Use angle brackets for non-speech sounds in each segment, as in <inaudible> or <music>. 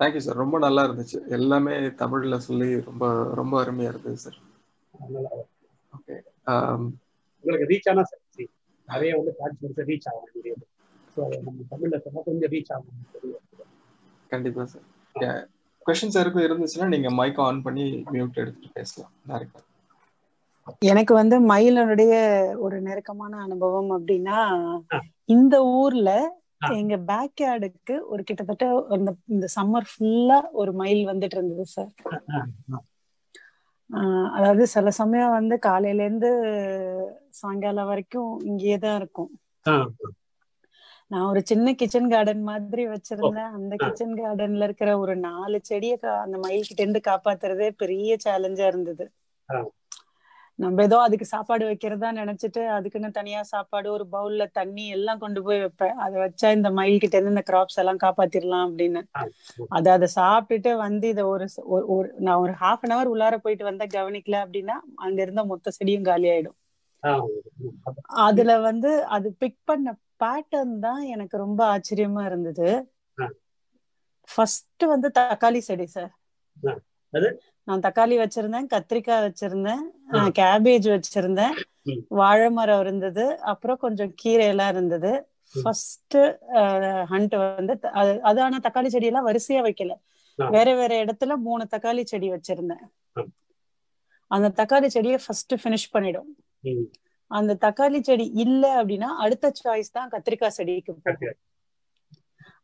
Thank you sir ரொம்ப நல்லா இருந்துச்சு. எல்லாமே தமிழ்ல சொல்லி ரொம்ப ரொம்ப அருமையா இருந்தது சார். ஓகே உங்களுக்கு ரீச் ஆனா சரி நிறைய வந்து கான்ஃபிடன்ஸ் ரீச் ஆகும் வீடியோ ஸோ நம்ம தமிழ்ல சொன்னா கொஞ்சம் ரீச் ஆகும் கண்டிப்பா சார் கொஸ்டின்ஸ் யாருக்கும் இருந்துச்சுன்னா நீங்க மைக் ஆன் பண்ணி மியூட் எடுத்துட்டு பேசலாம். டேரக்டா எனக்கு வந்து மயிலனுடைய ஒரு நெருக்கமான அனுபவம் அப்படின்னா இந்த ஊர்ல எங்க பேக் யார்டுக்கு ஒரு கிட்டத்தட்ட அந்த இந்த சம்மர் ஃபுல்லா ஒரு மயில் வந்துட்டு இருந்தது சார் அதாவது சில சமயம் வந்து காலையில இருந்து சாயங்காலம் வரைக்கும் இங்கேயே தான் இருக்கும். நான் ஒரு சின்ன கிச்சன் கார்டன் மாதிரி வச்சிருந்தேன். அந்த கிச்சன் கார்டன்ல இருக்கிற ஒரு நாலு செடியை அந்த மயில் கிட்ட இருந்து காப்பாத்துறதே பெரிய சேலஞ்சா இருந்தது. நம்ம ஏதோ அதுக்கு சாப்பாடு வைக்கிறதா நினைச்சிட்டு அதுக்குன்னு தனியா சாப்பாடு ஒரு பவுல்ல தண்ணி எல்லாம் கொண்டு போய் வைப்பேன். அதை வச்சா இந்த மயில் கிட்ட இருந்து இந்த கிராப்ஸ் எல்லாம் காப்பாத்திரலாம் அப்படின்னு. அது அதை சாப்பிட்டுட்டு வந்து இதை ஒரு ஒரு நான் ஒரு ஹாஃப் அன் அவர் உள்ளார போயிட்டு வந்தா கவனிக்கல அப்படின்னா அங்க இருந்த மொத்த செடியும் காலி ஆயிடும். அதுல வந்து அது பிக் பண்ண பேட்டர்ன் தான் எனக்கு ரொம்ப ஆச்சரியமா இருந்தது. ஃபர்ஸ்ட் வந்து தக்காளி செடி சார் நான் தக்காளி வச்சிருந்தேன் கத்திரிக்காய் வச்சிருந்தேன் கேபேஜ் வச்சிருந்தேன். வாழை மரம் இருந்தது அப்புறம் கொஞ்சம் கீரை எல்லாம் இருந்தது. ஃபர்ஸ்ட் ஹண்ட் வந்து அது ஆனா தக்காளி செடி எல்லாம் வரிசையா வைக்கல. வேற வேற இடத்துல மூணு தக்காளி செடி வச்சிருந்தேன். அந்த தக்காளி செடியை ஃபர்ஸ்ட் ஃபினிஷ் பண்ணிடும். அந்த தக்காளி செடி இல்ல அப்படின்னா அடுத்த சாய்ஸ் தான் கத்திரிக்காய் செடிக்கு போகும்.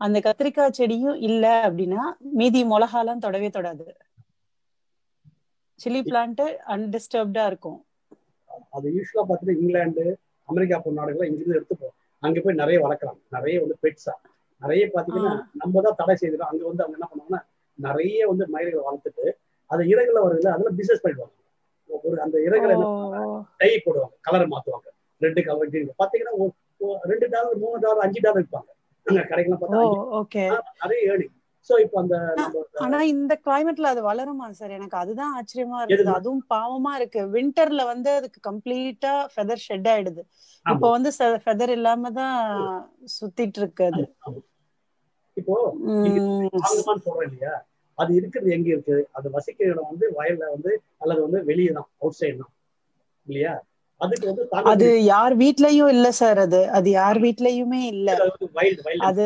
அந்த கத்திரிக்காய் செடியும் இல்ல அப்படின்னா மீதி மிளகாலாம் தொடவே தொடாது. சில்லி பிளான்ட் அன்டிஸ்டர்ப்டா இருக்கும். அது யூஸ்வலா பாத்தீங்கன்னா இங்கிலாந்து அமெரிக்கா போன நாடுகள் இங்கிருந்து எடுத்துப்போம். அங்க போய் நிறைய வளர்க்கலாம். நிறைய வந்து பெட்ஸா நிறைய பாத்தீங்கன்னா நம்ம தான் தடை செய்திடும் அங்க வந்து அவங்க என்ன பண்ணுவாங்கன்னா நிறைய வந்து மயில்களை வளர்த்துட்டு அது இறகுல வருதுல அதுல பிசினஸ் பண்ணிடுவாங்க. ஒரு அந்த இறகுல டை போடுவாங்க கலர் மாத்துவாங்க. ரெண்டு கலர் கிரீன் பாத்தீங்கன்னா ரெண்டு டாலர் மூணு டாலர் அஞ்சு டாலர் விற்பாங்க. கடைக்கெல்லாம் பார்த்தா நிறைய ஏர்னிங் சோ இப்போ அந்த ஆனா இந்த கிளைமேட்ல அது வளருமா சார் எனக்கு அதுதான் ஆச்சரியமா இருக்குது. அதுவும் பாவமா இருக்கு விண்டர்ல வந்து அதுக்கு கம்ப்ளீட்டா ஃபெதர் ஷெட் ஆயிடுது. இப்போ வந்து ஃபெதர் இல்லாம தான் சுத்திட்டு இருக்கு அது. இப்போ சொல்றேன் இல்லையா? அது இருக்கிறது எங்க இருக்கு அது வசிக்கிற இடம் வந்து வயல்ல வந்து அல்லது வந்து வெளியே தான் அவுட் சைடு தான். இல்லையா? அது யார் வீட்லயும் இல்ல சார் அது. அது யார் வீட்லயுமே இல்ல. அது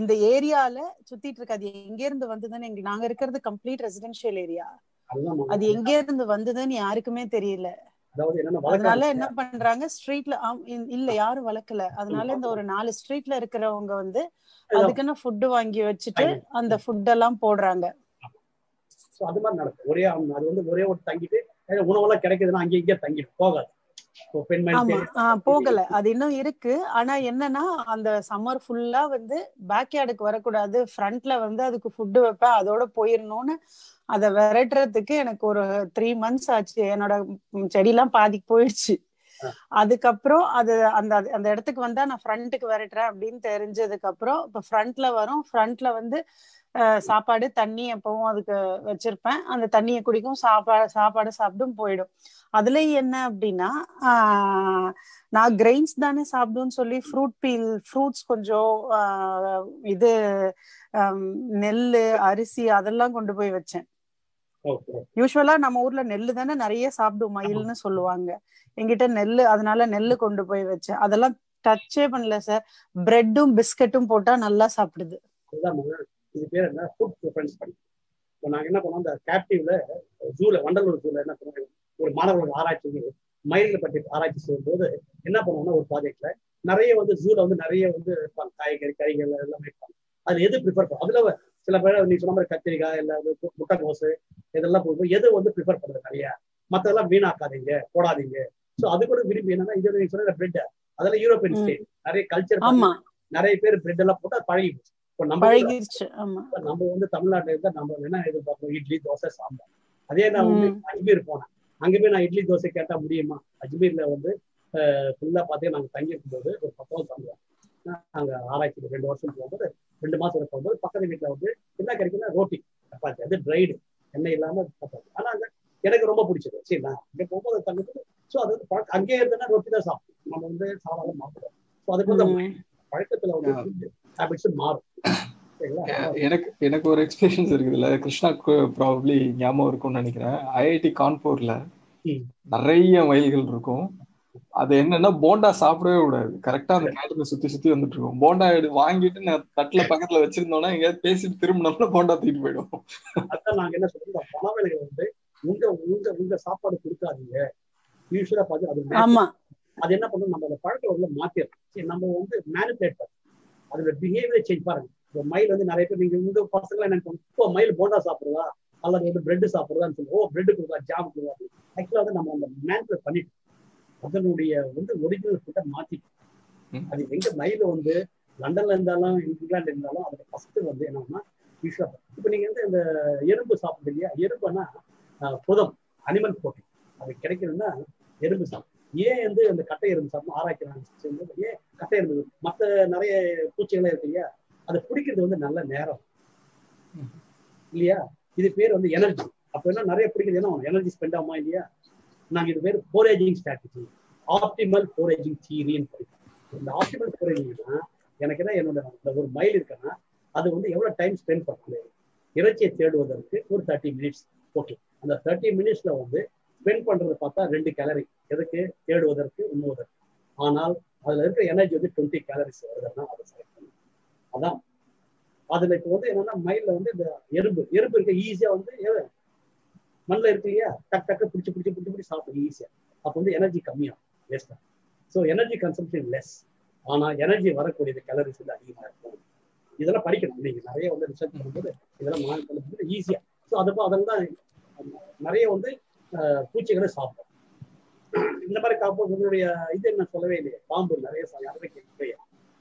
இந்த ஏரியால சுத்திட்டு இருக்கு. அது எங்க இருந்து வந்ததுன்னு எங்க நாங்க இருக்கிறது கம்ப்ளீட் ரெசிடென்ஷியல் ஏரியா அது எங்க இருந்து வந்ததுன்னு யாருக்குமே தெரியல. அதனால என்ன பண்றாங்க? ஸ்ட்ரீட்ல இல்ல யாரும் வளர்க்கல. அதனால இந்த ஒரு நாலு ஸ்ட்ரீட்ல இருக்கிறவங்க வந்து அதுக்குன்னு ஃபுட் வாங்கி வச்சுட்டு அந்த ஃபுட் எல்லாம் போடுறாங்க. அது மாதிரி நடக்கும். ஒரே அது வந்து ஒரே ஒரு தங்கிட்டு உணவெல்லாம் கிடைக்குதுன்னா அங்கே இங்கே தங்கிட்டு போகாது. போகல. அது இன்னும் இருக்கு. ஆனா என்னன்னா அந்த சம்மர் ஃபுல்லா வந்து பேக் யார்டுக்கு வரக்கூடாது ஃப்ரண்ட்ல வந்து அதுக்கு ஃபுட்டு வைப்பேன். அதோட போயிடணும்னு அதை விரட்டுறதுக்கு எனக்கு ஒரு த்ரீ மந்த்ஸ் ஆச்சு. என்னோட செடியெல்லாம் பாதிக்கு போயிடுச்சு. அதுக்கப்புறம் அது அந்த அந்த இடத்துக்கு வந்தா நான் ஃப்ரண்ட்டுக்கு விரட்டுறேன் அப்படின்னு தெரிஞ்சதுக்கு அப்புறம் இப்ப ஃப்ரண்ட்ல வரும். ஃப்ரண்ட்ல வந்து சாப்பாடு தண்ணி எப்பவும் அதுக்கு வச்சிருப்பேன். அந்த தண்ணியை குடிக்கும் சாப்பாடு சாப்பாடு சாப்பிடும் போயிடும். அதுலயும் என்ன அப்படின்னா நான் கிரெயின்ஸ் தானே சாப்பிடும்னு சொல்லி ஃப்ரூட் பீல் ஃப்ரூட்ஸ் கொஞ்சம் இது நெல் அரிசி அதெல்லாம் கொண்டு போய் வச்சேன். யூஸ்வலா நம்ம ஊர்ல நெல்லு தானே நிறைய சாப்பிடும் மயில்னு சொல்லுவாங்க. எங்கிட்ட நெல்லு அதனால நெல்லு கொண்டு போய் வச்சேன். அதெல்லாம் டச்சே பண்ணல சார் பிரெட்டும் பிஸ்கட்டும் போட்டா நல்லா சாப்பிடுது. இது பேர் என்ன? ஃபுட் ப்ரிஃபரன்ஸ் பண்ணி இப்போ நாங்கள் என்ன பண்ணோம்? இந்த கேப்டிவ்ல ஜூல வண்டலூர் ஜூல என்ன பண்ணுவோம் ஒரு மாணவர்கள் ஆராய்ச்சி மயில்களை பற்றி ஆராய்ச்சி செய்யும்போது என்ன பண்ணுவோம்னா ஒரு ப்ராஜெக்ட்ல நிறைய வந்து ஜூல வந்து நிறைய வந்து இருப்பாங்க காய்கறி கறிகள் எல்லாம் வைப்பாங்க. அது எது ப்ரிஃபர் பண்ணும் அதுல சில பேர் நீ சொன்ன மாதிரி கத்திரிக்காய் இல்ல முட்டைக்கோசு இதெல்லாம் போகும்போது எது வந்து ப்ரிஃபர் பண்ணுறது நிறைய? மற்றதெல்லாம் வீணாக்காதீங்க போடாதீங்க. ஸோ அது கூட விரும்பி என்னன்னா இது நீங்க சொன்ன பிரெட் அதெல்லாம் யூரோப்பியன் ஸ்டேட் நிறைய கல்ச்சர் நிறைய பேர் பிரெட் எல்லாம் போட்டு பழகி போச்சு நம்ம வந்து தமிழ்நாட்டில் இருந்தா நம்ம என்ன எதிர்பார்க்கணும் இட்லி தோசை சாம்பார். அதே நான் வந்து அஜ்மீர் போனேன். அங்க போய் நான் இட்லி தோசை கேட்டா முடியுமா? அஜ்மீர்ல வந்து ஃபுல்லா பார்த்தீங்கன்னா நாங்கள் தங்கியிருக்கும் போது ஒரு பக்கம் தங்குவோம். நாங்க ஆராய்ச்சி ரெண்டு வருஷம் போகும்போது ரெண்டு மாசம் போகும்போது பக்கத்து வீட்டுல வந்து என்ன கிடைக்குன்னா ரோட்டி சப்பாத்தி. அது ட்ரைடு எண்ணெய் இல்லாம சப்பாத்தி. ஆனா அங்க எனக்கு ரொம்ப பிடிச்சது. சரி நான் இங்க போகும்போது தங்குறது ஸோ அது வந்து அங்கேயே இருந்தேன்னா ரொட்டி தான் சாப்பிடும் நம்ம வந்து சாதாரண மாப்பிடும் ஸோ அதுக்கு வந்து பழக்கத்துல வந்து ஹேபிட்ஸ் மாறும் எனக்கு எனக்கு ஒரு எக்ஸ்பீரியன்ஸ் இருக்குதுல்ல. கிருஷ்ணாக்கு ப்ராபப்ளி ஞாபகம் இருக்கும்னு நினைக்கிறேன். ஐஐடி கான்பூர்ல. நிறைய மயில்கள் இருக்கும். அது என்னன்னா போண்டா சாப்பிடவே கூடாது. கரெக்டா அந்த கேட்டீனை சுத்தி சுத்தி வந்துட்டு இருக்கும் போண்டா எடு வாங்கிட்டு நான் தட்டுல பக்கத்துல வச்சிருந்தோம்னா எங்கேயாவது பேசிட்டு திரும்பினோம்னா போண்டா தூக்கிட்டு போயிடும் அதான் நாங்க என்ன சொல்றோம் இந்த பணவேலைகள் வந்து உங்க உங்க உங்க சாப்பாடு கொடுக்காதீங்க. யூஸ்வலா பார்த்து அது அது என்ன பண்ணும் நம்ம அந்த பழக்க மாத்திடணும் சரி நம்ம வந்து மேனிபுலேட் பண்ணணும். அதோட பிஹேவியர் சேஞ்ச் பாருங்க. இப்போ மயில் வந்து நிறைய பேர் நீங்க உங்க பசங்களை பண்ணும் இப்போ மயில் போண்டா சாப்பிடுறதா? அல்லது வந்து பிரெட் சாப்பிடுறதான்னு சொல்லி ஓ பிரெட் கொடுக்கலாம் ஜாம் கொடுக்கலாம் ஆக்சுவலா வந்து நம்ம அந்த மேனிபுலேட் பண்ணிட்டோம். அதனுடைய வந்து ஒரிஜினல் ஃபுட்டை மாத்திட்டோம். அது எங்க மயில் வந்து லண்டன்ல இருந்தாலும் இங்கிலாந்து இருந்தாலும் அதோட ஃபர்ஸ்ட் வந்து என்னன்னா யூஸ்வலா இப்போ நீங்க வந்து இந்த எறும்பு சாப்பிடுறது இல்லையா? எறும்புனா ஆஹ், புதம் அனிமல் ப்ரோட்டீன் அது கிடைக்கணும்னா எறும்பு சாப்பிடும் ஏன் வந்து அந்த கட்டை எறும்பு சாப்பிடும் ஆராய்க்கிறாங்க? ஏன் கட்டை எறும்பு மற்ற நிறைய பூச்சிகள்லாம் இருக்கு இல்லையா? அதை பிடிக்கிறது வந்து நல்ல நேரம். இல்லையா? இது பேர் வந்து எனர்ஜி அப்ப என்ன நிறைய பிடிக்கிறது என்ன? எனர்ஜி ஸ்பெண்ட் ஆகுமா இல்லையா? நாங்க இது பேர் போரேஜிங் ஸ்ட்ராட்டஜி ஆப்டிமல் போரேஜிங் தீரின்னு படிக்கிறோம் இந்த ஆப்டிமல் போரேஜிங்னா எனக்கு என்ன என்னோட ஒரு மைல் இருக்குன்னா அது வந்து எவ்வளவு டைம் ஸ்பெண்ட் பண்ணுறது இறைச்சியை தேடுவதற்கு ஒரு தேர்ட்டி மினிட்ஸ் ஓகே அந்த தேர்ட்டி மினிட்ஸ்ல வந்து ஸ்பெண்ட் பண்றது பார்த்தா ரெண்டு கேலரி எதுக்கு? தேடுவதற்கு உண்ணுவதற்கு. ஆனால் அதுல இருக்கிற எனர்ஜி வந்து டுவெண்ட்டி கேலரிஸ் வருதுன்னா அதை செலக்ட் பண்ணும் அதான். அதுல இப்போ வந்து என்னன்னா மயில வந்து இந்த எறும்பு. எறும்பு இருக்க ஈஸியா வந்து எது? மண்ணில் இருக்கு இல்லையா? டக் டக்கு பிடிச்சி பிடிச்சி பிடிச்சி பிடிச்சி சாப்பிடும் ஈஸியா அப்போ வந்து எனர்ஜி கம்மியாகும் வேஸ்டா ஸோ எனர்ஜி கன்சம்ஷன் லெஸ் ஆனா எனர்ஜி வரக்கூடியது கேலரிஸ் வந்து அதிகமா இருக்கும். இதெல்லாம் படிக்கணும். நீங்க நிறைய வந்து ரிசர்ச் பண்ணும்போது இதெல்லாம் மாநில ஈஸியா ஸோ அதப்போ அதெல்லாம் நிறைய வந்து பூச்சிகளை சாப்பிடும். இந்த மாதிரி காப்போம் உங்களுடைய இது என்ன சொல்லவே இல்லையே? பாம்பு நிறைய யாருமே கேட்கலையே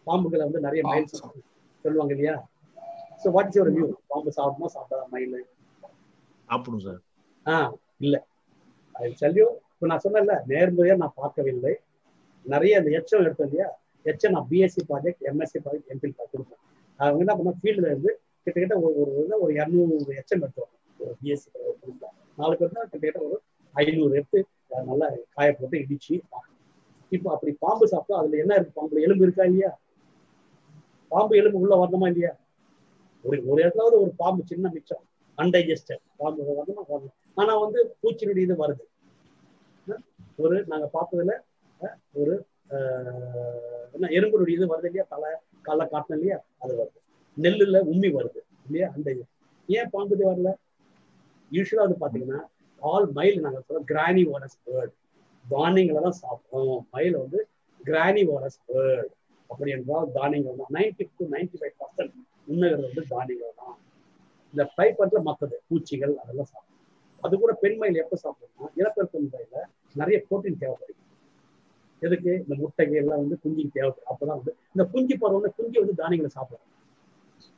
பாம்புகளை வந்து நிறைய மயில் சொல்லுவாங்க இல்லையா? ஸோ வாட்ஸ் யுவர் வியூ பாம்பு சாப்பிடுமா சாப்பிடாத மயில் சாப்பிடும் சார். ஆ இல்ல. அது சொல்லியோ இப்போ நான் சொன்னேன்ல நேர்முறையா நான் பார்க்கவில்லை. நிறைய அந்த எச்சம் எடுத்தேன் இல்லையா? எச்சம் நான் BSc project MSc project MPhil கொடுப்பேன் அவங்க என்ன பண்ணா ஃபீல்டில் இருந்து கிட்டத்தட்ட ஒரு ஒரு ஒரு இரநூறு எச்சம் எடுத்தோம். பிஎஸ்சி கொடுப்பேன் நாலு பேர் தான் கிட்டத்தட்ட ஒரு ஐநூறு எடுத்து நல்லா காய போட்டு இடிச்சு இப்போ அப்படி பாம்பு சாப்பிட்டா அதுல என்ன இருக்கு? பாம்புல எலும்பு இருக்கா இல்லையா? பாம்பு எலும்பு உள்ள வரணுமா இல்லையா? ஒரு ஒரு இடத்துல ஒரு பாம்பு சின்ன மிச்சம். அன்டைஜஸ்டட் பாம்பு வரணுமா? வரணும் ஆனா வந்து பூச்சினுடைய இது வருது. ஒரு நாங்க பார்த்ததுல ஒரு என்ன எறும்புடைய இது வருது இல்லையா? தலை காலை காட்டின இல்லையா? அது வருது. நெல்லுல உம்மி வருது இல்லையா? அந்த ஏன் பாம்பு இது வரல? யூஸ்வலா வந்து பாத்தீங்கன்னா ஆல் மயில் நாங்க சொல்றோம் கிரானி ஓரஸ் பேர்ட் தானியங்களை தான் சாப்பிடும் மயில் வந்து கிரானி ஓரஸ் பேர்ட் அப்படி என்றால் தானியங்கள் தான். Ninety to ninety five percent உண்மைகள் வந்து தானியங்கள் தான். இந்த ஃப்ரை பண்ற மற்றது பூச்சிகள் அதெல்லாம் சாப்பிடும் அது கூட பெண் மயில் எப்போ சாப்பிடும்னா இனப்பெருக்க முறையில நிறைய புரோட்டீன் தேவைப்படுது எதுக்கு? இந்த முட்டைகள் எல்லாம் வந்து குஞ்சுக்கு தேவைப்படும். அப்பதான் வந்து இந்த குஞ்சு பருவம்னா குஞ்சு வந்து தானியங்களை சாப்பிடும்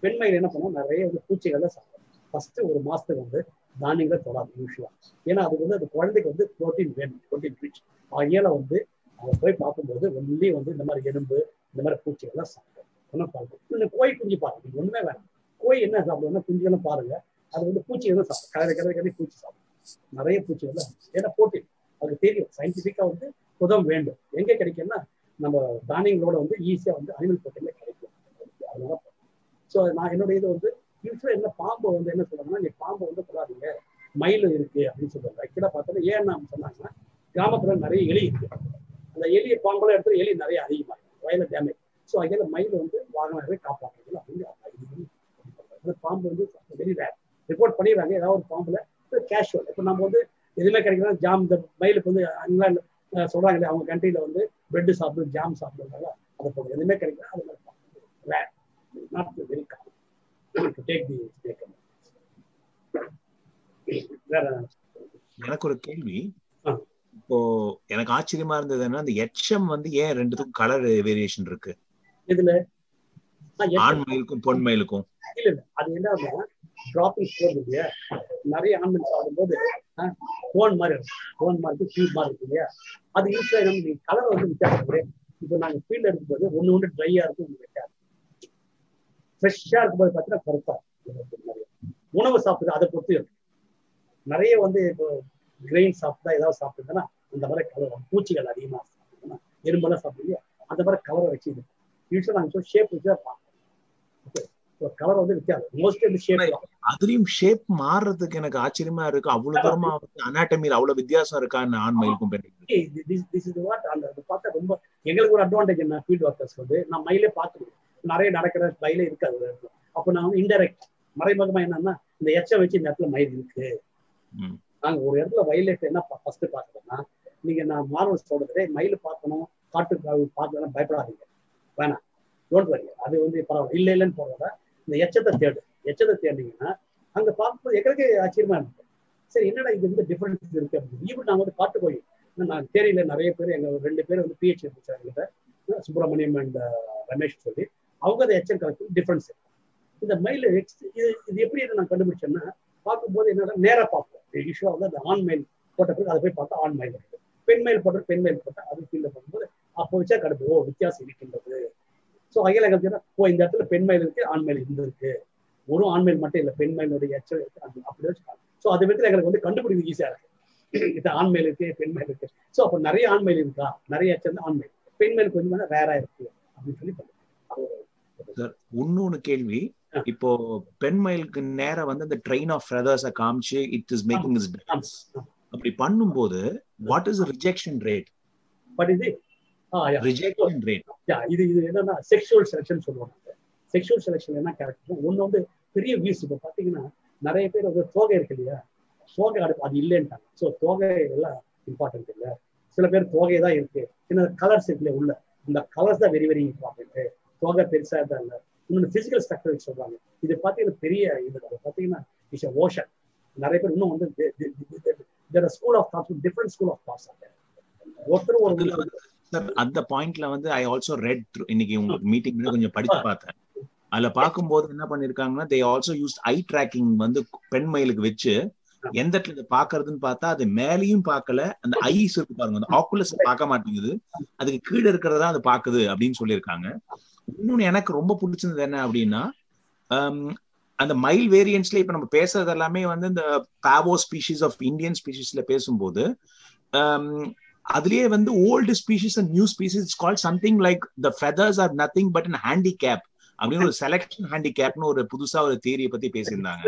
பெண்மயில் என்ன பண்ணும்? நிறைய வந்து பூச்சிகளை சாப்பிடும் ஃபர்ஸ்ட் ஒரு மாசத்துக்கு வந்து தானியங்களை தொடாது யூஸ்வலா ஏன்னா அது வந்து அந்த குழந்தைக்கு வந்து புரோட்டீன் வேணும் புரோட்டீன் ரிச் ஆகியால வந்து அவங்க போய் பார்க்கும்போது ஒன்லி வந்து இந்த மாதிரி எலும்பு இந்த மாதிரி பூச்சிகள்லாம் சாப்பிடும். ஒன்றும் பார்க்கும் இல்லை. கோழி குஞ்சு பாருங்க. இது ஒண்ணுமே வேணும். கோழி என்ன சாப்பிடுவோம்னா குஞ்சுகளும் பாருங்க. அது வந்து பூச்சிகள் சாப்பிடும். கலரை கலரை கலரை பூச்சி சாப்பிடும். நிறைய பூச்சிகள் தான் ஏன்னா புரோட்டீன் அதுக்கு தெரியும். சயின்டிஃபிக்காக வந்து புதம் வேண்டும். எங்க கிடைக்கும்னா நம்ம தானியங்களோட வந்து ஈஸியா வந்து அனிமல் புரோட்டீன்ல கிடைக்கும். அதனால ஸோ நான் என்னுடைய இது வந்து யூஸ்வலா என்ன பாம்பு வந்து என்ன சொல்றாங்கன்னா நீ பாம்பு வந்து தொடாதீங்க மயில் இருக்கு அப்படின்னு சொல்றாங்க. ஆக்சுவலா பார்த்தா ஏன் நான் சொன்னாங்கன்னா கிராமத்துல நிறைய எலி இருக்கு. அந்த எலியை பாம்பெல்லாம் எடுத்து எலி நிறைய அதிகமாகும் வயல டேமேஜ் ஸோ அதில் மயில் வந்து வாகனவே காப்பாற்றுறது அப்படின்னு பாம்பு வந்து வெரி ரேர் ரிப்போர்ட் பண்ணிடுறாங்க. ஏதாவது ஒரு பாம்புல கேஷுவல் இப்போ நம்ம வந்து எதுவுமே கிடைக்கிறதா ஜாம் இந்த மயிலுக்கு வந்து அங்கெல்லாம் அஹ், சொல்றாங்க அவங்க கண்ட்ரியில வந்து பிரெட் சாப்பிடும் ஜாம் சாப்பிடுறாங்க அதை போடுறது எதுவுமே கிடைக்கிறதா அது மாதிரி rare not very common to take the snake வேற எனக்கு ஒரு கேள்வி. இப்போ எனக்கு ஆச்சரியமா இருந்ததுன்னா அந்த எச்சம் வந்து ஏன் ரெண்டுத்துக்கும் கலர் வேரியேஷன் இருக்கு? இதுல ஆண் மயிலுக்கும் பொன் மயிலுக்கும் இல்ல இல்ல. அது என்னன்னா டிராப்பிங் போகுது இல்லையா? நிறைய ஆம்புலன்ஸ் ஆகும்போது போன் மாதிரி இருக்கும். போன் மாதிரி டியூப் மாதிரி இருக்கு இல்லையா? அது யூஸ்வலா நம்ம கலர் வந்து வித்தியாசம் இருக்கு இப்போ நாங்க ஃபீல்ட்ல இருக்கும்போது ஒண்ணு ஒண்ணு ட்ரையா இருக்கும் ஒண்ணு வெட்டாது ஃப்ரெஷ்ஷா இருக்கும்போது பார்த்தீங்கன்னா கருப்பா நிறைய உணவு சாப்பிடுறது அதை பொறுத்து இருக்கு நிறைய வந்து இப்போ கிரெயின் சாப்பிட்டா ஏதாவது சாப்பிட்டுருந்தா அந்த மாதிரி கலர் பூச்சிகள் அதிகமாக சாப்பிடுதுன்னா எறும்பெல்லாம் சாப்பிடுங்க அந்த மாதிரி கலரை வச்சு இருக்கும் யூஸ்வலாக நாங்கள் ஷேப் வச்சு தான் பார்ப்போம் கலர் வந்து வித்தியாசம். மோஸ்ட்லி வந்து ஷேப் அதுலயும் ஷேப் மாறுறதுக்கு எனக்கு ஆச்சரியமா இருக்கு. அவ்வளவு தூரமா வந்து அனாட்டமியில் அவ்வளவு வித்தியாசம் இருக்கான்னு ஆண் மயிலுக்கும் பெண்ணுக்கும் வாட் அந்த பார்த்தா ரொம்ப எங்களுக்கு ஒரு அட்வான்டேஜ் என்ன ஃபீல்ட் ஒர்க்கர்ஸ் வந்து நான் மயிலே பார்த்துருவேன் நிறைய நடக்கிற மயிலே இருக்காது அப்போ நான் வந்து இன்டெரக்ட் மறைமுகமா என்னன்னா இந்த எச்சை வச்சு இந்த இடத்துல மயில் இருக்கு. நாங்க ஒரு இடத்துல லைஃப் என்ன ஃபர்ஸ்ட் பார்க்கறோம்னா நீங்க நான் மார்வல் சொல்றது மயில் பார்க்கணும் காட்டு பார்க்கலாம் பயப்படாதீங்க. வேணாம். டோன்ட் வரி அது வந்து பரவாயில்ல. இல்ல இல்லைன்னு போறத? இந்த எச்சத்தை தேடு எச்சத்தை தேடினீங்கன்னா அங்க பார்க்கும்போது எங்களுக்கு ஆச்சரியமா இருக்கு சரி என்னடா இது வந்து டிஃபரன்ஸ் இருக்கு அப்படின்னு. ஈவன் நாங்க வந்து காட்டு நான் தேரியில நிறைய பேர் எங்க ரெண்டு பேர் வந்து பிஹெச் இருந்துச்சு சுப்பிரமணியம் அண்ட் uh, ரமேஷ் சொல்லி அவங்க அதை எச்சம் கலக்கு டிஃபரன்ஸ் இருக்கு. இந்த மயில் இது இது எப்படி நான் கண்டுபிடிச்சேன்னா பார்க்கும்போது என்னன்னா நேரா பார்ப்போம். யூஸ்வலா வந்து அந்த ஆண் மயில் போட்ட பிறகு அதை போய் பார்த்தா ஆண் மயில் இருக்கு. பெண் மயில் போட்டு பெண் மயில் போட்டால் அது கீழே பண்ணும்போது அப்போ வச்சா கடுப்பு. ஓ வித்தியாசம் இருக்கின்றது. ஸோ அகில கல்ச்சர் ஓ இந்த இடத்துல பெண் மயில் இருக்கு ஆண் மயில் இந்த இருக்கு. ஒரு ஆண் மயில் மட்டும் இல்லை பெண் மயிலுடைய எச்சல் இருக்கு அது அப்படி வச்சுக்காங்க ஸோ அது விதத்தில் எங்களுக்கு வந்து கண்டுபிடிக்க ஈஸியா இருக்கு. இது ஆண் மயில் இருக்கு பெண் மயில் இருக்கு. ஸோ அப்போ நிறைய ஆண் மயில் இருக்கா? நிறைய எச்சல் வந்து ஆண் மயில். பெண் மயில் கொஞ்சம் ரேரா இருக்கு அப்படின்னு சொல்லி சார் இன்னொன்னு கேள்வி. இப்போ பெண் மயிலுக்கு நேரா வந்து அந்த ட்ரெயின் ஆஃப் ஃபெதர்ஸ காமிச்சு இட் இஸ் மேக்கிங் இஸ் அப்படி பண்ணும்போது what is rejection rate but இது ரிஜெக்ஷன் ரேட் இது இது என்னன்னா செக்ஷுவல் செலெக்ஷன் சொல்லுவாங்க. செக்ஷுவல் செலெக்ஷன் என்ன கேரக்டர் ஒன்று வந்து பெரிய வியூஸ் இப்போ பார்த்தீங்கன்னா நிறைய பேர் வந்து தோகை இருக்கு இல்லையா? தோகை அடுப்பு அது இல்லைன்ட்டாங்க. ஸோ தோகை எல்லாம் இம்பார்ட்டன்ட் இல்லை. சில பேர் தோகை தான் இருக்கு. ஏன்னா கலர்ஸ் இருக்குல்ல உள்ள. அந்த கலர்ஸ் தான் வெரி வெரி இம்பார்ட்டன்ட் தோகை பெருசா தான் இல்லை இன்னொன்று பிசிக்கல் ஸ்ட்ரக்சர் சொல்றாங்க. இது பார்த்தீங்கன்னா பெரிய இது. அது பார்த்தீங்கன்னா இட்ஸ் ஓஷன் நிறைய பேர் இன்னும் வந்து school of thoughts different school of thoughts ஒருத்தர் ஒரு சார் அந்த பாயிண்ட்ல வந்து ஐ ஆல்சோ ரெட் இன்னைக்கு உங்களுக்கு மீட்டிங்ல கொஞ்சம் படிச்சு பார்த்தேன். அதுல பார்க்கும்போது என்ன பண்ணிருக்காங்கன்னா they also use eye tracking வந்து பெண் மயிலுக்கு வச்சு எந்த இடத்துல பாக்குறதுன்னு பார்த்தா அது மேலேயும் பார்க்கல அந்த ஐஸ் இருக்கு பாருங்க அந்த ஆக்குலஸ் பார்க்க மாட்டேங்குது. அதுக்கு கீழே இருக்கிறதா அது பாக்குது அப்படின்னு சொல்லியிருக்காங்க. இன்னொன்னு எனக்கு ரொம்ப பிடிச்சது என்ன அப்படின்னா அந்த மைல் வேரியன்ஸ்ல இப்ப நம்ம பேசுறது எல்லாமே வந்து இந்த பாவோ ஸ்பீஷிஸ் ஆஃப் இந்தியன் ஸ்பீஷிஸ்ல பேசும்போது அதுலயே வந்து old species and new species call something like the feathers are nothing but in handicap அப்படின்னு ஒரு செலக்ஷன் ஹேண்டிகேப்னு ஒரு புதுசா ஒரு தியரியை பத்தி பேசியிருந்தாங்க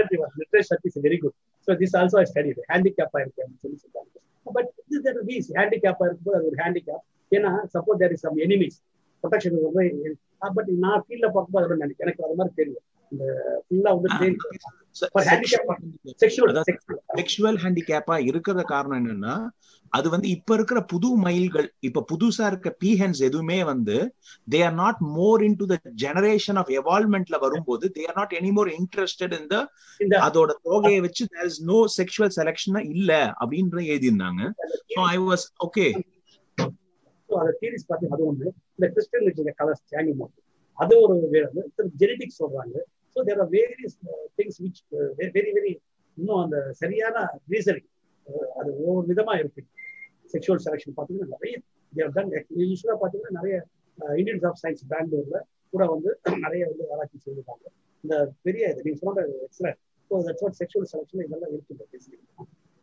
very good so this also I study ஹேண்டிகேப்பா இருக்கு அப்படின்னு சொல்லி சொல்றாங்க பட் இது வீஸ் ஹேண்டிகேப்பா இருக்கும்போது அது ஒரு ஹேண்டிகேப் ஏன்னா suppose there is some enemies protection but நான் ஃபீல்ட்ல பார்க்கும்போது அதோட நினைக்கிறேன் எனக்கு அது மாதிரி தெரியும் இந்த ஃபுல்லா வந்து செக்ஷுவல் ஹேண்டிகேப்பா இருக்கிற காரணம் என்னன்னா அது வந்து இப்ப இருக்கிற புது மயில்கள் இப்ப புதுசா இருக்க பீஹன்ஸ் எதுவுமே வந்து they are not more into the generation of எவால்மெண்ட்ல வரும்போது they are not any more interested இந்த அதோட தோகையை வச்சு there is no sexual selection இல்ல அப்படின்ற எழுதியிருந்தாங்க ஸோ ஐ வாஸ் ஓகே அதை ஒன்று இந்த கலர்ஸ் சேஞ்சிங் மோட் அது ஒரு ஜெனடிக்ஸ் சொல்றாங்க. So there are various things which very very இன்னும் அந்த சரியான ரீசனிங் uh, அது ஒவ்வொரு விதமா இருக்கு. செக்ஷுவல் செலெக்ஷன் பார்த்தீங்கன்னா நிறைய தேவ் டன் யூஸ்வலாக பார்த்தீங்கன்னா நிறைய இண்டியன்ஸ் ஆஃப் சயின்ஸ் பெங்களூர்ல கூட வந்து <clears throat> நிறைய வந்து ஆராய்ச்சி செய்திருக்காங்க. இந்த பெரிய இது நீங்க சொன்ன excellent so that's what sexual selection இதெல்லாம் இருக்கு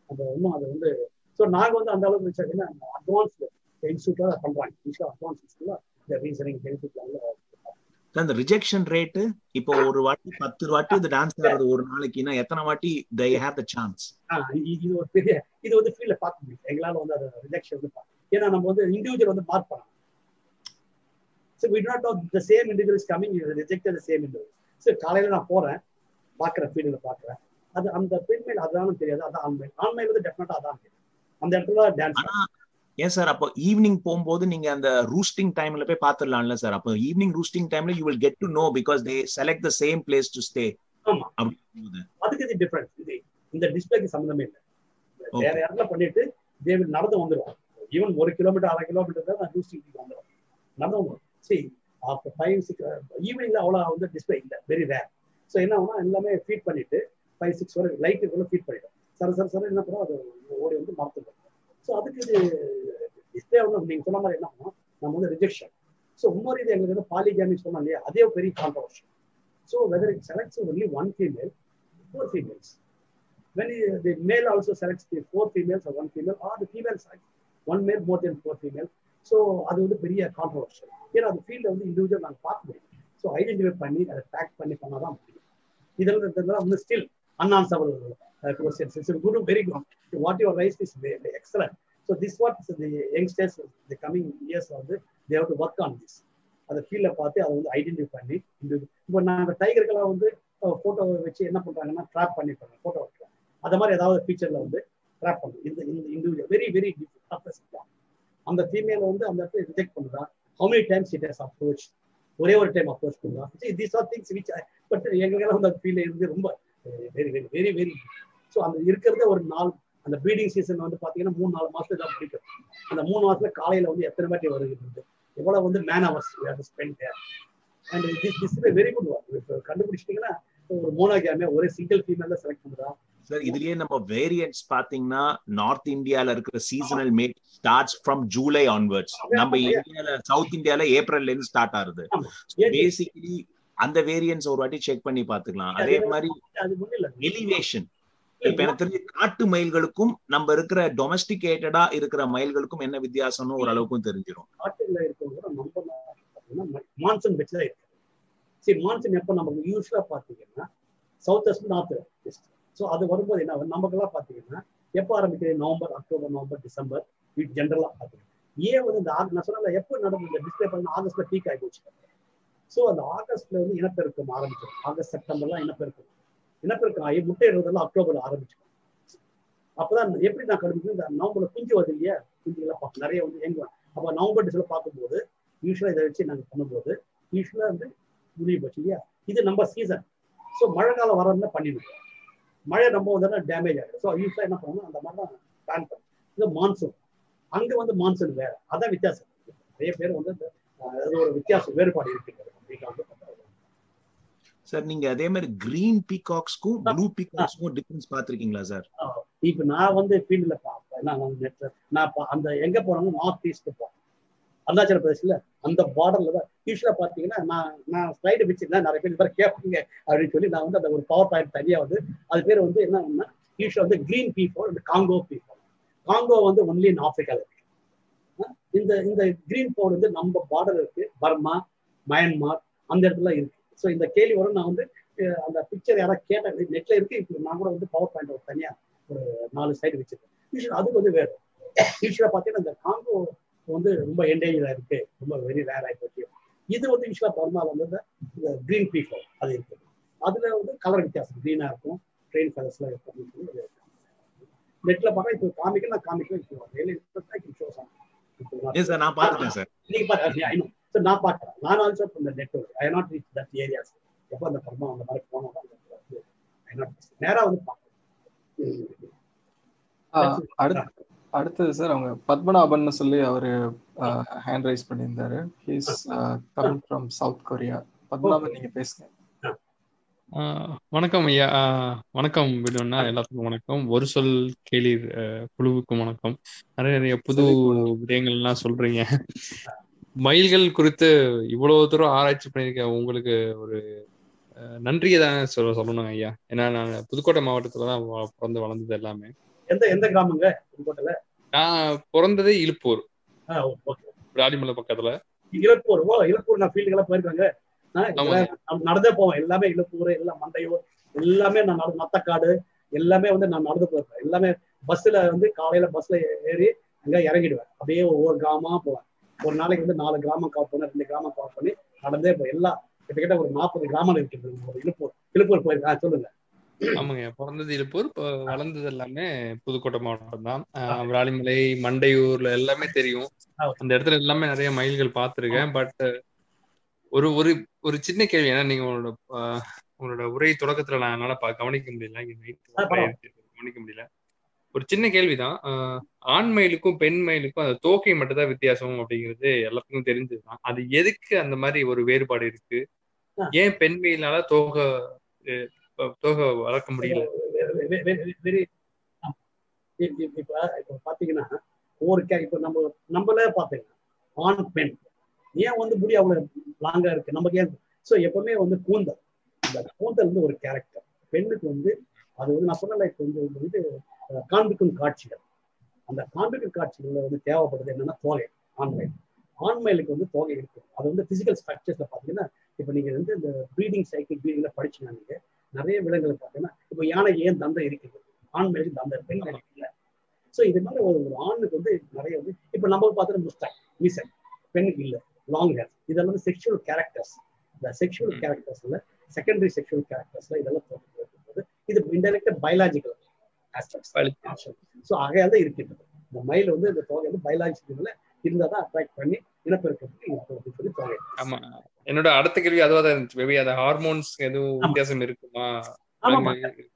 அந்த இன்னும் அது வந்து ஸோ நாங்கள் வந்து அந்த அளவுக்கு வச்சாங்கன்னா அட்வான்ஸ்டு இன்ஸ்டியூட்டாக பண்ணுறாங்க இன்ஸ்டியூட் அட்வான்ஸ் இன்ஸ்டியூட்ல இந்த ரீசனிங் பெனிஃபிட் அந்த ரிஜெக்ஷன் ரேட்டு இப்போ ஒரு வாட்டி பத்து வாட்டி இது டான்ஸ் ஆடுறது ஒரு நாளைக்குன்னா எத்தனை வாட்டி தே ஹேவ் த சான்ஸ் இது ஒரு பெரிய இது வந்து ஃபீல்ட்ல பார்க்க முடியும். எங்களால வந்து அதை ரிஜெக்ஷன் வந்து ஏன்னா நம்ம வந்து இண்டிவிஜுவல் வந்து மார்க் பண்ணலாம் so we not know the same individual is coming reject the same individual so காலையில நான் போறேன் பார்க்குறேன் ஃபீல்டில் பார்க்குறேன். அது அந்த பெண்மையில் அதானும் தெரியாது அதான் ஆண்மையில் ஆண்மையில் வந்து டெஃபினட்டா அதான் அந்த இடத்துல டான்ஸ் ஏன் சார்? அப்போ ஈவினிங் போகும்போது நீங்க அந்த ரூஸ்டிங் டைம்ல போய் பாத்துடலாம்ல சார்? அப்போ ஈவினிங் ரூஸ்டிங் டைம்ல you will get to know because they select the same place to stay அதுக்கு இது டிஃபரன்ஸ் இது இந்த டிஸ்பிளேக்கு சம்மந்தமே இல்லை. வேற இடத்துல பண்ணிட்டு தே வில் நடந்து வந்துடும் ஈவன் ஒரு கிலோமீட்டர் அரை கிலோமீட்டர் தான் நான் ரூஸ்டிங் வந்துடும் நடந்து வந்துடும் சரி ஆஃப்டர் ஃபைவ் சிக்ஸ் ஈவினிங்ல அவ்வளோ வந்து டிஸ்பிளே இல்லை. வெரி ரேர் ஸோ என்ன ஆகுனா எல்லாமே ஃபீட் பண்ணிட்டு ஃபைவ் சிக்ஸ் வரை லைட் கூட ஃபீட் பண்ணிடும். சர சர சர என்ன பண்ணுறோம் அது ஓடி வந்து மறந்துடும். ஸோ அதுக்கு இது டிஸ்பிளே வந்து நீங்க சொன்ன மாதிரி என்ன நம்ம வந்து ரிஜெக்ஷன் ஸோ இன்னொரு இது எங்களுக்கு வந்து பாலிகேமி சொன்னோம் இல்லையா? அதே பெரிய controversy so whether it selects only one female four females when the male also selects the four females or one female or the female one one male more than four female. So அது வந்து பெரிய controversial ஏன்னா அந்த ஃபீல்டை வந்து individual நாங்கள் பார்க்க முடியும் ஸோ ஐடென்டிஃபை பண்ணி அதை ட்ராக் பண்ணி பண்ணாதான் முடியும். இதெல்லாம் வந்து still unanswerable questions it's good very good what your rise is excellent so this what the youngsters the coming years வந்து they have to work on this. அந்த ஃபீல்டை பார்த்து அதை வந்து ஐடென்டிஃபை பண்ணி இப்போ நாங்கள் டைகருக்கெல்லாம் வந்து ஃபோட்டோ வச்சு என்ன பண்ணுறாங்கன்னா ட்ராப் பண்ணிப்பாங்க ஃபோட்டோ வைக்கிறாங்க அந்த மாதிரி ஏதாவது ஃபீச்சரில் வந்து ட்ராப் பண்ணும். இந்த இந்த இண்டிவிஜுவல் வெரி வெரி டிஃபிகல்ட் அந்த ஃபீமேல் வந்து அந்த இடத்துல ரிஜெக்ட் பண்ணுறா. How many times it has approach ஒரே ஒரு டைம் அப்ரோச் பண்ணுறா. These are things which but எங்களுக்கெல்லாம் வந்து அந்த ஃபீல் இருந்து ரொம்ப very very very very so அந்த இருக்கிறத ஒரு நாள். அந்த ப்ரீடிங் சீசன் வந்து பார்த்தீங்கன்னா மூணு நாலு மாதத்துல தான் பிடிக்கும். அந்த மூணு மாதத்துல காலையில் வந்து எத்தனை வாட்டி வருகிறது? எவ்வளவு வந்து man hours spend and this this is very good work கண்டுபிடிச்சிட்டீங்கன்னா ஒரு மோனோகிராமே ஒரே சிங்கிள் ஃபீமேல் செலக்ட் பண்ணுறா. சார் இதுலயே நம்ம வேரியன்ட்ஸ் பாத்தீங்கன்னா நார்த் இந்தியால இருக்கிற seasonal mate starts from July onwards நம்ம இந்தியால சவுத் இந்தியால ஏப்ரல்ல இருந்து ஸ்டார்ட் ஆகுது. பேசிக்கலி அந்த வேரியன்ட்ஸ் ஒரு வாட்டி செக் பண்ணி பாத்துக்கலாம். அதே மாதிரி எலிவேஷன் இப்ப எனக்கு தெரிஞ்சு காட்டு மயில்களுக்கும் நம்ம இருக்கிற டொமஸ்டிகேட்டடா இருக்கிற மயில்களுக்கும் என்ன வித்தியாசம்னு ஓரளவுக்கும் தெரிஞ்சிடும் காட்டுல இருக்கிறவங்க மான்சூன் வச்சு தான் இருக்கு. சரி மான்சூன் எப்போ நம்ம யூஸ்வலா பாத்தீங்கன்னா south west north west so அது வரும்போது என்ன நமக்கெல்லாம் பாத்தீங்கன்னா எப்போ ஆரம்பிக்கிறது நவம்பர் அக்டோபர் நவம்பர் டிசம்பர். ஜென்ரலா பாத்தீங்கன்னா ஏன் வந்து இந்த நான் சொன்ன எப்போ நடந்த இந்த டிஸ்பிளே பண்ண ஆகஸ்ட்ல பீக் ஆகி போச்சு. ஸோ அந்த ஆகஸ்ட்ல வந்து இனப்பெருக்கம் ஆரம்பிச்சிடும். ஆகஸ்ட் செப்டம்பர்லாம் இனப்பெருக்கம். இனப்பெருக்கம் ஆகி முட்டையிடுறதெல்லாம் அக்டோபர்ல ஆரம்பிச்சிடும். அப்பதான் எப்படி நான் கண்டுபிடிக்கணும் இந்த நவம்பர்ல குஞ்சு வருது இல்லையா குஞ்சுலாம் பார்க்க நிறைய வந்து எங்க அப்போ நவம்பர் டிசம்பர் பார்க்கும்போது யூஸ்வலா இதை வச்சு நாங்கள் பண்ணும்போது யூஸ்வலா வந்து முடிவு போச்சு இல்லையா? இது நம்ம சீசன் ஸோ மழை காலம் வரதுல பண்ணிடுவோம். மழை ரொம்ப வந்தோம்னா டேமேஜ் ஆகிடும் ஸோ யூஸ்வலா என்ன பண்ணணும் அந்த மாதிரி தான் பிளான் பண்ணும் இது மான்சூன் அங்க வந்து மான்சூன் வேற. அதான் வித்தியாசம். நிறைய பேர் வந்து அது ஒரு வித்தியாசம் வேறுபாடு இருக்கு சார் நீங்க அதே மாதிரி கிரீன் பீகாக்ஸ்க்கும் ப்ளூ பீகாக்ஸ்க்கும் டிஃபரன்ஸ் பாத்திருக்கீங்களா சார்? இப்ப நான் வந்து ஃபீல்ட்ல பார்ப்பேன். நான் நெட்ல நான் அந்த எங்க போறேன்னு நார்த் ஈஸ்ட் போறேன். அருணாச்சல பிரதேசில் அந்த பார்டர்ல தான். யூஸ்வலா பாத்தீங்கன்னா நான் நான் ஸ்லைடு வச்சிருந்தேன். நிறைய பேர் பேர் கேட்பீங்க அப்படின்னு சொல்லி நான் வந்து அந்த ஒரு பவர் பாயிண்ட் தனியா வந்து அது பேர் வந்து என்னன்னா யூஸ்வலா வந்து கிரீன் பீஃபோர் வந்து காங்கோ பீஃபோர் காங்கோ வந்து ஒன்லி இன் ஆப்பிரிக்கால இருக்கு. இந்த இந்த கிரீன் போர்டு வந்து நம்ம பார்டர் இருக்கு. பர்மா மயன்மார் அந்த இடத்துல இருக்கு. ஸோ இந்த கேள்வி வரும். நான் வந்து அந்த பிக்சர் யாராவது கேட்ட நெட்ல இருக்கு. இப்போ நான் கூட வந்து பவர் பாயிண்ட் ஒரு தனியா ஒரு நாலு சைடு வச்சிருக்கேன். யூஸ்வலா அது வந்து வேறு யூஸ்வலா பார்த்தீங்கன்னா இந்த காங்கோ வந்து ரொம்ப என்டேஞ்சரா இருக்கு ரொம்ப வெரி ரேர் ஆகி போச்சு இது வந்து யூஸ்வலா பர்மால வந்து இந்த கிரீன் பீஃபோ அது இருக்கு. அதுல வந்து கலர் வித்தியாசம். கிரீனா இருக்கும். ட்ரெயின் கலர்ஸ்ல இருக்கும் நெட்ல பார்த்தா இப்போ காமிக்க நான் காமிக்க சார் நான் பாத்துட்டேன் சார் நீங்க பாருங்க ஸோ நான் பார்க்குறேன். நான் ஆல்சோ இந்த network I not reach that areas எப்போ அந்த பர்மா அந்த மாதிரி போனோம் ஐ நாட் நேராக வந்து பார்க்குறேன் அடுத்தது சார் அவங்க பத்மநாபன் சொல்லி அவரு ஹேண்ட் ரைஸ் பண்ணியிருந்தாரு. He's coming from South Korea Padmanabhan நீங்க பேசுங்க. வணக்கம் ஐயா. வணக்கம் விடுன்னா எல்லாத்துக்கும் வணக்கம். ஒரு சொல் கேலி குழுவுக்கும் வணக்கம். நிறைய நிறைய புது விடயங்கள்லாம் சொல்றீங்க. மயில்கள் குறித்து இவ்வளவு தூரம் ஆராய்ச்சி பண்ணியிருக்க உங்களுக்கு ஒரு நன்றியை தான் சொல்ல சொல்லணும் ஐயா. ஏன்னா நான் புதுக்கோட்டை மாவட்டத்துல தான் பிறந்து வளர்ந்தது எல்லாமே. எந்த எந்த கிராமங்க புதுக்கோட்டையில? நான் பிறந்ததே இழுப்பூர். ராடிமலை பக்கத்துல. இழுப்பூர் ஓ இழுப்பூர் நான் ஃபீல்டுக்கெல்லாம் போயிருக்காங்க. நடந்தே போவேன் எல்லாமே இழுப்பூர் எல்லாம் மண்டையூர் எல்லாமே நான் நடந்து மத்தக்காடு எல்லாமே வந்து நான் நடந்து போயிருக்கேன் எல்லாமே பஸ்ல வந்து காலையில பஸ்ல ஏறி அங்க இறங்கிடுவேன். அப்படியே ஒவ்வொரு கிராமமா போவேன். ஒரு நாளைக்கு வந்து நாலு கிராமம் கவர் பண்ணி ரெண்டு கிராமம் கவர் பண்ணி நடந்தே போய் எல்லாம் கிட்டத்தட்ட ஒரு நாற்பது கிராமம் இருக்குது இழுப்பூர் இழுப்பூர் போயிருக்கேன் சொல்லுங்க. ஆமாங்க. பிறந்தது இழுப்பூர் வளர்ந்தது எல்லாமே புதுக்கோட்டை மாவட்டம் தான். விராலிமலை மண்டையூர்ல எல்லாமே தெரியும். அந்த இடத்துல எல்லாமே நிறைய மயில்கள் பார்த்துருக்கேன். பட் ஒரு ஒரு ஒரு சின்ன கேள்வி ஏன்னா நீங்க உங்களோட உங்களோட உரை தொடக்கத்துல நான் என்னால கவனிக்க முடியல. கவனிக்க முடியல. ஒரு சின்ன கேள்விதான். ஆண் மயிலுக்கும் பெண் மயிலுக்கும் அந்த தோகை மட்டும் தான் வித்தியாசம் அப்படிங்கிறது எல்லாத்துக்கும் தெரிஞ்சதுதான். அது எதுக்கு அந்த மாதிரி ஒரு வேறுபாடு இருக்கு? ஏன் பெண் மயிலால தோகை தோகை வளர்க்க முடியல? இப்ப பாத்தீங்கன்னா ஒவ்வொரு இப்ப நம்ம நம்மளே பாத்தீங்கன்னா ஆண் பெண். ஏன் வந்து முடி அவ்வளவு லாங்கா இருக்கு? நமக்கு ஏன் ஸோ எப்பவுமே வந்து கூந்தல். இந்த கூந்தல் வந்து ஒரு கேரக்டர் பெண்ணுக்கு வந்து அது வந்து நான் இப்போ வந்து வந்து காண்பிக்கும் காட்சிகள். அந்த காண்பிக்கும் காட்சிகள்ல வந்து தேவைப்படுது என்னன்னா தோகை ஆண்மயில். ஆண்மயிலுக்கு வந்து தோகை இருக்கும் அது வந்து பிசிக்கல் ஸ்ட்ரக்சர்ஸ்ல பாத்தீங்கன்னா இப்போ நீங்க வந்து இந்த ப்ரீடிங் சைக்கிள் ப்ரீடிங்ல படிச்சீங்க நீங்க நிறைய விலங்குகள் பார்த்தீங்கன்னா இப்போ யானை ஏன் தந்தை இருக்குது? ஆண் மேலே தந்தை பெண் இல்லை ஸோ இது மாதிரி ஒரு ஒரு ஆணுக்கு வந்து நிறைய வந்து இப்போ நம்ம பார்த்துட்டு முஸ்டாக் மீசன் பெண்ணுக்கு இல்லை லாங் ஹேர் இதெல்லாம் வந்து செக்ஷுவல் கேரக்டர்ஸ் இந்த செக்ஷுவல் கேரக்டர்ஸ்ல செகண்டரி செக்ஷுவல் கேரக்டர்ஸ்ல இதெல்லாம் போது இது இன்டெரக்டா பயாலஜிக்கல் ஆஸ்பெக்ட்ஸ் ஸோ ஆகையால் தான் இருக்கின்றது. இந்த மயில் வந்து இந்த தொகை வந்து பயாலஜிக்கல்ல இருந்தால் தான் அட்ராக்ட் பண்ணி இனப்பெருக்கத்துக்கு சொல்லி தொகை. ஆமா. என்னோட அடுத்த கேள்வி அதுவா தான் இருந்துச்சு. மேபி அந்த ஹார்மோன்ஸ் எதுவும் வித்தியாசம் இருக்குமா? ஆமா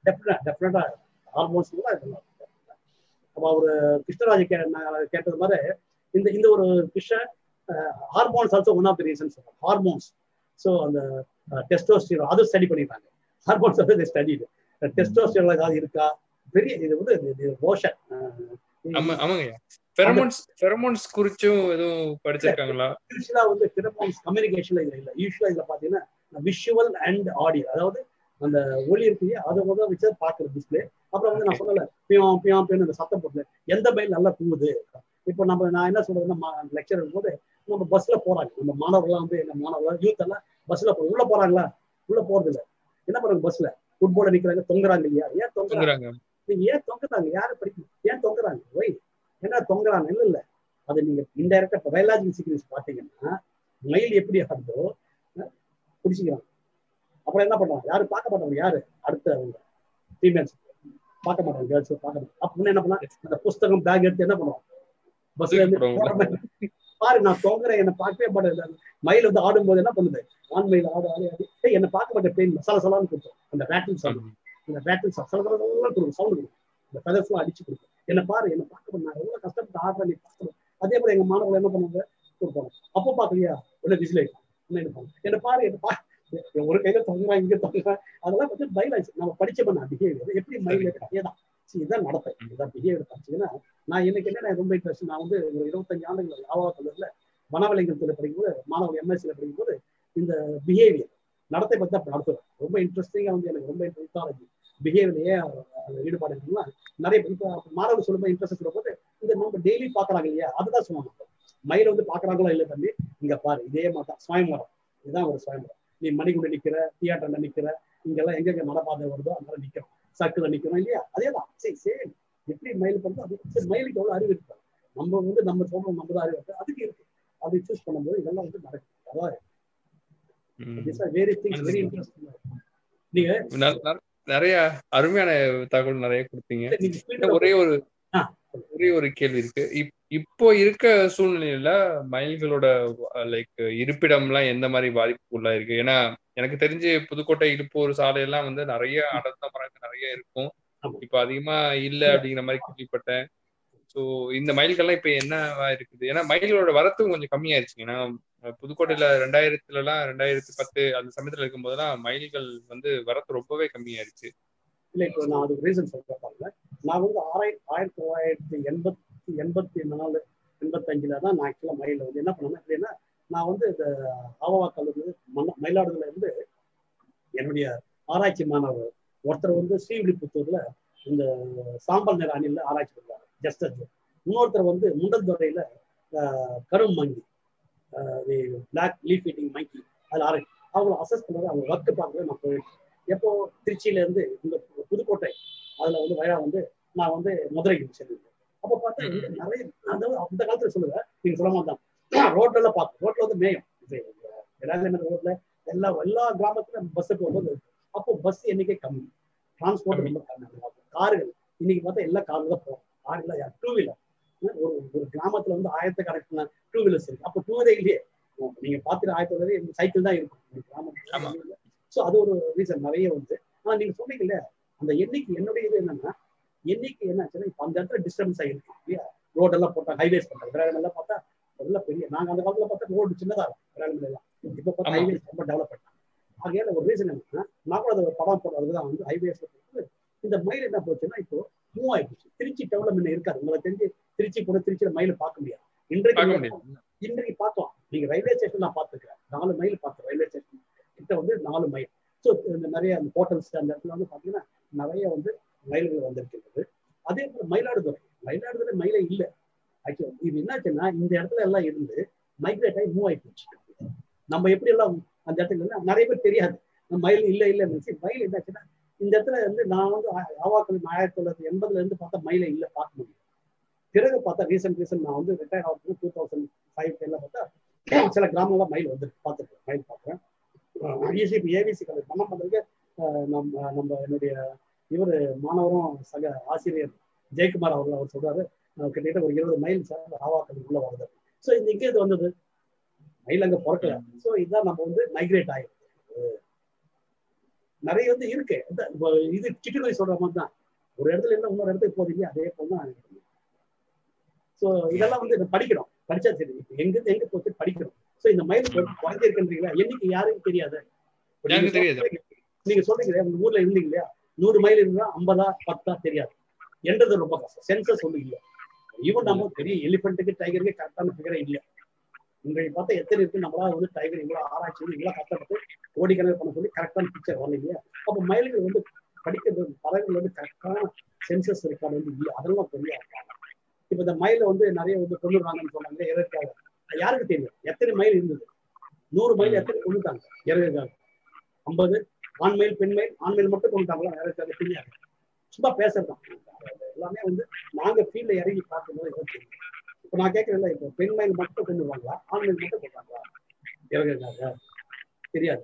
டெஃபினட்டா டெஃபினட்டா ஹார்மோன்ஸ் அப்போ அவரு கிருஷ்ணராஜ் கே கேட்டது மாதிரி இந்த இந்த ஒரு விஷயம் hormones also one of the reasons hormones so அந்த டெஸ்டோஸ்டிரோ அதை ஸ்டடி பண்ணிருக்காங்க ஹார்மோன்ஸ் வந்து ஸ்டடி டெஸ்டோஸ்டிரோ ஏதாவது இருக்கா? பெரிய இது வந்து ரோஷன் ஆமா ஆமாங்க. ஃபெரமோன்ஸ் ஃபெரமோன்ஸ் குறிச்சும் எதுவும் படிச்சிருக்காங்களா? யூஸ்வலா வந்து ஃபெரமோன்ஸ் கம்யூனிகேஷன்ல இதுல இல்ல யூஸ்வலா இதுல பாத்தீங்கன்னா விஷுவல் அண்ட் ஆடியோ அதாவது அந்த ஒளி இருக்கு அதை வந்து வச்சு பாக்குற டிஸ்பிளே அப்புறம் வந்து நான் சொல்லல பியம் பியம் பியம் அந்த சத்தம் போட்டு எந்த பயில் நல்லா தூங்குது? இப்போ நம்ம நான் என்ன சொல்றதுன்னா லெக்சர் இருக்கும்போது நம்ம பஸ்ல போறாங்க. நம்ம மாணவர்கள்லாம் வந்து எங்க மாணவர்கள் யூத் எல்லாம் பஸ்ல போ உள்ள போறாங்களா? உள்ள போறது இல்ல என்ன பண்றாங்க பஸ்ல ஃபுட்பால நிக்கிறாங்க தொங்குறாங்க இல்லையா? ஏன் தொங்குறாங்க. ஏன் தொங்குறாங்க? யாரு படிக்கணும்? ஏன் தொங்குறாங்க? ஒய் என்ன தொங்குறாங்க? இல்ல இல்ல. அது நீங்க இன்டைரக்டா பயாலஜிக்கல் சீக்வன்ஸ் பாத்தீங்கன்னா மயில் எப்படி ஆகுதோ பிடிச்சிக்கிறாங்க அப்புறம் என்ன பண்றாங்க யாரு பார்க்க மாட்டாங்க யாரு? அடுத்த அவங்க. ஃபீமேல்ஸ் பார்க்க மாட்டாங்க. கேர்ள்ஸ் பார்க்க மாட்டாங்க. அப்படின்னு என்ன பண்ணா அந்த புஸ்தகம் பேக் எடுத்து என்ன பண்ணுவாங்க? பஸ்ல இருந்து <laughs> பாரு நான் தொங்குறேன். என்ன பார்க்கவே மாட்டேன் மயில் வந்து ஆடும்போது என்ன பண்ணுது? ஆண் மயில் ஆடு ஆடு ஆடி. என்ன பார்க்க மாட்டேன். பெயின் மசாலா சலான்னு கொடுத்தோம். அந்த பேட்டில் சவுண்ட் அந்த பேட்டில் சல சல கொடுக்கும் சவுண்ட் கொடுக்கும் இந்த ஃபெதர்ஸ் எல்லாம் அடிச்சு கொடுக்கும். என்ன பாரு என்ன பார்க்க நான் எவ்வளவு கஷ்டப்பட்டு ஆடுறேன் நீ பார்க்கணும் அதே போல எங்க மாணவர்கள் என்ன பண்ணுவாங்க? கொடுப்பாங்க. அப்போ பாக்கலையா உடனே விசில் என்ன நினைப்பாங்க என்ன பாரு என்ன பா ஒரு கையில தொங்குறான் இங்க தொங்குறான். அதெல்லாம் வந்து பயிலாச்சு நம்ம படிச்ச பண்ண பிஹேவியர் எப்படி மைண்ட் அதே தான் இதுதான் நடப்பேன் இதுதான் பிஹேவியர் படிச்சீங்கன்னா நான் எனக்கு என்ன ரொம்ப இன்ட்ரெஸ்ட் நான் வந்து ஒரு இருபத்தஞ்சு ஆண்டுகள் யாவா கல்லூரில் வனவலைங்கத்தில் படிக்கும்போது மாணவர் எம்எஸ்சியில் படிக்கும்போது இந்த பிஹேவியர் நடத்தை பற்றி அப்போ நடத்துவேன் ரொம்ப இன்ட்ரெஸ்டிங்காக வந்து எனக்கு ரொம்ப இன்ட்ரெஸ்டாலஜி பிஹேவியர்லயே ஈடுபாடு இருக்குன்னா நிறைய இப்போ மாணவர் சொல்லும்போது இன்ட்ரெஸ்ட் சொல்லும்போது இந்த நம்ம டெய்லி பார்க்குறாங்க இல்லையா? அதுதான் சொன்னோம் மயில் வந்து பார்க்குறாங்களோ இல்லை தம்பி இங்க பாரு இதே மாதிரி தான். சுயம்பரம் இதுதான் ஒரு சுயம்பரம் நீ மணிக்குள்ள நிக்கிற தியேட்டர்ல நிக்கிற இங்கெல்லாம் எங்கெங்க நடப்பாதை வருதோ அதனால நிக்கிறோம். சர்க்கிள் நிக்கிறோம் இல்லையா? அதே தான் சரி சரி. எப்படி மயில் பண்ணுறோம் அது மயிலுக்கு எவ்வளவு அறிவு இருக்கு? நம்ம வந்து நம்ம சொல்றோம் நம்ம தான் அறிவு இருக்கு. அதுக்கு இருக்கு. அதை சூஸ் பண்ணும்போது இதெல்லாம் வந்து நடக்கும். அதான் வெரி திங்ஸ் வெரி இன்ட்ரெஸ்டிங் நீங்க நிறைய அருமையான தகவல் நிறைய கொடுத்தீங்க. ஒரே ஒரு ஒரே ஒரு கேள்வி இருக்கு. இப்போ இருக்க சூழ்நிலையில மயில்களோட லைக் இருப்பிடம் எல்லாம் எந்த மாதிரி பாதிப்புக்குள்ளா இருக்கு? ஏன்னா எனக்கு தெரிஞ்சு புதுக்கோட்டை இடுப்பூர் சாலையெல்லாம் வந்து நிறைய அடர்ந்த மரங்கள் நிறைய இருக்கும். இப்ப அதிகமா இல்ல. அப்படிங்கிற மாதிரி கேள்விப்பட்டேன். ஸோ இந்த மயில்கள்லாம் இப்ப என்னவா இருக்குது? ஏன்னா மயில்களோட வரத்தும் கொஞ்சம் கம்மியாயிருச்சு. ஏன்னா புதுக்கோட்டையில ரெண்டாயிரத்துல எல்லாம் ரெண்டாயிரத்தி பத்து அந்த சமயத்துல இருக்கும் போதெல்லாம் மயில்கள் வந்து வரத்து ரொம்பவே கம்மியாயிருச்சு. இல்லை இப்போ நான் அதுக்கு ரீசன் சொல்ல நான் வந்து ஆயிரத்தி ஆயிரத்தி தொள்ளாயிரத்தி எண்பத்தி எண்பத்தி நாலு எண்பத்தஞ்சுல தான் நான் ஆக்சுவலாக மயிலில் வந்து என்ன பண்ணேன் அப்படின்னா நான் வந்து இந்த ஆவா கல்லூரி மயிலாடுதுறையில இருந்து என்னுடைய ஆராய்ச்சி மாணவர் ஒருத்தர் வந்து ஸ்ரீவில்லிபுத்தூர்ல இந்த சாம்பல் நிற அணில ஆராய்ச்சி பண்ணுவாங்க ஜஸ்டர் இன்னொருத்தர் வந்து முண்டல்துறையில கரும் monkey black leaf eating monkey அதில் ஆராய்ச்சி அவங்கள அசஸ் பண்ணது அவங்க ஒர்க்கு பார்க்கவே நான் போயிருக்கேன் எப்போ திருச்சியில இருந்து இந்த புதுக்கோட்டை அதுல வந்து வயலா வந்து நான் வந்து மதுரைக்கு செல்லுவேன் அப்போ பார்த்தா நிறைய அந்த அந்த காலத்துல சொல்லுவேன் நீங்க சொல்ல மாட்டான் ரோட்ல எல்லாம் பார்ப்போம். ரோட்ல வந்து மேயம். வேளாண்மை ரோட்ல எல்லா எல்லா கிராமத்துல பஸ் போகும்போது அப்போ பஸ் எண்ணிக்கை கம்மி. டிரான்ஸ்போர்ட் ரொம்ப கம்மி. கார்கள் இன்னைக்கு பார்த்தா எல்லா கார்ல தான் போகும் கார் இல்ல டூ வீலர் ஒரு ஒரு கிராமத்துல வந்து ஆயிரத்துக்கணக்கான டூ வீலர்ஸ் இருக்கு. அப்போ டூ வீலர்லயே நீங்க பாத்துட்டு ஆயிரத்தி சைக்கிள் தான் இருக்கும். கிராமத்துல ஸோ அது ஒரு ரீசன் நிறைய வந்து. ஆனா நீங்க சொன்னீங்கல்ல அந்த எண்ணிக்கை என்னுடைய இது என்னன்னா எண்ணிக்கை என்னாச்சுன்னா இப்போ அந்த இடத்துல டிஸ்டர்பன்ஸ் ஆகிருக்கு இல்லையா? ரோட் எல்லாம் போட்டா ஹைவேஸ் பண்றாங்க விராகமெல்லாம் பார்த்தா அதெல்லாம் பெரிய நாங்க அந்த காலத்துல பார்த்தா ரோடு சின்னதா இருக்கும். விராகமெல்லாம் எல்லாம். இப்போ பார்த்தா ஹைவேஸ் ரொம்ப டெவலப் பண்ணாங்க ஆகையால ஒரு ரீசன் என்னன்னா நான் கூட அதை படம் போடுறதுக்கு தான் வந்து போட்டு இந்த மயில் என்ன போச்சுன்னா இப்போ மூவ் ஆயிடுச்சு. திருச்சி டெவலப்மெண்ட் இருக்காது உங்களுக்கு தெரிஞ்சு திருச்சி போன திருச்சியில மயில் பார்க்க முடியாது. இன்றைக்கு இன்றைக்கு பார்த்தோம் நீங்க ரயில்வே ஸ்டேஷன் நான் பார்த்துக்கிறேன் நாலு மைல் பார்த்தேன் ரயில்வே ஸ்டேஷன் கிட்ட வந்து நாலு மைல் ஸோ இந்த நிறைய அந்த ஹோட்டல்ஸ் அந்த இடத்துல வந்து பார்த்தீங்கன்னா நிறைய வந்து மயில்கள் வந்திருக்கின்றது அதே போல மயிலாடுதுறை. மயிலாடுதுறை மயிலே இல்லை. ஆக்சுவலி இது என்னாச்சுன்னா இந்த இடத்துல எல்லாம் இருந்து மைக்ரேட் ஆகி மூவ் ஆகி போச்சு. நம்ம எப்படி எல்லாம் அந்த இடத்துல நிறைய பேர் தெரியாது. மயில் இல்ல இல்ல. மயில் என்னாச்சுன்னா இந்த இடத்துல வந்து நான் வந்து ஆவாக்கள் ஆயிரத்தி தொள்ளாயிரத்தி எண்பதுல இருந்து பார்த்தா மயில இல்ல பார்க்க முடியும் பிறகு பார்த்தா ரீசன்ட் ரீசன்ட் நான் வந்து ரிட்டையர் ஆகும் டூ தௌசண்ட் ஃபைவ் டென்ல பார்த்தா சில கிராமங்களா மயில் வந்து பார்த்துருக்கேன் மயில் பார்க்குறேன். ஏசிபி ஏவிசி காலேஜ் பண்ண பண்ணுறதுக்கு நம்ம நம்ம என்னுடைய இவர் மாணவரும் சக ஆசிரியர் ஜெயக்குமார் அவர்கள் அவர் சொல்றாரு கிட்டத்தட்ட ஒரு இருபது மைல் சார் ஆவாக்கள் உள்ள வருது ஸோ இந்த இங்கே இது வந்தது. மயில் அங்கே பிறக்கல. ஸோ இதுதான் நம்ம வந்து மைக்ரேட் ஆயிருக்கு. நிறைய வந்து இருக்கு. இது சிட்டுக்குருவி சொல்ற மாதிரி தான். ஒரு இடத்துல இல்லை இன்னொரு இடத்துக்கு போதீங்க அதே போல தான் ஸோ இதெல்லாம் வந்து படிக்கணும். படிச்சா சரி. இப்போ எங்க எங்க போச்சு படிக்கணும். ஸோ இந்த மயில் குறைஞ்சிருக்குன்றீங்களா? என்னைக்கு யாருக்கும் தெரியாது. நீங்க சொல்றீங்களே உங்க ஊர்ல இருந்தீங்க இல்லையா நூறு மைல் இருந்தா ஐம்பதா பத்தா தெரியாது. என்றது ரொம்ப கஷ்டம். சென்சஸ் ஒண்ணு இல்லை. ஈவன் நம்ம பெரிய எலிபென்ட்டுக்கு டைகருக்கு கரெக்டான ஃபிகரே இல்லை. இன்றைக்கு பார்த்தா எத்தனை இருக்கு? நம்மளா வந்து டைகர் இவ்வளவு ஆராய்ச்சி இவ்வளவு கஷ்டப்பட்டு கோடிக்கணக்கில் பண்ண சொல்லி கரெக்டான பிக்சர் வரல இல்லையா? அப்போ மயில்கள் வந்து படிக்கிறது பறவைகள் வந்து கரெக்டான சென்சஸ் ரெக்கார்டு வந்து இல்லையா அதெல்லாம் பெரிய இப்ப இந்த மயில வந்து நிறைய வந்து கொண்டுடுறாங்கன்னு சொன்னாங்க இறக்காக யாருக்கு தெரியும்? எத்தனை மைல் இருந்தது? நூறு மைல் எத்தனை கொண்டுட்டாங்க இறகுக்காக. ஐம்பது ஆண் மயில் பெண் மயில் ஆண் மயில் மட்டும் கொண்டுட்டாங்களா இறக்காக தெரியாது. சும்மா பேசுறதான் எல்லாமே வந்து நாங்க ஃபீல்ட்ல இறங்கி பார்க்கும்போது தெரியும். இப்ப நான் கேட்கறேன்ல இப்போ பெண் மயில் மட்டும் கொண்டுருவாங்களா ஆண் மயில் மட்டும் கொண்டாங்களா இறகுக்காக. தெரியாது.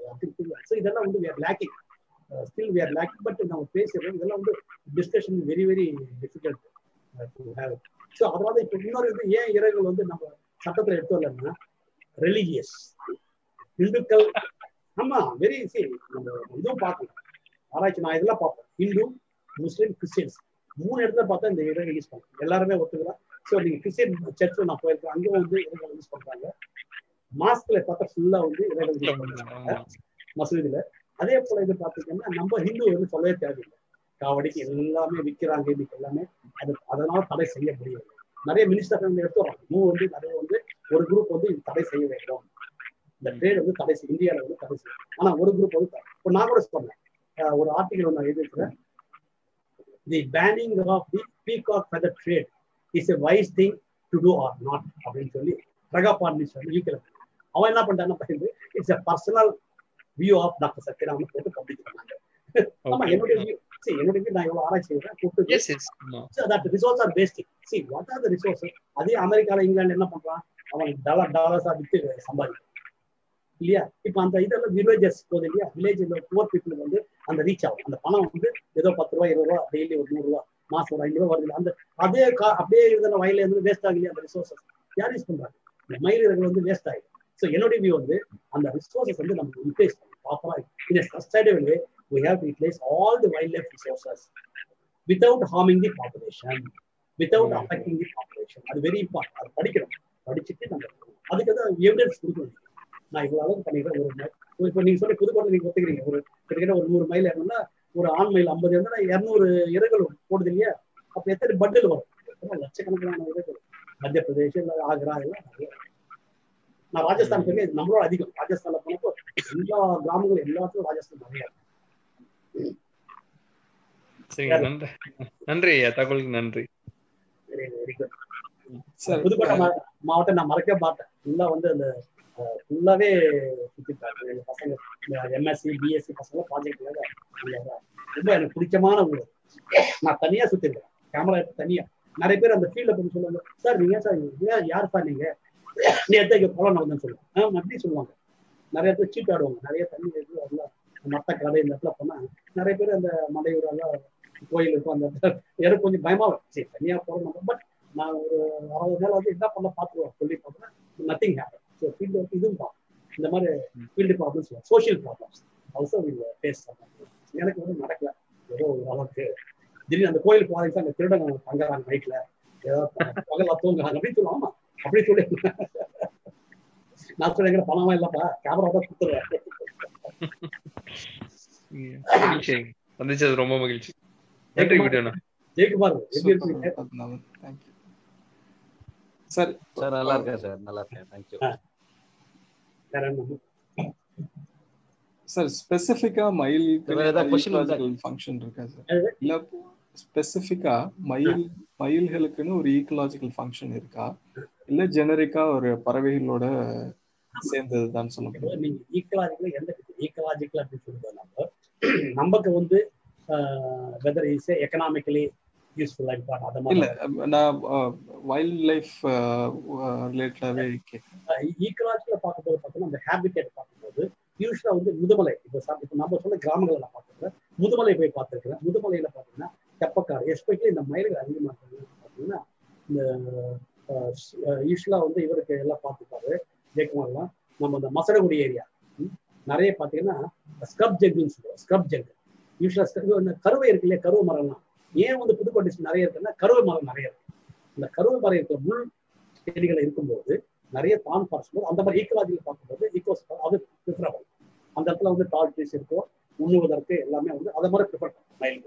ஸோ இதெல்லாம் வந்து we're lacking still we're lacking but நம்ம பேசுறோம் இதெல்லாம் வந்து discussion very very difficult to have so அதனால இப்போ இன்னொரு இது ஏன் இறகுகள் வந்து நம்ம சட்டத்தில் எடுத்து வரலன்னா ரிலிஜியஸ் இந்துக்கள் ஆமா வெரி சி நம்ம இதுவும் பார்க்கணும் ஆராய்ச்சி நான் இதெல்லாம் பார்ப்பேன். இந்து முஸ்லீம் கிறிஸ்டியன்ஸ். மூணு இடத்துல பார்த்தா இந்த இறகு யூஸ் பண்ணுறேன் எல்லாருமே ஒத்துக்கலாம் ஸோ நீங்க கிறிஸ்டியன் சர்ச் நான் போயிருக்கேன். அங்கே வந்து இறகுகள் யூஸ் பண்றாங்க. மாஸ்க்ல பார்த்தா ஃபுல்லா வந்து பண்றாங்க. மசூதியில. அதே போல இது பாத்தீங்கன்னா நம்ம ஹிந்து வந்து சொல்லவே தேவையில்லை. காவடிக்கு எல்லாமே விற்கிறாங்க இன்னைக்கு எல்லாமே. அது அதனால தடை செய்ய முடியாது நிறைய மினிஸ்டர் எடுத்து வராங்க மூ வந்து நிறைய வந்து ஒரு குரூப் வந்து தடை செய்ய வேண்டும். இந்த ட்ரேட் வந்து தடை செய்ய இந்தியாவில் வந்து தடை செய்யும் ஆனா ஒரு குரூப் வந்து இப்போ நான் கூட சொன்னேன். ஒரு ஆர்டிகல் நான் எழுதிருக்கிறேன் the banning of the peacock feather trade is a wise thing to do or not அப்படின்னு சொல்லி பிரகா பார்னிஸ் வந்து யூகேல அவன் என்ன பண்ணிட்டான்னு it's a personal view of doctor Sathyaraman போட்டு பப்ளிக் பண்ணாங்க. ஆமா என்னுடைய வியூ என்னுடைய வியூ நான் எவ்வளவு ஆராய்ச்சி செய்யறேன் resource are wasting see what are the resources அதே அமெரிக்கால இங்கிலாந்து என்ன பண்றான்? அவன் டாலர் டாலர்ஸா வித்து சம்பாதிக்கிறான். இல்லையா? இப்ப அந்த இதெல்லாம் வில்லேஜஸ் போகுது இல்லையா? வில்லேஜ்ல புவர் பீப்புளுக்கு வந்து அந்த ரீச் ஆகும். அந்த பணம் வந்து ஏதோ பத்து ரூபா இருபது ரூபா டெய்லி ஒரு நூறு ரூபா மாசம் ஒரு ஐநூறு ரூபா வருது அந்த அதே அப்படியே இருந்த வயல இருந்து வேஸ்ட் ஆகலையா அந்த ரிசோர்சஸ் யார் யூஸ் பண்றாங்க? மயிலிறகு வந்து வேஸ்ட் ஆகுது ஸோ என்னுடைய வியூ வந்து அந்த ரிசோர்சஸ் வந்து நம்ம யூட்டிலைஸ் ப்ராப்பரா in sustainable way we have to utilize all the wildlife resources without harming the population, without affecting the population. அது வெரி இம்பார்ட் அது படிக்கணும். படிச்சுட்டு நம்ம அதுக்கு தான் எவிடன்ஸ் கொடுக்கணும். நான் இவ்வளவு அளவுக்கு பண்ணிடுறேன். ஒரு இப்போ நீங்க சொல்லி புதுக்கோட்டை நீங்க ஒத்துக்கிறீங்க. ஒரு கிட்டத்தட்ட ஒரு நூறு மைல் ஏறணும்னா ஒரு ஆண் மைல் ஐம்பது இருந்தா இரநூறு இறகுகள் போடுது இல்லையா? அப்ப எத்தனை பட்டில் வரும்? லட்சக்கணக்கான இறகுகள் மத்திய பிரதேஷ் இல்லை ஆக்ரா எல்லாம் நிறைய நான் ராஜஸ்தான் போய் நம்மளோட அதிகம். ராஜஸ்தான்ல போனப்போ எல்லா கிராமங்களும் எல்லாத்துக்கும் ராஜஸ்தான் நிறைய நன்றி. நன்றி தகவலுக்கு நன்றி. புதுக்கோட்டை மாவட்டம் நான் மறக்கவே மாட்டேன். ஃபுல்லா வந்து அந்த ஃபுல்லாவே சுத்திட்டாங்க எங்க பசங்க எம்எஸ்சி பிஎஸ்சி பசங்க ப்ராஜெக்ட்ல ரொம்ப எனக்கு பிடிச்சமான ஊர். நான் தனியா சுத்திருக்கேன். கேமரா எடுத்து தனியா. நிறைய பேர் அந்த ஃபீல்ட்ல போய் சொல்லுவாங்க சார் நீங்க சார் யார் சார் நீங்க? நேற்று இங்கே போலாம் நடந்தேன்னு சொல்லுவாங்க. அப்படி சொல்லுவாங்க. நிறைய பேர் சீட் ஆடுவாங்க. நிறைய தண்ணி அதெல்லாம் மற்ற கடை இந்த இடத்துல போனால் நிறைய பேர் அந்த மலையூரெல்லாம் கோயில் இருக்கும் அந்த எனக்கு கொஞ்சம் பயமா சரி தனியாக போகிறோம் நம்ம பட் நான் ஒரு அறுபது நாள் வந்து என்ன பண்ண பார்த்துருவோம் சொல்லி பார்த்தோன்னா nothing happen so field work இதுவும் பார்க்கணும் இந்த மாதிரி field problems social problems also will face எனக்கு வந்து நடக்கல. ஏதோ ஒரு அளவுக்கு. திடீர்னு அந்த கோயிலுக்கு போகிறதுக்கு அந்த திருடங்க தங்குறாங்க நைட்டில் தூங்குறாங்க அப்படின்னு சொல்லுவாங்க ஆமா. அப்படி சொல்லி நான் சொல்ல பணமா இல்லப்பா. கேமரா தான் கொடுத்துருவேன். ரொம்ப மகிழ்ச்சி. ஜெயக்குமார். எப்படி இருக்கீங்க? சார். சார். நல்லா இருக்கேன் சார். நல்லா இருக்கேன் தேங்க்யூ சார் ஸ்பெசிஃபிக்கா மயில் ஃபங்க்ஷன் இருக்கா சார்? இல்ல ஸ்பெசிஃபிக்கா மயில் மயில்களுக்குன்னு ஒரு ஈக்கலாஜிக்கல் ஃபங்க்ஷன் இருக்கா? இல்ல ஜெனரிக்கா ஒரு பறவைகளோட சேர்ந்ததுதான் சொல்ல முடியும்? நீங்க ஈக்கலாஜிக்கல எந்த ஈக்கலாஜிக்கல் அப்படின்னு சொல்லும்போது நம்ம நமக்கு வந்து வெதர் இஸ் எக்கனாமிக்கலி யூஸ்ஃபுல்லா இருப்பாங்க அந்த இல்ல மாதிரி நான் வைல்ட் லைஃப் ரிலேட்டடாவே ஈக்கலாஜிக்கல பார்க்கும்போது பார்த்தோம்னா அந்த ஹேபிட்டேட் பார்க்கும்போது யூஸ்வலா வந்து முதுமலை இப்போ நம்ம சொன்ன கிராமங்களை நான் பார்த்துருக்கேன். முதுமலை போய் பார்த்துருக்கிறேன் முதுமலையில பார்த்தீங்கன்னா தெப்பக்காடு எஸ்பெஷலி இந்த மயில்கள் அதிகமாக பார்த்தீங்கன்னா இந்த யூஸ்வலாக வந்து இவருக்கு எல்லாம் பார்த்துப்பாரு ஜெயக்குமார்லாம். நம்ம இந்த மசடகுடி ஏரியா நிறைய பார்த்தீங்கன்னா ஸ்க்ரப் ஜெங்குன்னு சொல்லுவோம் ஸ்க்ரப் ஜெங்கு யூஸ்வலா இந்த கருவை இருக்கு இல்லையா கருவை மரம்லாம். ஏன் வந்து புதுக்கோட்டை நிறைய இருக்குன்னா கருவை மரம் நிறைய இருக்கு. இந்த கருவை மரம் இருக்கிற முள் செடிகள் இருக்கும்போது நிறைய தான் பார்க்கும்போது அந்த மாதிரி ஈக்கலாஜியில் பார்க்கும்போது ஈக்கோஸ் அது ப்ரிஃபரபிள் அந்த இடத்துல வந்து டால் ட்ரீஸ் இருக்கும் உண்ணுவதற்கு எல்லாமே வந்து அதை மாதிரி ப்ரிஃபர் பண்ணும் மயில்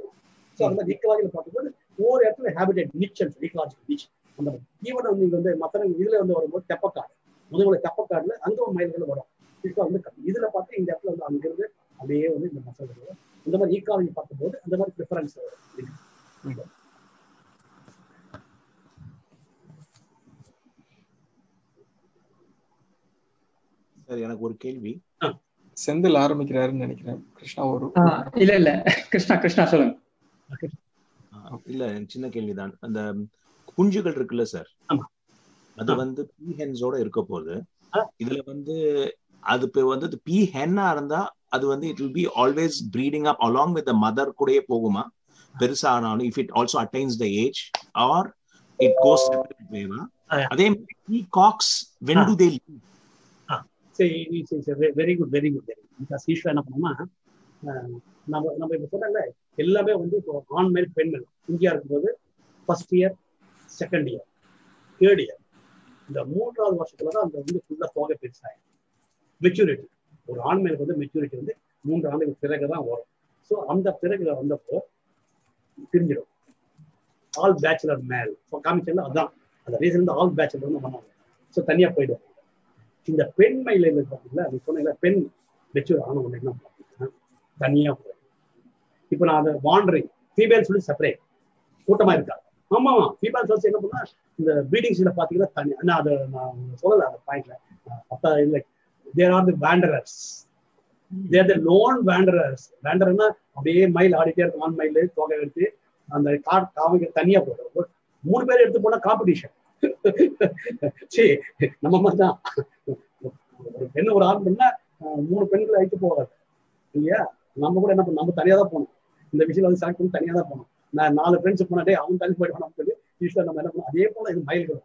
ஸோ அந்த மாதிரி ஈக்கலாஜியில் பார்க்கும்போது ஒவ்வொரு இடத்துல ஹேபிடேட் நிச் ஈக்கலாஜிக்கல் நிச் அந்த மாதிரி ஈவன் நீங்க வந்து மற்ற இதுல வந்து வரும்போது தெப்பக்காடு. முதுகுல தெப்பக்காடுல அங்க ஒரு மயில்கள் வரும். இப்போ வந்து. இதுல பார்த்து இந்த இடத்துல வந்து அங்கிருந்து அப்படியே வந்து இந்த மசாலா வரும். இந்த மாதிரி ஈக்காலஜி பார்க்கும்போது அந்த மாதிரி ப்ரிஃபரன்ஸ் சார் எனக்கு ஒரு கேள்வி. செந்தில் ஆரம்பிக்கிறாருன்னு நினைக்கிறேன். கிருஷ்ணா ஒரு இல்ல இல்ல. கிருஷ்ணா கிருஷ்ணா சொல்லுங்க. இல்ல சின்ன கேள்விதான் அந்த குஞ்சுகள் இருக்குல்ல சார். அது. வந்து பீ ஹென்ஸோட இருக்க போகுது. இதுல வந்து அது இப்ப வந்து பீ ஹென்னா இருந்தா அது வந்து it will be always breeding up along with mother கூடயே போகுமா பெருசா ஆனாலும் if it also attains the age or it goes வேவா. அதே மாதிரி peacocks when. To they சரி very good very good very good because என்ன பண்ணோம்னா அஹ், நம்ம நம்ம இப்போ சொன்னால எல்லாமே வந்து இப்போ ஆண்மையில் மேல் இந்தியா இருக்கும்போது first year second year third year இந்த மூன்றாவது வருஷத்துல தான் அந்த வந்து ஃபுல்லாக தொகை பெருசாகும் மெச்சூரிட்டி ஒரு ஆண் வந்து மெச்சூரிட்டி வந்து மூன்று ஆண்டுக்கு பிறகு தான் வரும். ஸோ அந்த பிறகு வந்தப்போ பிரிஞ்சிடும். ஆல் பேச்சுலர் மேல் காமிச்சல அதான். அந்த ரீசன் ஆல் பேச்சுலர் வந்து பண்ணாங்க ஸோ தனியா போயிடும். இந்த பெண் மயில பார்த்தீங்களா? அது சொன்னீங்களா பெண் மெச்சூர் ஆன உடனே என்ன பார்த்தீங்கன்னா தனியா போயிடும். இப்போ நான் அதை வாண்டரிங் ஃபீமேல் சொல்லி செப்பரேட் கூட்டமா இருக்கா? ஆமா ஆமா ஃபீமேல் சொல்லி என்ன பண்ணா இந்த ப்ரீடிங்ஸ்ல பாத்தீங்கன்னா தனி நான் அதை நான் சொல்லல அந்த பாயிண்ட்ல அப்ப இல்ல there are the வேண்டரர்ஸ் there the loan வேண்டரர்ஸ் வேண்டர்னா அப்படியே மைல் ஆடிட்டே இருக்கும். ஆண் மைல் தொகை எடுத்து அந்த காட் காமிக்க தனியா போடும் மூணு பேர் எடுத்து போனா காம்படிஷன் சரி நம்ம மாதிரி தான். ஒரு பெண் ஒரு ஆண் பண்ணா மூணு பெண்களை அழைத்து போகாது இல்லையா? நம்ம கூட என்ன பண்ண நம்ம தனியா தான் போகணும். இந்த விஷயம் வந்து செலக்ட் பண்ணி தனியா தான் போனோம் நான் நாலு ஃப்ரெண்ட்ஸ் போனாட்டே அவன் தனி போயிடுவான் சொல்லி யூஸ்வலா நம்ம என்ன பண்ணோம்? அதே போல இது மயில்கள்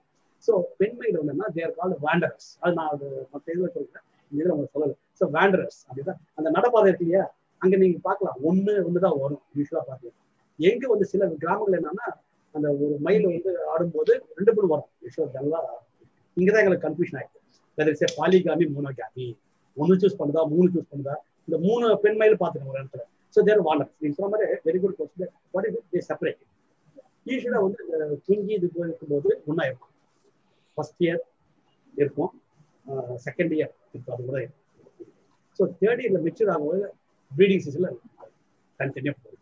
ஸோ பெண் மயில் வந்து தேர் கால் வேண்டரஸ் அது நான் அது மற்ற இதில் சொல்றேன். இந்த இதில் உங்களுக்கு சொல்லலை. ஸோ வேண்டரஸ் அப்படிதான். அந்த நடப்பாதை இருக்கு இல்லையா? அங்க நீங்க பார்க்கலாம். ஒண்ணு ஒன்று தான் வரும். யூஸ்வலா பார்த்தீங்கன்னா எங்க வந்து சில கிராமங்கள் என்னன்னா அந்த ஒரு மயில் வந்து ஆடும்போது ரெண்டு மூணு வரும். யூஸ்வலா இங்கே இங்கதான் எங்களுக்கு கன்ஃபியூஷன் ஆயிடுச்சு. வெதர் இஸ் பாலிகாமி மோனோகாமி ஒன்னு சூஸ் பண்ணுதா? மூணு சூஸ் பண்ணுதா? இந்த மூணு பெண் மயில் பார்த்துக்கணும் ஒரு இடத்துல. ஸோ தேர் வாண்டர் நீங்க சொன்ன மாதிரி very good question what is they separate யூஸ்வலா வந்து இந்த இது இருக்கும்போது ஒன்றா இருக்கும் ஃபர்ஸ்ட் இயர் இருக்கும் செகண்ட் இயர் இருக்கும் அது கூட இருக்கும் ஸோ தேர்ட் இயரில் மெச்சூர் ஆகும்போது ப்ரீடிங் சீசனில் கண்டினியூ போகும்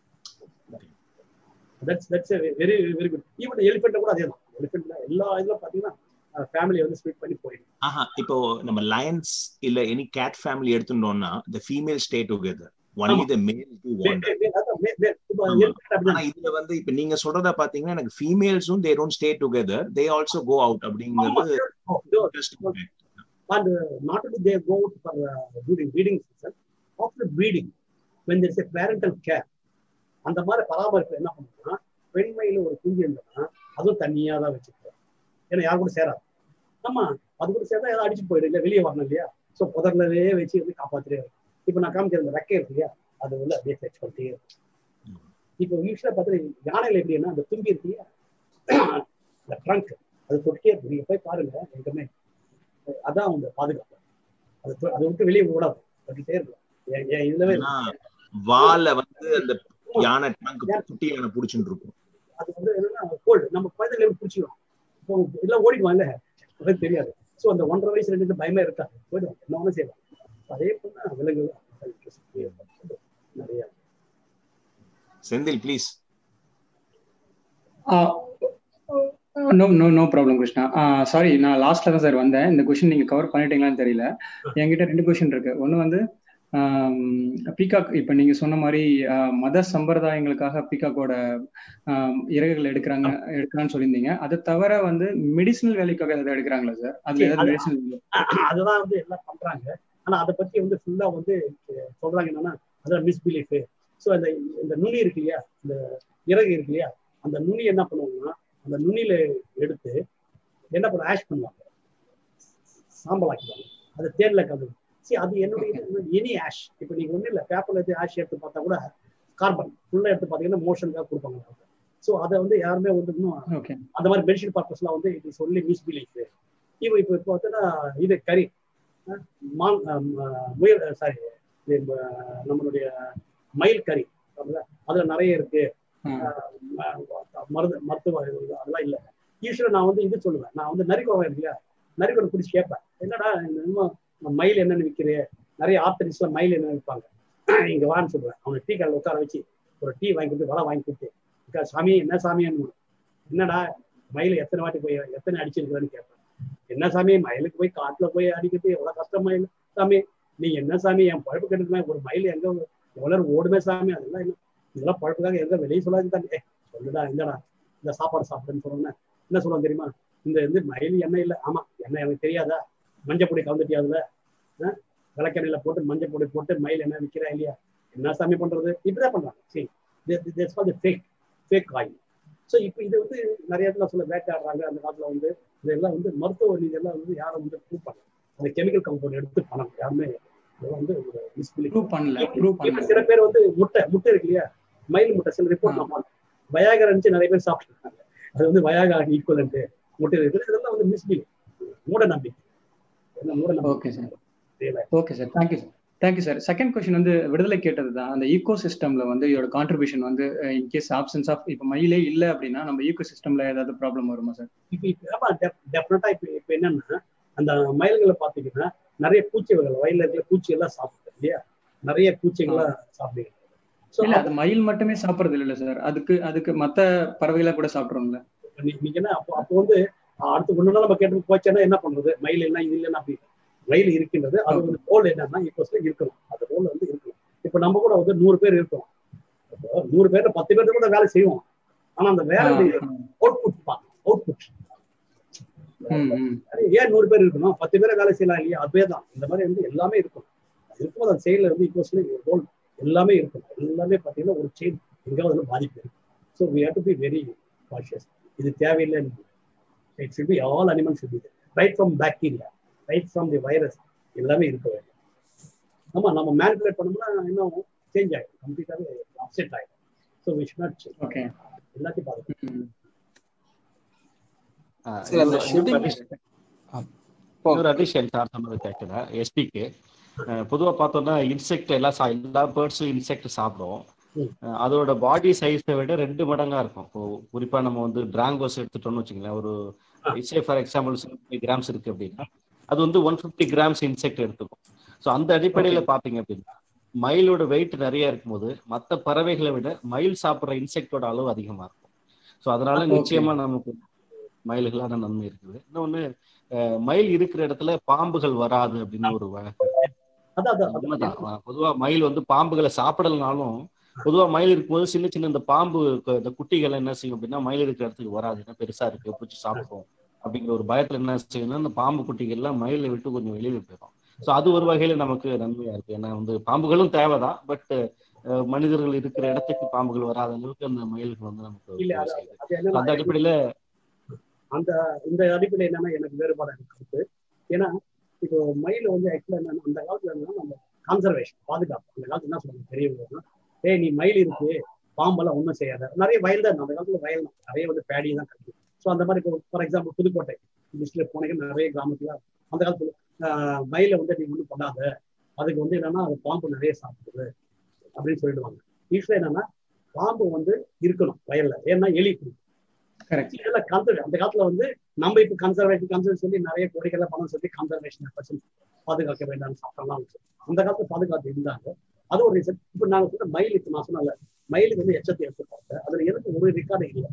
that's that's very very good even எலிஃபெண்ட்டை கூட அதே தான். எலிஃபெண்ட்டில் எல்லா இதுல பாத்தீங்கன்னா ஃபேமிலியை வந்து ஸ்ப்ளிட் பண்ணி போயிடும். ஆஹா இப்போ நம்ம லயன்ஸ் இல்ல எனி கேட் ஃபேமிலி எடுத்துட்டோம்னா the ஃபீமேல் ஸ்டே டுகெதர் இதுல வந்து இப்ப நீங்க சொல்றத பாத்தீங்கன்னா எனக்கு ஃபீமேல்ஸும் they don't stay together they also go out அப்படிங்கிறது and uh, not only they go out for uh, breeding, breeding season, after breeding, when there is a parental care, அந்த மாதிரி பராமரிப்பு என்ன பண்ணுன்னா பெண்மையில ஒரு குஞ்சு இருந்ததுன்னா அதுவும் தனியா தான் வச்சுருக்கோம் ஏன்னா யார் கூட சேராது. ஆமா அது கூட சேர்ந்தா ஏதாவது அடிச்சு போயிடும் இல்லையா வெளியே வரணும் இல்லையா? ஸோ புதர்லவே வச்சு வந்து காப்பாத்திட்டே இருக்கும் இப்போ நான் காமிக்கிற இந்த ரெக்கை இருக்கு இல்லையா? அது வந்து அப்படியே ஃபெச் பண்ணிட்டே இருக்கும். இப்போ யூஸ்வலா பார்த்தீங்கன்னா யானையில எப்படின்னா அந்த தும்பி இருக்கு இல்லையா? <clears throat> இந்த ட்ரங்க் அது தொட்டே இருக்கும் நீங்க போய் பாருங்க எங்கமே அதான் அவங்க பாதுகாப்பு. அது அதை விட்டு வெளியே விடாது தொட்டுட்டே இருக்கும். இதுலவே வால வந்து அந்த யானை டங்க் குட்டி யானை புடிச்சுட்டு இருக்கும். அது வந்து என்னன்னா கோல்டு நம்ம குழந்தைகளை பிடிச்சிடும் இப்போ எல்லாம் ஓடிடுவாங்க தெரியாது. ஸோ அந்த ஒன்றரை வயசு ரெண்டு பயமே இருக்காது. போயிடுவாங்க. என்ன ஒன்றும் செய்வாங்க. அதே போல விலங்குகள் நிறைய. Senthil please no no no problem Krishna. Sorry நான் லாஸ்ட்ல தான் சார் வந்தேன். இந்த கொஸ்டின் நீங்க கவர் பண்ணிட்டீங்களான்னு தெரியல. என்கிட்ட ரெண்டு கொஸ்டின் இருக்கு. ஒன்று வந்து பீகாக் இப்ப நீங்க சொன்ன மாதிரி மத சம்பிரதாயங்களுக்காக பீகாக்கோட இறகுகள் எடுக்கிறாங்க எடுக்கிறான்னு சொல்லியிருந்தீங்க. அதை தவிர வந்து மெடிசினல் வேலைக்காக எதாவது எடுக்கிறாங்களா சார் அதுல ஏதாவது மெடிசினல் அதுதான் வந்து எல்லாம் பண்றாங்க. ஆனா அதை பத்தி வந்து ஃபுல்லா வந்து சொல்றாங்க என்னன்னா அதான் மிஸ்பிலீஃப் ஸோ அந்த இந்த நுனி இருக்கு இல்லையா? இந்த இறகு இருக்கு இல்லையா? அந்த நுனி என்ன பண்ணுவாங்கன்னா அந்த நுனியில எடுத்து என்ன பண்ண ஆஷ் பண்ணுவாங்க. சாம்பல் ஆக்கிடுவாங்க. அது தேன்ல கலந்து. சரி அது என்னுடைய எனி ஆஷ் இப்போ நீங்க ஒன்றும் இல்லை. பேப்பர்ல எடுத்து ஆஷ் எடுத்து பார்த்தா கூட கார்பன் ஃபுல்லா எடுத்து பார்த்தீங்கன்னா மோஷனுக்காக கொடுப்பாங்க ஸோ அதை வந்து யாருமே வந்து இன்னும் அந்த மாதிரி மெடிசன் பர்பஸ்லாம் வந்து இஸ் ஒன்லி மிஸ்பிலீஃப் இப்போ இப்போ இப்போ பார்த்தீங்கன்னா இது கறி. மான் முயல் சாரி நம்மளுடைய மயில் கறி அதுல நிறைய இருக்கு. மருந்து மருத்துவ அதெல்லாம் இல்லை. யூஸ்வலாக நான் வந்து இது சொல்லுவேன். நான் வந்து நரிக்கோவை இருக்கு இல்லையா? நரிக்கோவை பிடிச்சி கேட்பேன். என்னடா மயில் என்னென்னு விற்கிறே நிறைய ஆர்த்தடிஸ்ல மயில் என்ன விற்பாங்க <clears throat> இங்க வான்னு சொல்லுவேன். அவனை டீ கடையில் உட்கார வச்சு ஒரு டீ வாங்கி கொடுத்து வலை வாங்கி கொடுத்து சாமி என்ன சாமியான்னு? என்னடா மயில் எத்தனை வாட்டி போய் எத்தனை அடிச்சிருக்கிறேன்னு கேட்பேன். என்ன சாமி மயிலுக்கு போய் காட்டுல போய் அடிக்கிறது? எவ்வளவு கஷ்டம் மயில். சாமி நீ என்ன சாமி என் பழப்பு கட்டுமே ஒரு மயில் எங்க எவ்வளவு ஓடுமே சாமி? அதெல்லாம் என்ன? இதெல்லாம் பழப்புக்காக எங்க வெளியே சொல்லாது தானே சொல்லுடா இந்தடா இந்த சாப்பாடு சாப்பிடுன்னு சொன்னேன் என்ன சொல்லுவாங்க தெரியுமா? இந்த வந்து மயில் எண்ணெய் இல்லை. ஆமா எண்ணெய் எனக்கு தெரியாதா? மஞ்சள் பொடி கலந்துட்டியாதுல விளக்கெண்ணெயில போட்டு மஞ்சள் பொடி போட்டு மயில் என்ன விற்கிறா இல்லையா? என்ன சாமி பண்றது? இப்படிதான் பண்றாங்க. சரி ஃபேக் ஃபேக் ஆயில் ஸோ இப்போ இது வந்து நிறைய இடத்துல சொல்ல வேட்டையாடுறாங்க. அந்த காலத்துல வந்து இதெல்லாம் வந்து மருத்துவ இதெல்லாம் வந்து யாரும் வந்து ப்ரூவ் பண்ணல. அந்த கெமிக்கல் கம்பவுண்ட் எடுத்து பண்ணணும் யாருமே வந்து சில பேர் வந்து முட்டை முட்டை இருக்கு இல்லையா? மயில் முட்டை சில ரிப்போர்ட் நான் பார்த்தேன் வயாகர் இருந்துச்சு நிறைய பேர் சாப்பிட்டுருக்காங்க. அது வந்து வயாகா ஈக்குவலன்ட் முட்டை இருக்கு இதெல்லாம் வந்து மிஸ்பில் மூட நம்பிக்கை. Okay sir okay sir thank you sir thank you sir second question வந்து விடுதலை கேட்டது தான் அந்த ஈகோ சிஸ்டம்ல வந்து இதோட கான்ட்ரிபியூஷன் வந்து இன்கேஸ் ஆப்ஷன்ஸ் ஆஃப் இப்போ மயிலே இல்லை அப்படின்னா நம்ம ஈகோ சிஸ்டம்ல ஏதாவது ப்ராப்ளம் வருமா சார் இப்போ டெஃபினட்டா இப்போ இப்போ என்னன்னா அந்த மயில்களை பார்த்தீங்கன்னா நிறைய பூச்சி வகைகள் வயல்ல இருக்கிற பூச்சி எல்லாம் சாப்பிடுது இல்லையா? நிறைய பூச்சிகளா சாப்பிடுங்க இல்ல அது மயில் மட்டுமே சாப்பிடுறது இல்ல சார் அதுக்கு அதுக்கு மத்த பறவைகளை கூட சாப்பிடுறோம்ல. நீங்க என்ன அப்போ அப்போ வந்து அடுத்து ஒண்ணு நம்ம கேட்டு போச்சேன்னா என்ன பண்றது? மயில் என்ன இது இல்லைன்னா அப்படி மயில் இருக்கின்றது. அது வந்து ரோல் என்னன்னா இப்போ இருக்கணும் அந்த ரோல் வந்து இருக்கணும் இப்ப நம்ம கூட வந்து நூறு பேர் இருக்கோம் நூறு பேர்ல பத்து பேர் கூட வேலை செய்வோம். ஆனா அந்த வேலை அவுட்புட் பார்க்கணும் அவுட்புட் ஏன் நூறு பேர் இருக்கணும்? பத்து பேரை வேலை செய்யலாம் இல்லையா? அதுவே தான். இந்த மாதிரி வந்து எல்லாமே இருக்கும். இருக்கும்போது அந்த செயல வந்து ஈக்குவஸ்லி ரோல் எல்லாமே இருக்கும். எல்லாமே பார்த்தீங்கன்னா ஒரு செயின் எங்கேயாவது வந்து பாதிப்பு இருக்கு. So we have to be very cautious இது தேவையில்லை it should be all animals should be right from bacteria right from the virus எல்லாமே இருக்க வேண்டும். ஆமா நம்ம மேனிபுலேட் பண்ணோம்னா இன்னும் சேஞ்ச் ஆகிடும் கம்ப்ளீட்டாகவே அப்செட் ஆகிடும் so we should not okay எல்லாத்தையும் பார்த்துக்கணும் இன்னொரு அடிஷன் சார் சொன்னது எஸ்பிக்கு பொதுவா பார்த்தோம்னா இன்செக்ட் எல்லாம் எல்லா பேர்ட்ஸும் இன்செக்ட் சாப்பிடும். அதோட பாடி சைஸை விட ரெண்டு மடங்கா இருக்கும். இப்போ குறிப்பா நம்ம வந்து டிராங்கோஸ் எடுத்துட்டோம்னு வச்சுங்களேன் ஒரு சே ஃபார் எக்ஸாம்பிள் கிராம்ஸ் இருக்கு அப்படின்னா அது வந்து ஒன் ஃபிஃப்டி கிராம்ஸ் இன்செக்ட் எடுத்துக்கும். ஸோ அந்த அடிப்படையில பாத்தீங்க அப்படின்னா மயிலோட வெயிட் நிறைய இருக்கும்போது மற்ற பறவைகளை விட மயில் சாப்பிட்ற இன்செக்டோட அளவு அதிகமா இருக்கும். ஸோ அதனால நிச்சயமா நமக்கு மயில்களான நன்மை இருக்குது. இன்னொன்னு மயில் இருக்கிற இடத்துல பாம்புகள் வராது அப்படின்னு ஒரு வழக்கு உண்மைதான் பொதுவா மயில் வந்து பாம்புகளை சாப்பிடலனாலும் பொதுவா மயில் இருக்கும்போது சின்ன சின்ன இந்த பாம்பு இந்த குட்டிகள் என்ன செய்யும் அப்படின்னா மயில் இருக்கிற இடத்துக்கு வராது. ஏன்னா பெருசா இருக்கு. பிடிச்சி சாப்பிடும் அப்படிங்கிற ஒரு பயத்துல என்ன செய்யணும்னா இந்த பாம்பு குட்டிகள் எல்லாம் மயிலை விட்டு கொஞ்சம் வெளியில போயிடும் ஸோ அது ஒரு வகையில நமக்கு நன்மையா இருக்கு. ஏன்னா வந்து பாம்புகளும் தேவைதான். பட் மனிதர்கள் இருக்கிற இடத்துக்கு பாம்புகள் வராத அளவுக்கு அந்த மயில்கள் வந்து நமக்கு அந்த அடிப்படையில அந்த இந்த அடிப்படையில் என்னன்னா எனக்கு வேறுபாடு இருக்கு. ஏன்னா இப்போ மயில் வந்து ஆக்சுவலா என்னன்னா அந்த காலத்துல என்னன்னா நம்ம கன்சர்வேஷன் பாதுகாப்பு. அந்த காலத்துல என்ன சொல்லுவாங்க பெரியவங்க ஏய் நீ மயில் இருக்கு பாம்பெல்லாம் ஒன்றும் செய்யாத. நிறைய வயல் தான் அந்த காலத்துல வயல் தான் நிறைய வந்து பேடி தான் கட்டி ஸோ அந்த மாதிரி ஃபார் எக்ஸாம்பிள் புதுக்கோட்டை டிஸ்ட்ரிக்ட் போனீங்கன்னா நிறைய கிராமத்துல அந்த காலத்துல மயில வந்து நீ ஒன்றும் பண்ணாத அதுக்கு வந்து என்னன்னா அது பாம்பு நிறைய சாப்பிடுது அப்படின்னு சொல்லிடுவாங்க. யூஸ்வலா என்னன்னா பாம்பு வந்து இருக்கணும் வயல்ல. ஏன்னா எலி இதெல்லாம் கன்சர்வே அந்த காலத்துல வந்து நம்ம இப்ப கன்சர்வேஷன் கன்சர்வேஷன் சொல்லி நிறைய கோடிகளை பணம் சொல்லி கன்சர்வேஷன் பர்சன் பாதுகாக்க வேண்டாம்னு சாப்பிடலாம். அந்த காலத்துல பாதுகாத்து இருந்தாங்க. அது ஒரு ரீசன் இப்ப நாங்க சொல்ற மயில் இப்ப நான் சொன்னல மயிலுக்கு வந்து எச்சத்தை எடுத்து பார்த்தேன் அதுல எனக்கு ஒரு ரெக்கார்டு இல்லை.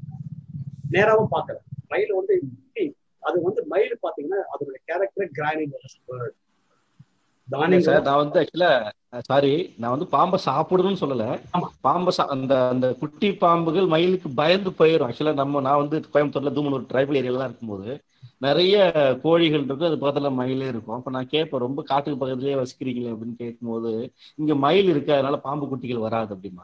நேராவும் பார்க்கல. மயில் வந்து அது வந்து மயில் பாத்தீங்கன்னா அதோட கேரக்டர் கிரானி தானியங்கள். சார் நான் வந்து ஆக்சுவலா சாரி நான் வந்து பாம்பை சாப்பிடணும்னு சொல்லல. பாம்பை அந்த அந்த குட்டி பாம்புகள் மயிலுக்கு பயந்து போயிடும் ஆக்சுவலா நம்ம நான் வந்து கோயம்புத்தூர்ல தூமனூர் ட்ரைபல் ஏரியாலாம் இருக்கும்போது நிறைய கோழிகள் இருக்கும் அது பக்கத்துல மயிலே இருக்கும். அப்ப நான் கேட்பேன் ரொம்ப காட்டுக்கு பக்கத்துலயே வசிக்கிறீங்களே? அப்படின்னு கேட்கும்போது இங்க மயில் இருக்கு அதனால பாம்பு குட்டிகள் வராது அப்படிமா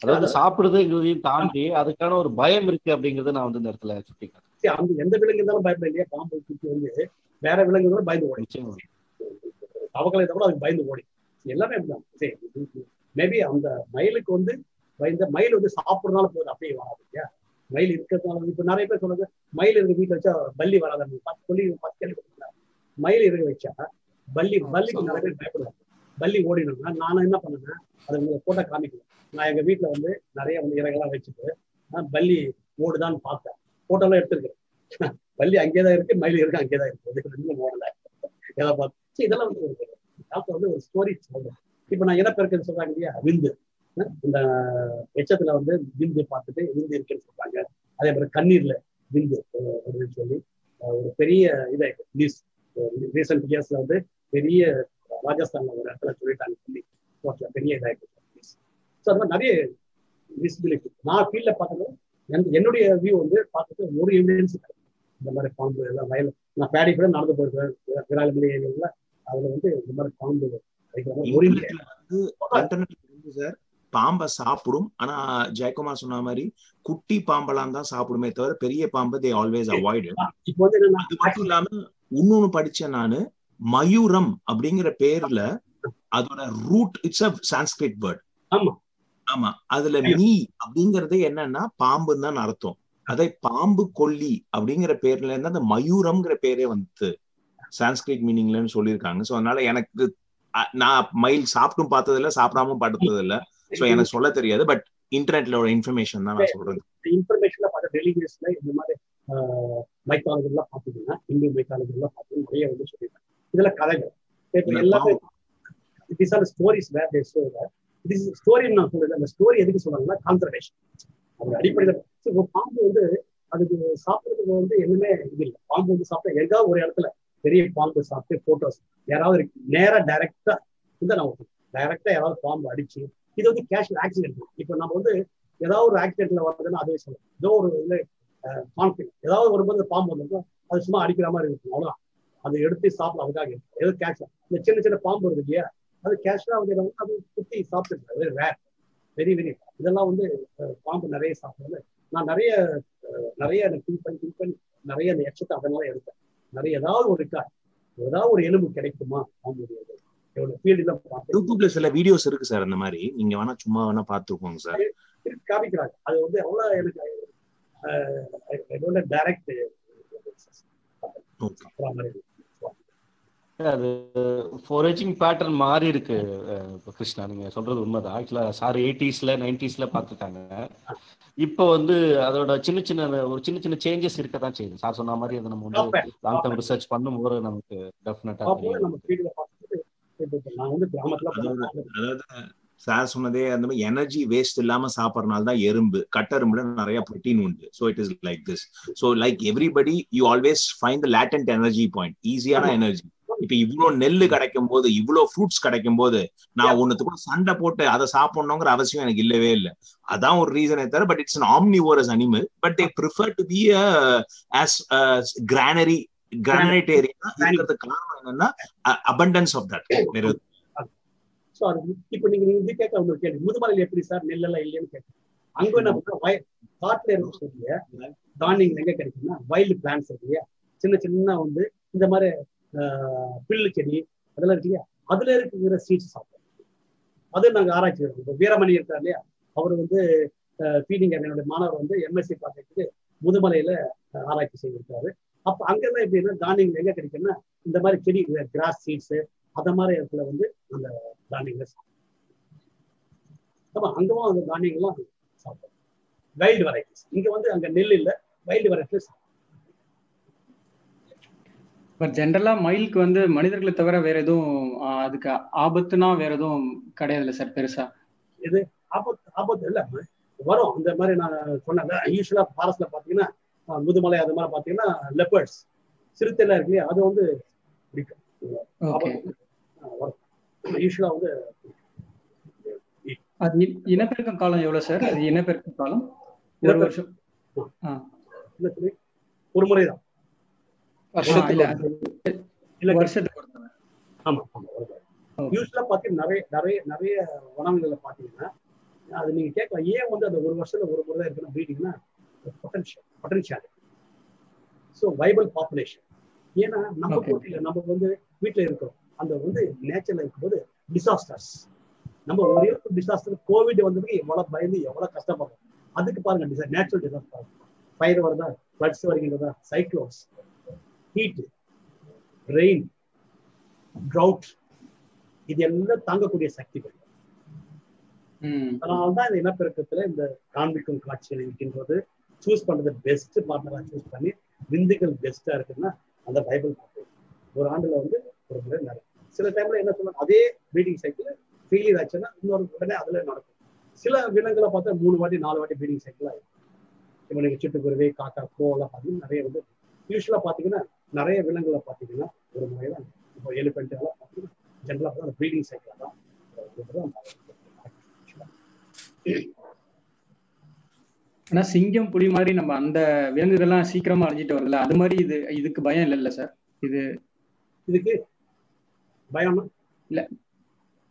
அதாவது சாப்பிடுறதுங்கிறதையும் தாண்டி அதுக்கான ஒரு பயம் இருக்கு அப்படிங்கறத நான் வந்து இந்த இடத்துல சுட்டி காட்டுறேன் அந்த எந்த விலங்கு இருந்தாலும் பயப்பட இல்லையா. பாம்பு குட்டி வந்து வேற விலங்குகளும் பயந்து ஓடி தவக்களை கூட அதுக்கு பயந்து ஓடி எல்லாமே அப்படிதான். சரி மேபி அந்த மயிலுக்கு வந்து பயந்த மயில் வந்து சாப்பிடுறதுனால போகுது. அப்படியே வராது இல்லையா? மயில் இருக்கிறதுனால இப்ப நிறைய பேர் சொல்றாங்க மயில் இருக்க வீட்டுல வச்சா பல்லி வராது பத்து சொல்லி பத்து கேள்வி மயில் இருக்க வச்சா பல்லி பல்லிக்கு நிறைய பேர் பயப்படுவாங்க. பள்ளி ஓடினோம்னா நான் என்ன பண்ணுவேன் அதை உங்களுக்கு போட்டோ காமிக்கணும் நான் எங்க வீட்டுல வந்து நிறைய வந்து இறகெல்லாம் வச்சுட்டு நான் பள்ளி ஓடுதான்னு பார்த்தேன். போட்டோலாம் எடுத்திருக்கேன் <laughs> பள்ளி அங்கேதான் இருக்கு மயில் இருக்கு அங்கேதான் இருக்கு. இது ரெண்டும் ஓடல. எதை பார்த்து இதெல்லாம் வந்து ஒரு டாக்டர் வந்து ஒரு ஸ்டோரி சொல்றேன் இப்ப நான் இனப்பெருக்கன்னு சொல்றாங்க இல்லையா? விந்து. இந்த எச்சத்துல வந்து விந்து பார்த்துட்டு விந்து இருக்குன்னு சொல்றாங்க. அதே மாதிரி கண்ணீர்ல விந்து அப்படின்னு சொல்லி ஒரு பெரிய இதாக நியூஸ் ரீசெண்ட் இயர்ஸ்ல வந்து பெரிய ராஜஸ்தான்ல ஒரு இடத்துல சொல்லிட்டாங்க சொல்லி. கோர்ட்ல பெரிய இதாயிட்டு ஸோ அது மாதிரி நிறைய விசிபிலிட்டி நான் ஃபீல்ட்ல பார்த்தது என்- என்னுடைய வியூ வந்து பார்த்துட்டு ஒரு எவிடன்ஸ் இந்த மாதிரி பாம்பு எல்லாம் வயல். நான் பேடி கூட நடந்து போயிருக்கேன் விராலிமலை ஏரியாவில் அதுல வந்து இந்த மாதிரி பாம்பு சார் பாம்பை சாப்பிடும். ஆனா ஜெயக்குமார் சொன்ன மாதிரி குட்டி பாம்பெல்லாம் தான் சாப்பிடுமே தவிர பெரிய பாம்பை தே ஆல்வேஸ் அவாய்டு இப்போ வந்து அது மட்டும் இல்லாம இன்னொன்னு படிச்சேன் நானு. மயூரம் அப்படிங்கிற பேர்ல அதோட root it's a Sanskrit word ஆமா. ஆமா. அதுல மீ அப்படிங்கறதே என்னன்னா பாம்புன்னு தான் அர்த்தம். அதே பாம்பு கொல்லி அப்படிங்கிற பேர்ல இருந்து அந்த மயூரம்ங்கிற பேரே வந்து சான்ஸ்கிரிட் மீனிங்லன்னு சொல்லியிருக்காங்க. சோ அதனால எனக்கு நான் மயில் சாப்பிட்டும் பார்த்தது இல்ல சாப்பிடாம படுத்தது இல்ல சோ எனக்கு சொல்ல தெரியாது. பட் இன்டர்நெட்ல ஒரு இன்ஃபர்மேஷன் தான் நான் சொல்றேன் இன்ஃபர்மேஷன்ல பார்த்த ரிலீஜியஸ்ல இந்த மாதிரி மைத்தாலஜி எல்லாம் பார்த்தீங்கன்னா இந்திய மைத்தாலஜி எல்லாம் பார்த்தீங்கன்னா நிறைய வந்து சொல்லியிருக்காங்க. இதுல கதைகள். எல்லாமே is all stories where they story நான் சொல்றது அந்த ஸ்டோரி எதுக்கு சொல்றாங்கன்னா கான்சர்வேஷன் அது அடிப்படையில் ஒரு பாம்பு வந்து அதுக்கு சாப்பிடுறதுக்கு வந்து என்னமே இது இல்லை. பாம்பு வந்து சாப்பிட்டா எங்காவது ஒரு இடத்துல பெரிய பாம்பு சாப்பிட்டு போட்டோஸ் யாராவது நேரா டைரக்டா இந்த நான் டைரக்டா யாராவது பாம்பு அடிச்சு இது வந்து கேஷுவல் ஆக்சிடென்ட் இப்போ நம்ம வந்து ஏதாவது ஒரு ஆக்சிடென்ட்ல வருதுன்னா அதுவே சொல்லலாம் ஏதோ ஒரு இதுல கான்ஃபிளிக் ஏதாவது வரும்போது பாம்பு வந்திருக்கும் அது சும்மா அடிக்கிற மாதிரி இருக்கும். அவ்வளவுதான். அதை எடுத்து சாப்பிடலாம் அதுக்காக. ஏதோ கேஷ் இந்த சின்ன சின்ன பாம்பு வருது இல்லையா? அது கேஷுவலா வந்து என்ன பண்ணும், அது குத்தி சாப்பிட்டு வெரி ரேர் வெரி வெரி இதெல்லாம் வந்து பாம்பு நிறைய சாப்பிடுறது நான் நிறைய நிறைய திங்க் பண்ணி திங்க் பண்ணி நிறைய அந்த எச்சத்தை அதனால எடுத்தேன் நிறைய ஏதாவது ஒரு இருக்கா? ஏதாவது ஒரு எலும்பு கிடைக்குமா? பார்த்தேன் யூடியூப்ல சில வீடியோஸ் இருக்கு சார் அந்த மாதிரி. நீங்க வேணா சும்மா வேணா பாத்துக்கோங்க சார். காமிக்கிறாங்க. அது வந்து அவ்வளவு எனக்கு டைரக்ட் அது ஃபோரேஜிங் பேட்டர்ன் மாறி இருக்கு கிருஷ்ணா. நீங்க சொல்றது உண்மைதான். ஆக்சுவலா சார் எயிட்டிஸ்ல நைன்டிஸ்ல பார்த்துட்டாங்க இப்போ வந்து அதோட சின்ன சின்ன ஒரு சின்ன சின்ன சேஞ்சஸ் இருக்க தான் செய்யுது. சார் சொன்ன மாதிரி அதை நம்ம வந்து லாங் டேர்ம் ரிசர்ச் பண்ணும்போது நமக்கு டெஃபினட்டா அதாவது சார் சொன்னதே அந்த மாதிரி எனர்ஜி வேஸ்ட் இல்லாம சாப்பிடறனால தான் எறும்பு கட்டெரும்புல நிறைய புரோட்டீன் உண்டு. So it is like this so like everybody you always find the latent energy point ஈஸியான எனர்ஜி இப்ப இவ்வளவு நெல்லு கிடைக்கும் போது இவ்வளவு ஃப்ரூட்ஸ் கிடைக்கும் போது நான் ஒண்ணுத்துக்கு சண்டை போட்டு அதை சாப்பிடணுங்கிற அவசியம் எனக்கு இல்லவே இல்லை. அதான் ஒரு ரீசனே தவிர but it's an omnivorous animal but they prefer to be as granary இருக்கிறதுக்கு காரணம் என்னன்னா அபண்டன்ஸ் ஆஃப் தட் அது இப்ப நீங்க நீங்க இது கேட்க உங்களுக்கு கேள்வி முதுமலையில எப்படி சார் நெல்லெல்லாம் இல்லைன்னு கேட்க அங்க என்ன வய காட்டுல இருக்க சொல்லிய தானியங்கள் எங்க கிடைக்கும்னா வைல்டு பிளான்ஸ் இருக்கு சின்ன சின்ன வந்து இந்த மாதிரி பில்லு செடி அதெல்லாம் இருக்கு இல்லையா அதுல இருக்கிற சீட்ஸ் சாப்பிடுவோம். அது நாங்க ஆராய்ச்சி இப்போ வீரமணி இருக்கார் இல்லையா? அவர் வந்து பீடிங் என்னுடைய மாணவர் வந்து எம்எஸ்சி ப்ராஜெக்ட்டுக்கு முதுமலையில ஆராய்ச்சி செய்திருக்காரு. அப்ப அங்கெல்லாம் எப்படின்னா தானியங்கள் எங்க கிடைக்குன்னா இந்த மாதிரி செடி கிராஸ் சீட்ஸ் அந்த மாதிரி இடத்துல வந்து அந்த தானியங்களை சாப்பிடும் ஆமா அங்கவும் அந்த தானியங்கள்லாம் சாப்பிடும் வைல்டு வெரைட்டிஸ் இங்க வந்து அங்க நெல் இல்லை வைல்டு வெரைட்டிஸ் பட் ஜென்ரலா மயிலுக்கு வந்து மனிதர்களை தவிர வேற எதுவும் அதுக்கு ஆபத்துனா வேற எதுவும் கிடையாதுல்ல சார் பெருசா? ஆபத்து ஆபத்து இல்ல. வரும். இந்த மாதிரி நான் சொன்னேன் யூஸ்வலா ஃபாரஸ்ட்ல பாத்தீங்கன்னா முதுமலை அது மாதிரி பாத்தீங்கன்னா லெப்பர்ட்ஸ் சிறுத்தைலாம் இருக்கு இல்லையா? அது வந்து பிடிக்கும். ஓகே யூஸ்வலா வந்து அது இனப்பெருக்கம் காலம் எவ்வளவு சார் அது இனப்பெருக்கம் காலம்? ஒரு. வருஷம். ஒரு முறை ஆமா. யூஸ்வலா பாத்தீங்கன்னா நிறைய நிறைய நிறைய வனங்கள்ல பாத்தீங்கன்னா அது நீங்க கேட்கலாம். ஏன் வந்து அந்த ஒரு வருஷத்துல ஒரு முறை தான் இருக்குன்னா ப்ரீடிங்னா பொட்டன்ஷியல் பொட்டன்ஷியல் ஸோ பாப்புலேஷன் ஏன்னா நம்ம Okay. போட்டியில நம்ம வந்து வீட்டுல இருக்கிறோம். அந்த வந்து நேச்சர்ல இருக்கும்போது டிசாஸ்டர்ஸ் நம்ம ஒரே ஒரு டிசாஸ்டர் கோவிட் வந்ததுக்கு எவ்வளவு பயந்து எவ்வளவு கஷ்டப்படுறோம். அதுக்கு பாருங்க நேச்சுரல் டிசாஸ்டர் ஃபயர் வருதா? ஃப்ளட்ஸ் வருகின்றதா? சைக்ளோன்ஸ் ஹீட் ரெயின் ட்ரவுட் இது எல்லாம் தாங்கக்கூடிய சக்திகள். அதனால்தான் இந்த இனப்பெருக்கத்துல இந்த காண்பிக்கும் காட்சிகள் இருக்கின்றது. சூஸ் பண்றது பெஸ்ட் பார்ட்னரா சூஸ் பண்ணி விந்துகள் பெஸ்டா இருக்குன்னா அந்த பைபிள் பார்க்கணும் ஒரு ஆண்டுல வந்து ஒரு முறை நடக்கும். சில டைம்ல என்ன சொல்லுவாங்க அதே ப்ரீடிங் சைக்கிள் ஃபெயிலியர் ஆச்சுன்னா இன்னொரு உடனே அதுல நடக்கும். சில விலங்குகளை பார்த்தா மூணு வாட்டி நாலு வாட்டி ப்ரீடிங் சைக்கிள் ஆகும் இப்போ நீங்க சிட்டுக்குருவி காக்கா கோலாம் பார்த்தீங்கன்னா நிறைய வந்து யூஸ்வலா பாத்தீங்கன்னா நிறைய விலங்குகளை பாத்தீங்கன்னா ஒரு முறை தான் இப்போ எலிபென்ட் எல்லாம் பார்த்தீங்கன்னா ஜென்ரலா பார்த்தா அந்த ப்ரீடிங் சைக்கிள் தான் ஆனா சிங்கம் புலி மாதிரி நம்ம அந்த விலங்குகள்லாம் சீக்கிரமா அழிஞ்சிட்டு வருதுல்ல அது மாதிரி இது இதுக்கு பயம் இல்லைல்ல சார்? இது இதுக்கு பயம்னா இல்ல?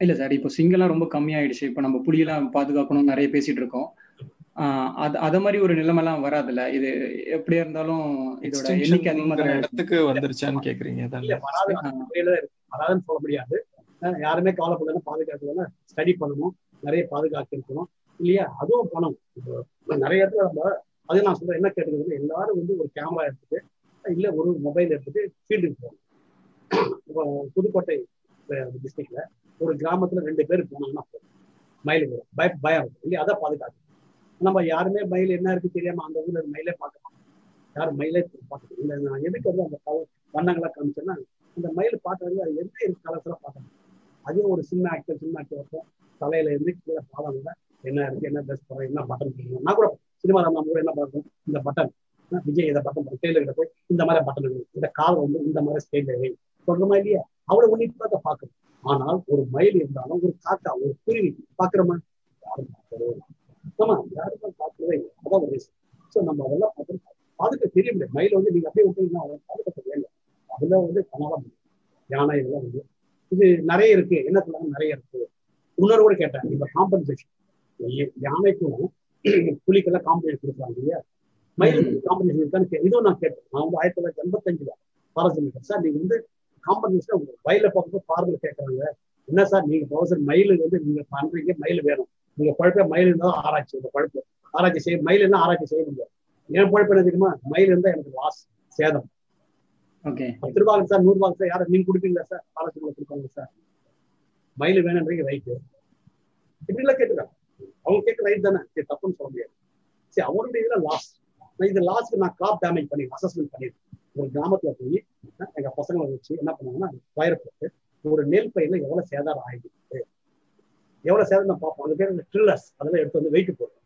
சார் இப்போ சிங்கம்லாம் ரொம்ப கம்மியாயிடுச்சு. இப்போ நம்ம புலியெல்லாம் பாதுகாக்கணும் நிறைய பேசிட்டு இருக்கோம். அது அத மாதிரி ஒரு நிலைமைலாம் வராதுல்ல? இது எப்படியா இருந்தாலும் இதோட எண்ணிக்கை அதிகமா இடத்துக்கு வந்துருச்சான்னு கேக்குறீங்க வராதுன்னு சொல்ல முடியாது. யாருமே கவலைப்படாம பாதுகாக்கணும் ஸ்டடி பண்ணணும். நிறைய பாதுகாக்க இருக்கணும். இல்லையா? அதுவும் பணம். நிறைய இடத்துல நம்ம அது நான் சொல்றேன் என்ன கேட்டுக்கிறது எல்லாரும் வந்து ஒரு கேமரா எடுத்துட்டு இல்ல ஒரு மொபைல் எடுத்துட்டு ஃபீல்டுக்கு போகணும். இப்போ புதுக்கோட்டை டிஸ்ட்ரிக்ட்ல ஒரு கிராமத்துல ரெண்டு பேர் போனாங்கன்னா போதும். பய பயம். இல்லையா? அதை பாதுகாக்கணும் நம்ம யாருமே மயில் என்ன இருக்கு தெரியாம அந்த ஊர்ல மயிலே பார்க்க மாட்டோம் யாரும் மயிலே பார்க்க இல்லை நான் எதுக்கு வந்து அந்த கலர் வண்ணங்களா காமிச்சேன்னா அந்த மயில் பார்க்கறது அது எந்த கலர்ஸ்ல பார்க்கணும்? அதே ஒரு சின்ன ஆக்டர் சின்ன ஆக்டர் இருக்கும் தலையில இருந்து கீழே பாதம்ல என்ன இருக்கு என்ன ட்ரெஸ் போறோம் என்ன பட்டன் போடணும் நான் கூட சினிமா நம்ம கூட என்ன பார்க்கணும் இந்த பட்டன் விஜய் இதை பட்டன் டெய்லர் கிட்ட போய் இந்த மாதிரி பட்டன் இந்த கால் வந்து இந்த மாதிரி ஸ்டைல் வை சொல்றமா இல்லையா? அவளை உன்னிப்பாக பார்க்கணும். ஆனால் ஒரு மயில் இருந்தாலும் ஒரு காக்கா ஒரு குருவி பாக்குறோமா யாரும் பார்க்கவே ஆமா யாருமே பார்க்கவே இல்லை. அதான் ஒரு ரீசன் ஸோ நம்ம அதெல்லாம் பார்த்து பாதுகாக்க தெரிய முடியாது மயில் வந்து நீங்க அப்படியே விட்டீங்கன்னா அவன் பாதுகாக்க வேலை அதுல வந்து கனவா யானை இதெல்லாம் வந்து. இது நிறைய இருக்கு. என்ன சொல்றாங்க நிறைய இருக்கு. இன்னொரு கூட கேட்டேன். இப்ப காம்பன்சேஷன் யானைக்கும் புலிக்கெல்லாம் காம்பன்சேஷன் கொடுக்குறாங்க இல்லையா? மயிலுக்கு காம்பன்சேஷன் இருக்கான்னு கே- இதுவும் நான் கேட்டேன். நான் வந்து ஆயிரத்தி தொள்ளாயிரத்தி எண்பத்தஞ்சுல பாரசு சார் நீங்க வந்து காம்பன்சேஷன் வயல பார்க்கும்போது பார்வையில் கேட்கறாங்க என்ன சார் நீங்க பவசர் மயில் வந்து நீங்க பண்றீங்க மயில் வேணும். நீங்க பழப்ப மயில் இருந்தா ஆராய்ச்சி உங்க பழப்பு ஆராய்ச்சி செய்ய மயில் இருந்தா ஆராய்ச்சி செய்ய முடியாது. என் பழப்பு என்ன தெரியுமா? மயில் இருந்தா எனக்கு லாஸ் சேதம். பத்து ரூபாய்க்கு சார் நூறு ரூபாய்க்கு சார் யாரும் நீங்க கொடுப்பீங்களா சார் ஆராய்ச்சி கொடுப்பாங்க சார் மயில் வேணுன்றீங்க ரைட்டு இப்படிலாம் கேட்டுக்காங்க அவங்க கேட்க ரைட் தானே. சரி தப்புன்னு சொல்ல முடியாது. சரி அவருடைய இதுல லாஸ் நான் இந்த லாஸ்க்கு நான் கிராப் டேமேஜ் பண்ணி அசஸ்மெண்ட் பண்ணிருக்கேன். ஒரு கிராமத்துல போய் எங்க பசங்களை வச்சு என்ன பண்ணாங்கன்னா வயர் போட்டு ஒரு நெல் பயிர்ல எவ்வளவு சேதாரம் ஆகிருக்கு எவ்வளவு சேதம் நான் பார்ப்போம்? அந்த பேர் ட்ரில்லர்ஸ் அதெல்லாம் எடுத்து வந்து வெயிட் போடுறோம்.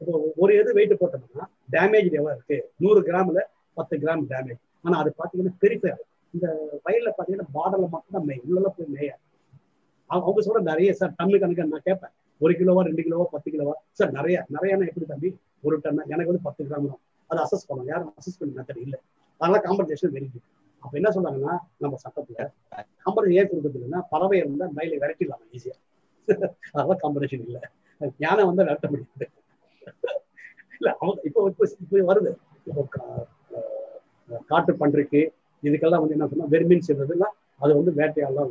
இப்போ ஒரு இது வெயிட் போட்டோம்னா டேமேஜ் எவ்வளவு இருக்கு? நூறு கிராம்ல பத்து கிராம் டேமேஜ் ஆனா அது பாத்தீங்கன்னா பெரிஃபேர் இந்த வயல்ல பாத்தீங்கன்னா பார்டர்ல மட்டும் தான் மேய் உள்ள போய் மேய அவங்க சொல்ற நிறைய சார் டன்னு கணக்கு நான் கேட்பேன். ஒரு கிலோவா ரெண்டு கிலோவா பத்து கிலோவா? சார் நிறைய நிறையனா எப்படி தம்பி? ஒரு டன் எனக்கு வந்து பத்து கிராம் தான். அதை அசஸ் பண்ணணும். யாரும் அசஸ் பண்ண மெத்தட் இல்லை. அதனால காம்பன்சேஷன் வெரி குட் அப்ப என்ன சொல்றாங்கன்னா நம்ம சட்டத்துல காம்பன்சேஷன் ஏன் கொடுக்குறது இல்லைன்னா பறவை இருந்தா மயிலை விரட்டிடலாம் ஈஸியா அதெல்லாம் காம்பன்சேஷன் இல்லை. ஞானம் வந்தா நடத்த முடியாது. இல்ல அவங்க இப்போ இப்போ இப்போ வருது. இப்போ காட்டு பன்றிக்கு இதுக்கெல்லாம் வந்து என்ன சொன்னா வெர்மின் சொல்றதுன்னா அது வந்து வேட்டையாலாம்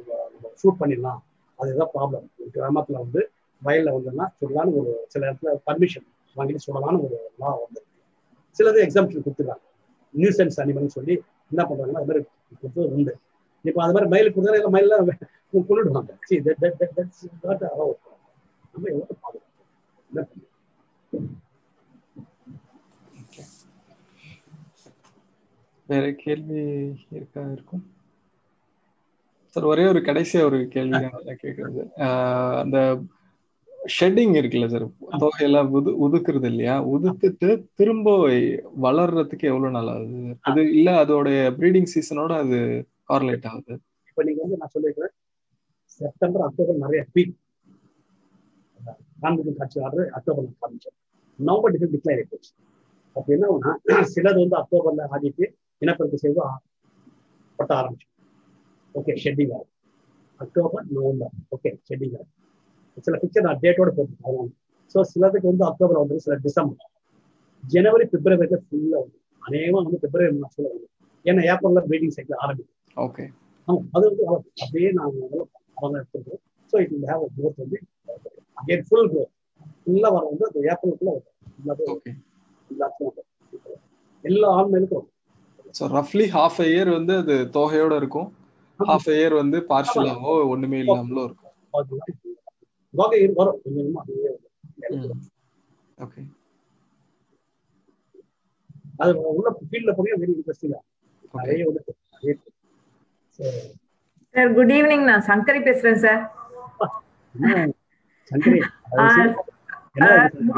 ஷூட் பண்ணிடலாம். அதுதான் ப்ராப்ளம் கிராமத்துல வந்து வயல்ல வந்துன்னா சொல்லலாம்னு ஒரு சில இடத்துல பர்மிஷன் வாங்கிட்டு சொல்லலாம்னு ஒரு லா வந்து சிலது எக்ஸாம்பிள் கொடுத்துருக்காங்க நியூசன்ஸ் அனிமல்னு சொல்லி என்ன பண்றாங்கன்னா அது மாதிரி கொடுத்தது உண்டு. இப்போ அது மாதிரி மயில் கொடுத்தா இல்லை மயிலாம் கொண்டுடுவாங்க. See, that- that- that- that's not allowed. நம்ம எவ்வளவு பாதுகாப்பு வேற கேள்வி இருக்கா இருக்கும்? சார் ஒரே ஒரு கடைசியா ஒரு கேள்வி கேட்கறது. அந்த ஷெட்டிங் இருக்குல்ல சார்? தொகையெல்லாம் உது உதுக்குறது இல்லையா? உதுத்துட்டு திரும்ப வளர்றதுக்கு எவ்வளவு நாள் ஆகுது? அது இல்ல அதோட ப்ரீடிங் சீசனோட அது கார்லேட் ஆகுது? இப்ப நீங்க வந்து நான் சொல்லியிருக்கிறேன் செப்டம்பர் அக்டோபர் நிறைய பீக். காண்பிக்கும் காட்சி ஆர்டர் அக்டோபர் காமிச்சோம் நவம்பர் டிசம்பர் டிக்ளைர் ஆயிடுச்சு அப்ப என்ன ஆகும்னா சிலது வந்து அக்டோபர்ல ஆடிட்டு இனப்பெருக்க செய்து பட்ட ஆரம்பிச்சு ஓகே ஷெட்டிங் ஆகும் அக்டோபர் நவம்பர் ஓகே ஷெட்டிங் ஆகும் சில பிக்சர் நான் டேட்டோட போட்டுருக்கேன் ஸோ சிலதுக்கு வந்து அக்டோபர் வந்து சில டிசம்பர் ஜனவரி பிப்ரவரிக்கு ஃபுல்லா வந்து அநேகமா வந்து பிப்ரவரி மாசத்துல வந்து ஏன்னா ஏப்ரல்ல ப்ரீடிங் சைக்கிள் ஆரம்பிக்கும். ஓகே ஆமா அது வந்து. அப்படியே நாங்கள் அவங்க எடுத்துருக்கோம் so it will have growth வந்து அகேன் ஃபுல் க்ரோத் ஃபுல்லா வர வந்து அந்த ஏப்ரலுக்குள்ள வரும். எல்லாத்தையும் எல்லாத்தையும். எல்லா ஆண்மைகளுக்கும் ஸோ ரஃப்லி ஹாஃப் அ இயர் வந்து அது தொகையோட இருக்கும். ஹாஃப் அ இயர் வந்து பார்ஷலாவோ ஒண்ணுமே இல்லாமலோ இருக்கும். தொகை வரும். கொஞ்சம். ஓகே அது உள்ள ஃபீல்ட்ல போய் வெரி இன்ட்ரெஸ்டிங்கா ஓகே நிறைய இருக்கு. நிறைய. சார் குட் ஈவினிங் நான் சங்கரி பேசுறேன் சார்?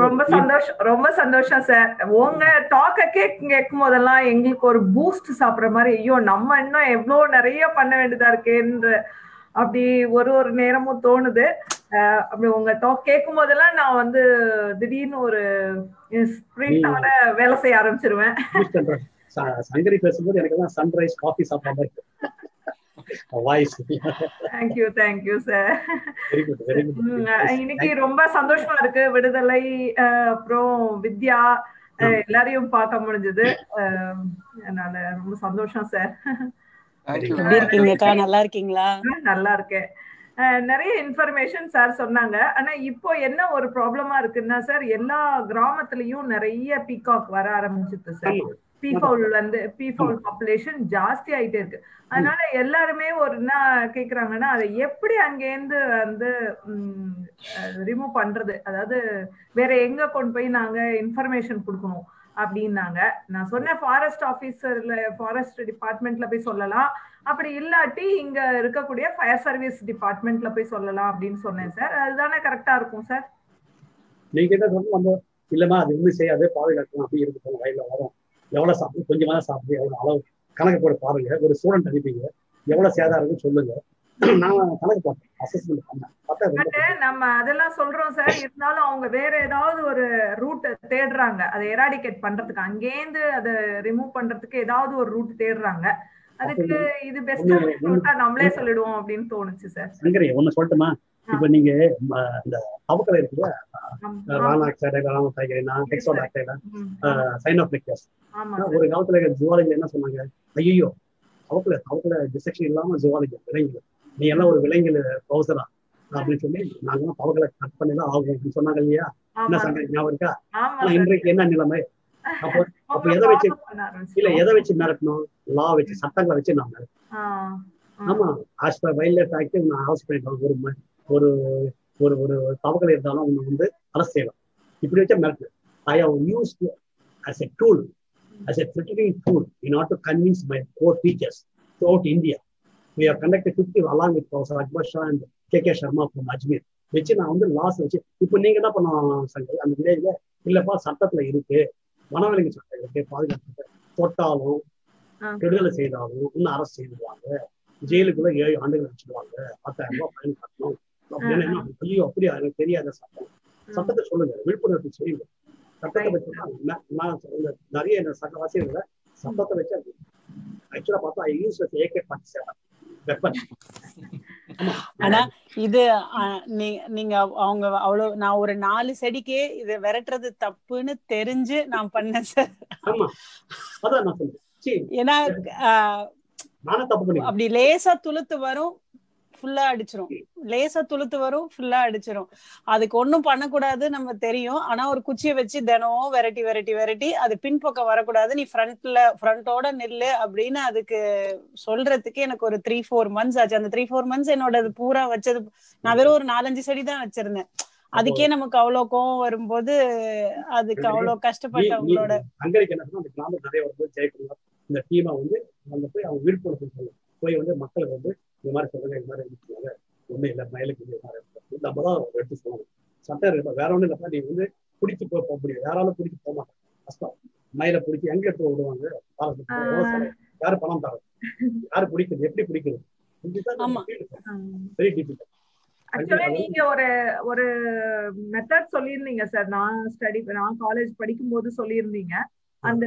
ரொம்ப சந்தோஷம் ரொம்ப சந்தோஷம் சார். உங்க டாக்க கேக் கேட்கும் போதெல்லாம் எங்களுக்கு ஒரு பூஸ்ட் சாப்பிடுற மாதிரி ஐயோ நம்ம இன்னும் எவ்வளவு நிறைய பண்ண வேண்டியதா இருக்கேன்ற அப்படி ஒரு ஒரு நேரமும் தோணுது. அப்படி உங்க டாக் கேட்கும் போதெல்லாம் நான் வந்து திடீர்னு ஒரு ஸ்பிரிட்டோட வேலை செய்ய ஆரம்பிச்சிருவேன். சங்கரி பேசும்போது எனக்கு தான் சன்ரைஸ் காஃபி சாப்பிட்ற மாதிரி voice thank you thank you sir very good very good um, ah இன்னைக்கு ரொம்ப சந்தோஷமா இருக்கு. விடுதலை அஹ் அப்புறம் வித்யா எல்லாரையும் பார்க்க முடிஞ்சது. அதனால ரொம்ப சந்தோஷம் சார் தேங்க்யூ எப்படி இருக்கீங்கக்கா நல்லா இருக்கீங்களா? நல்லா இருக்கேன். நிறைய இன்ஃபர்மேஷன் சார் சொன்னாங்க. ஆனா இப்போ என்ன ஒரு ப்ராப்ளமா இருக்குன்னா சார் எல்லா கிராமத்துலயும் நிறைய பீகாக் வர ஆரம்பிச்சிருக்கு சார் பீஃபவுல் வந்து பீஃபவுல் பாப்புலேஷன் ஜாஸ்தி ஆயிட்டே இருக்கு. அதனால எல்லாருமே ஒரு என்ன கேக்குறாங்கன்னா அதை எப்படி அங்கேருந்து வந்து ரிமூவ் பண்றது? அதாவது வேற எங்க கொண்டு போய் நாங்க இன்ஃபர்மேஷன் கொடுக்கணும் அப்படின்னாங்க. நான் சொன்னேன் ஃபாரஸ்ட் ஆபீசர்ல ஃபாரஸ்ட் டிபார்ட்மெண்ட்ல போய் சொல்லலாம். அப்படி இல்லாட்டி இங்க இருக்கக்கூடிய ஃபயர் சர்வீஸ் டிபார்ட்மெண்ட்ல போய் சொல்லலாம் அப்படின்னு சொன்னேன் சார் அதுதானே கரெக்டா இருக்கும் சார் நீங்க என்ன சொன்னா நம்ம இல்லம்மா அது ஒண்ணு செய்யாதே பாதுகாக்கணும் அப்படி இருக்கு வயல்ல வரும். எவ்வளவு சாப்பிடு கொஞ்சமா தான் சாப்பிடு எவ்வளவு அளவு கணக்கு போட்டு பாருங்க. ஒரு ஸ்டூடெண்ட் அனுப்பிங்க. எவ்வளவு சேதம் இருக்குன்னு சொல்லுங்க. நம்ம அதெல்லாம் சொல்றோம் சார். இருந்தாலும் அவங்க வேற ஏதாவது ஒரு ரூட் தேடுறாங்க. அதை எராடிகேட் பண்றதுக்கு. அங்கேருந்து அதை ரிமூவ் பண்றதுக்கு ஏதாவது ஒரு ரூட் தேடுறாங்க. அதுக்கு இது பெஸ்டா நம்மளே சொல்லிடுவோம் அப்படின்னு தோணுச்சு சார். ஒண்ணு சொல்லட்டுமா? இப்ப நீங்க இந்த தவக்கலை இருக்குல்ல? ரானாக்சைடு நான் டெக்ஸோடாக்சைடு சைனோபிளிக்டஸ் ஆமா ஒரு காலத்துல ஜுவாலஜி என்ன சொன்னாங்க? ஐயோ தவக்கலை தவக்கலை டிசெக்ஷன் இல்லாம ஜுவாலஜி விலங்கியல் நீ எல்லாம் ஒரு விலங்கியல் பௌசரா அப்படின்னு சொல்லி நாங்க தவக்கலை கட் பண்ணி தான் ஆகும் அப்படின்னு சொன்னாங்க இல்லையா? என்ன ஆமா சங்கரி ஞாபகம் இருக்கா? இன்றைக்கு என்ன நிலைமை? அப்போ அப்ப எதை வச்சு இல்ல எதை வச்சு மிரட்டணும்? லா வச்சு சட்டங்களை வச்சு நான் மிரட்டணும் ஆமா. As per wildlife act நான் ஹவுஸ் பண்ணிட்டோம் ஒரு ஒரு ஒரு ஒரு தவக்கலை இருந்தாலும் அவங்க வந்து அரசு செய்யலாம் இப்படி வச்சா மிரட்டு I how use as a tool as a threatening tool in order to convince my core teachers throughout India. We have conducted 50 along with Professor Akbar Shah and KK Sharma from Ajmer. வச்சு நான் வந்து loss வச்சு இப்போ நீங்க என்ன பண்ணலாம் சங்கர்? அந்த வில்லேஜ்ல இல்லப்பா சட்டத்துல இருக்கு. வனவிலங்கு சட்டம் இருக்கு பாதுகாப்பு. தொட்டாலும். விடுதலை செய்தாலும் இன்னும் அரசு செய்துடுவாங்க ஜெயிலுக்குள்ள ஏழு ஆண்டுகள் வச்சிருவாங்க. பத்தாயிரம் ரூபாய் ஃபைன் கட்டணும். அப்படின்னு என்ன ஐயோ அப்படியா எனக்கு தெரியாத சட்டம். சட்டத்தை சொல்லுங்க விழிப்புணர்வு செய்யுங்க. சட்டத்தை வச்சு நிறைய சட்ட வாசியங்களை சட்டத்தை வச்சு ஆக்சுவலா பார்த்தா யூஸ் ஏகே செவன் வெப்பன் ஆனா இது நீங்க அவங்க அவ்வளவு நான் ஒரு நாலு செடிக்கே இத விரட்டுறது தப்புன்னு தெரிஞ்சு நான் பண்ணேன் சார். ஏன்னா அப்படி லேசா துளுத்து வரும் ஃபுல்லா அடிச்சிரும். லேசா துளுத்து வரும் ஃபுல்லா அடிச்சிரும். அதுக்கு ஒண்ணும் பண்ணக்கூடாது நம்ம தெரியும். ஆனா ஒரு குச்சியை வச்சு தினம் விரட்டி விரட்டி விரட்டி அது பின்பக்கம் வரக்கூடாது. நீ ஃப்ரண்ட்ல ஃப்ரண்டோட நில்லு அப்படின்னு அதுக்கு சொல்றதுக்கு எனக்கு ஒரு த்ரீ ஃபோர் மந்த்ஸ் ஆச்சு. அந்த த்ரீ ஃபோர் மந்த்ஸ் என்னோட பூரா வச்சது நான் வெறும் ஒரு நாலஞ்சு செடி தான் வச்சிருந்தேன் அதுக்கே நமக்கு அவ்வளவு கோவம் வரும்போது அதுக்கு அவ்வளவு கஷ்டப்பட்டவங்களோட அந்த டீமை வந்து அங்க போய் அவங்க விழிப்புணர்வு போய் வந்து மக்களுக்கு வந்து இந்த மாதிரி சொல்லுங்க இந்த மாதிரி சொல்லுங்க ஒண்ணும் இல்லை மயிலுக்கு இந்த மாதிரி இருக்கு. நம்ம தான் எடுத்து சொல்லணும். சட்டை இருக்கு வேற ஒண்ணும் இல்லப்பா நீ வந்து பிடிச்சி போய் போக முடியாது. யாராலும் பிடிச்சி போக மாட்டாங்க. கஷ்டம் மயில பிடிச்சி எங்க எடுத்து விடுவாங்க? யாரு பணம் தரது யாரு பிடிக்கிறது எப்படி பிடிக்கிறது. வெரி டிஃபிகல்ட் ஆக்சுவலா நீங்க ஒரு ஒரு மெத்தட் சொல்லியிருந்தீங்க சார் நான் ஸ்டடி நான் காலேஜ் படிக்கும் போது சொல்லியிருந்தீங்க அந்த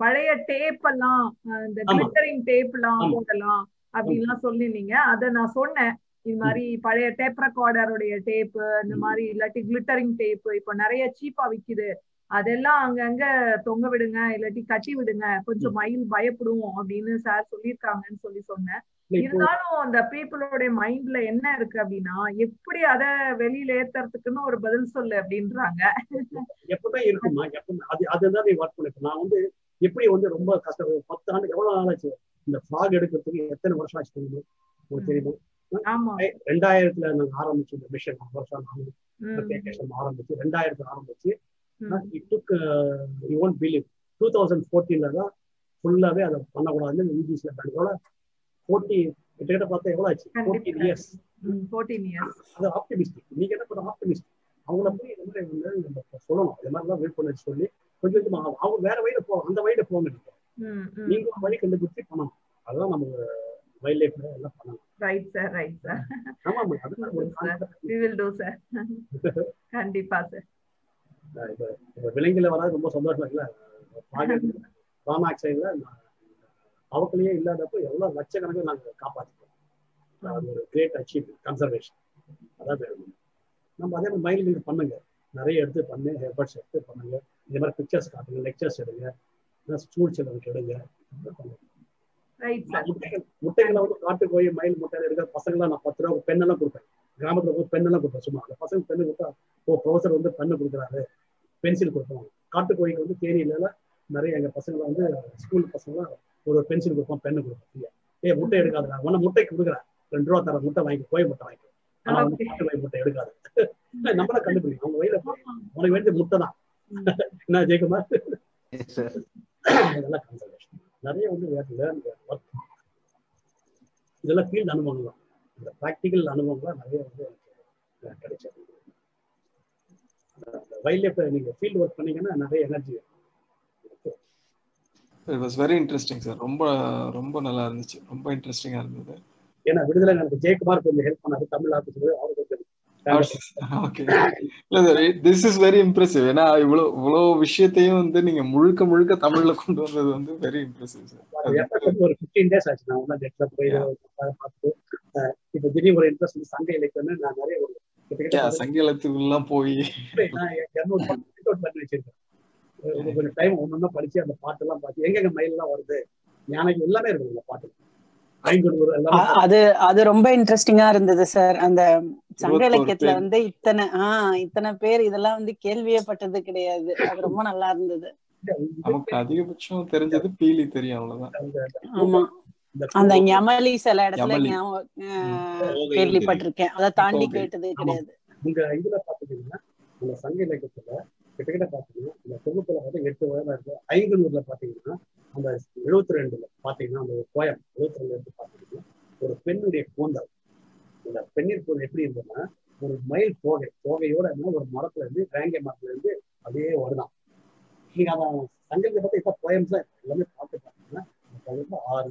பழைய டேப் எல்லாம் இந்த. கிளிட்டரிங் டேப் எல்லாம். போடலாம் அப்படின்லாம் சொல்லியிருந்தீங்க அத நான் சொன்னேன். இது மாதிரி பழைய டேப் ரெக்கார்டருடைய டேப் இந்த மாதிரி இல்லாட்டி கிளிட்டரிங் டேப் இப்போ நிறைய சீப்பா விக்குது. அதெல்லாம் அங்கங்க தொங்க விடுங்க இல்லாட்டி கட்டி விடுங்க. கொஞ்சம் மயில் பயப்படும் அப்படின்னு சார் சொல்லியிருக்காங்கன்னு சொல்லி சொன்னேன். இருந்தாலும் அந்த பீப்புளோட மைண்ட்ல என்ன இருக்கு அப்படின்னா எப்படி அத வெளியில ஏத்துறதுக்குன்னு ஒரு பதில் சொல்லு அப்படின்றாங்க. எப்பவுமே இருக்குமா? எப்பவுமே அது அதுதான் நீ ஒர்க் பண்ணிருக்க நான் வந்து எப்படி வந்து ரொம்ப கஷ்டம் பத்து ஆண்டு எவ்வளவு நாள் ஆச்சு? இந்த ஃபிளாக் எடுக்கிறதுக்கு எத்தனை வருஷம் ஆச்சு தெரியுமா? உங்களுக்கு தெரியுமா? ரெண்டாயிரத்துல நாங்க ஆரம்பிச்சு இந்த மிஷன் வருஷம் நாங்க ஆரம்பிச்சு ரெண்டாயிரத்துல ஆரம்பிச்சு ம். It took you won't believe two thousand ஃபோர்டீன்ல தான் ஃபுல்லாவே அதை பண்ணக்கூடாதுன்னு யூஜிசியில் எவ்வளோ ஃபோர்ட்டி கிட்டத்தட்ட பார்த்தா எவ்வளோ ஆச்சு. ஃபோர்டீன் இயர்ஸ் 14 இயர்ஸ் அது ஆப்டிமிஸ்டிக் நீங்க என்ன பண்ண ஆப்டிமிஸ்ட் அவங்கள போய் இந்த மாதிரி வந்து நம்ம சொல்லணும். இந்த மாதிரிலாம் விழிப்புணர்ச்சி சொல்லி கொஞ்சம் கொஞ்சமா அவங்க- வேற வழியில போவாங்க அந்த வழியில போங்க நீங்க ம் ம். நீங்க ஒரு வழி கண்டுபிடிச்சு பண்ணணும் அதுதான் நம்ம வைல்ட் லைஃப்ல எல்லாம் பண்ணணும் ரைட் சார் ரைட் சார் ஆமா concept. We will do sir கண்டிப்பா சார் விலங்குல வராது ரொம்ப சந்தோஷம் இருக்குல்ல? ராமாக்சைட்ல <laughs> அவக்களையே இல்லாதப்போ எவ்வளவு லட்சக்கணக்கில் நாங்க காப்பாற்றிட்டோம் அது ஒரு கிரேட் அச்சீவ்மெண்ட் கன்சர்வேஷன் அதான் வேணும் நம்ம அதே மாதிரி மைண்ட் பண்ணுங்க. நிறைய எடுத்து பண்ணு எஃபர்ட்ஸ் எடுத்து பண்ணுங்க. இந்த மாதிரி பிக்சர்ஸ் காட்டுங்க லெக்சர்ஸ் எடுங்க. எடுங்க. ரைட் சார் முட்டைகள் வந்து காட்டு போய் மயில் முட்டையில எடுக்கிற பசங்களாம் நான் பத்து ரூபா பெண்ணெல்லாம் கொடுப்பேன். கிராமத்துல போய் பெண்ணெல்லாம் கொடுப்பேன். சும்மா அந்த பசங்க பெண்ணு கொடுத்தா ஓ ப்ரொஃபசர் வந்து பெண்ணு கொடுக்குறாரு. பென்சில் கொடுப்போம் காட்டு கோழிக்கு வந்து தேனியில நிறைய எங்க பசங்க வந்து ஸ்கூல் பசங்க ஒரு பென்சில் கொடுப்போம் பெண்ணு கொடுப்போம் ஏ முட்டை எடுக்காதுடா. உன்ன முட்டைக்கு கொடுக்குறேன் ரெண்டு ரூபா தர முட்டை வாங்கி கோழி முட்டை வாங்கி ஆனா வந்து Okay. காட்டு கோழி முட்டை எடுக்காது. <laughs> நம்மள கண்டுபிடிக்கும் அவங்க வயல உனக்கு வேண்டிய முட்டை தான். என்ன ஜெயக்குமார் இதெல்லாம் கன்சர்வேஷன் நிறைய வந்து லேர்ன் ஒர்க் இதெல்லாம் ஃபீல்ட் அனுபவங்கள் தான். இந்த ப்ராக்டிக்கல் அனுபவங்கள்லாம் நிறைய வந்து எனக்கு கிடைச்சது. வைல்ட் லைஃப் நீங்க ஃபீல்ட் ஒர்க் பண்ணீங்கன்னா நிறைய energy it was very interesting sir ரொம்ப ரொம்ப நல்லா இருந்துச்சு. ரொம்ப இன்ட்ரெஸ்டிங்கா இருந்தது. ஏன்னா விடுதலை எனக்கு ஜெயக்குமார் கொஞ்சம் ஹெல்ப் பண்ணாரு தமிழ் ஆஃபீஸ் அவரு கொஞ்சம் ஓகே <laughs> இல்ல sir this is very impressive ஏன்னா இவ்வளவு இவ்வளவு விஷயத்தையும் வந்து நீங்க முழுக்க முழுக்க தமிழ்ல கொண்டு வந்தது வந்து வெரி இம்ப்ரெசிவ் சார் ஒரு ஃபிஃப்டீன் டேஸ் ஆச்சு. நான் நெட்ல போய் பார்த்து இப்ப திடீர் ஒரு இன்ட்ரெஸ்ட் வந்து சங்க இலக்கியம்னு நான் நிறைய ஒரு கிட்டத்தட்ட சங்கீலத்துக்குலாம் போய். நான் இரநூறு பண்ணி வச்சிருக்கேன். கொஞ்சம் டைம் படிச்சு அந்த பாட்டெல்லாம் பார்த்து எங்கெங்க மயில் எல்லாம் வருது ஞானக்கு எல்லாமே இருக்குது இந்த பாட்டு அது அது ரொம்ப இன்ட்ரெஸ்டிங்கா இருந்தது சார் அந்த சங்க இலக்கியத்துல. வந்து இத்தனை ஆஹ் இத்தனை பேர் இதெல்லாம் வந்து கேள்வியே பட்டது கிடையாது. அது ரொம்ப நல்லா இருந்தது. நமக்கு அதிகபட்சம் தெரிஞ்சது பீலி தெரியும் அவ்வளவுதான். ஆமா. அந்த ஞமலி சில இடத்துல கேள்விப்பட்டிருக்கேன். அதை தாண்டி. கேட்டதே. கிடையாது. இந்த இதுல பாத்துட்டீங்கன்னா இந்த சங்க இலக்கியத்துல கிட்டத்தட்ட பாத்தீங்கன்னா இந்த தொகுப்புல வந்து எட்டு வயதா இருக்கு. ஐங்கனூர்ல பாத்தீங்கன்னா அந்த எழுபத்தி ரெண்டுல பாத்தீங்கன்னா அந்த ஒரு எழுபத்தி ரெண்டுல இருந்து பாத்தீங்கன்னா ஒரு பெண்ணுடைய கூந்தல். இந்த பெண்ணின் கூந்தல் எப்படி இருந்ததுன்னா ஒரு மயில் தோகை தோகையோட ஒரு மரத்துல இருந்து வேங்கை மரத்துல இருந்து அதே வருதான் நீங்க அத சங்கத்தை பத்தி இப்ப போயம்ஸ் எல்லாமே பார்த்து பாத்தீங்கன்னா ஆறு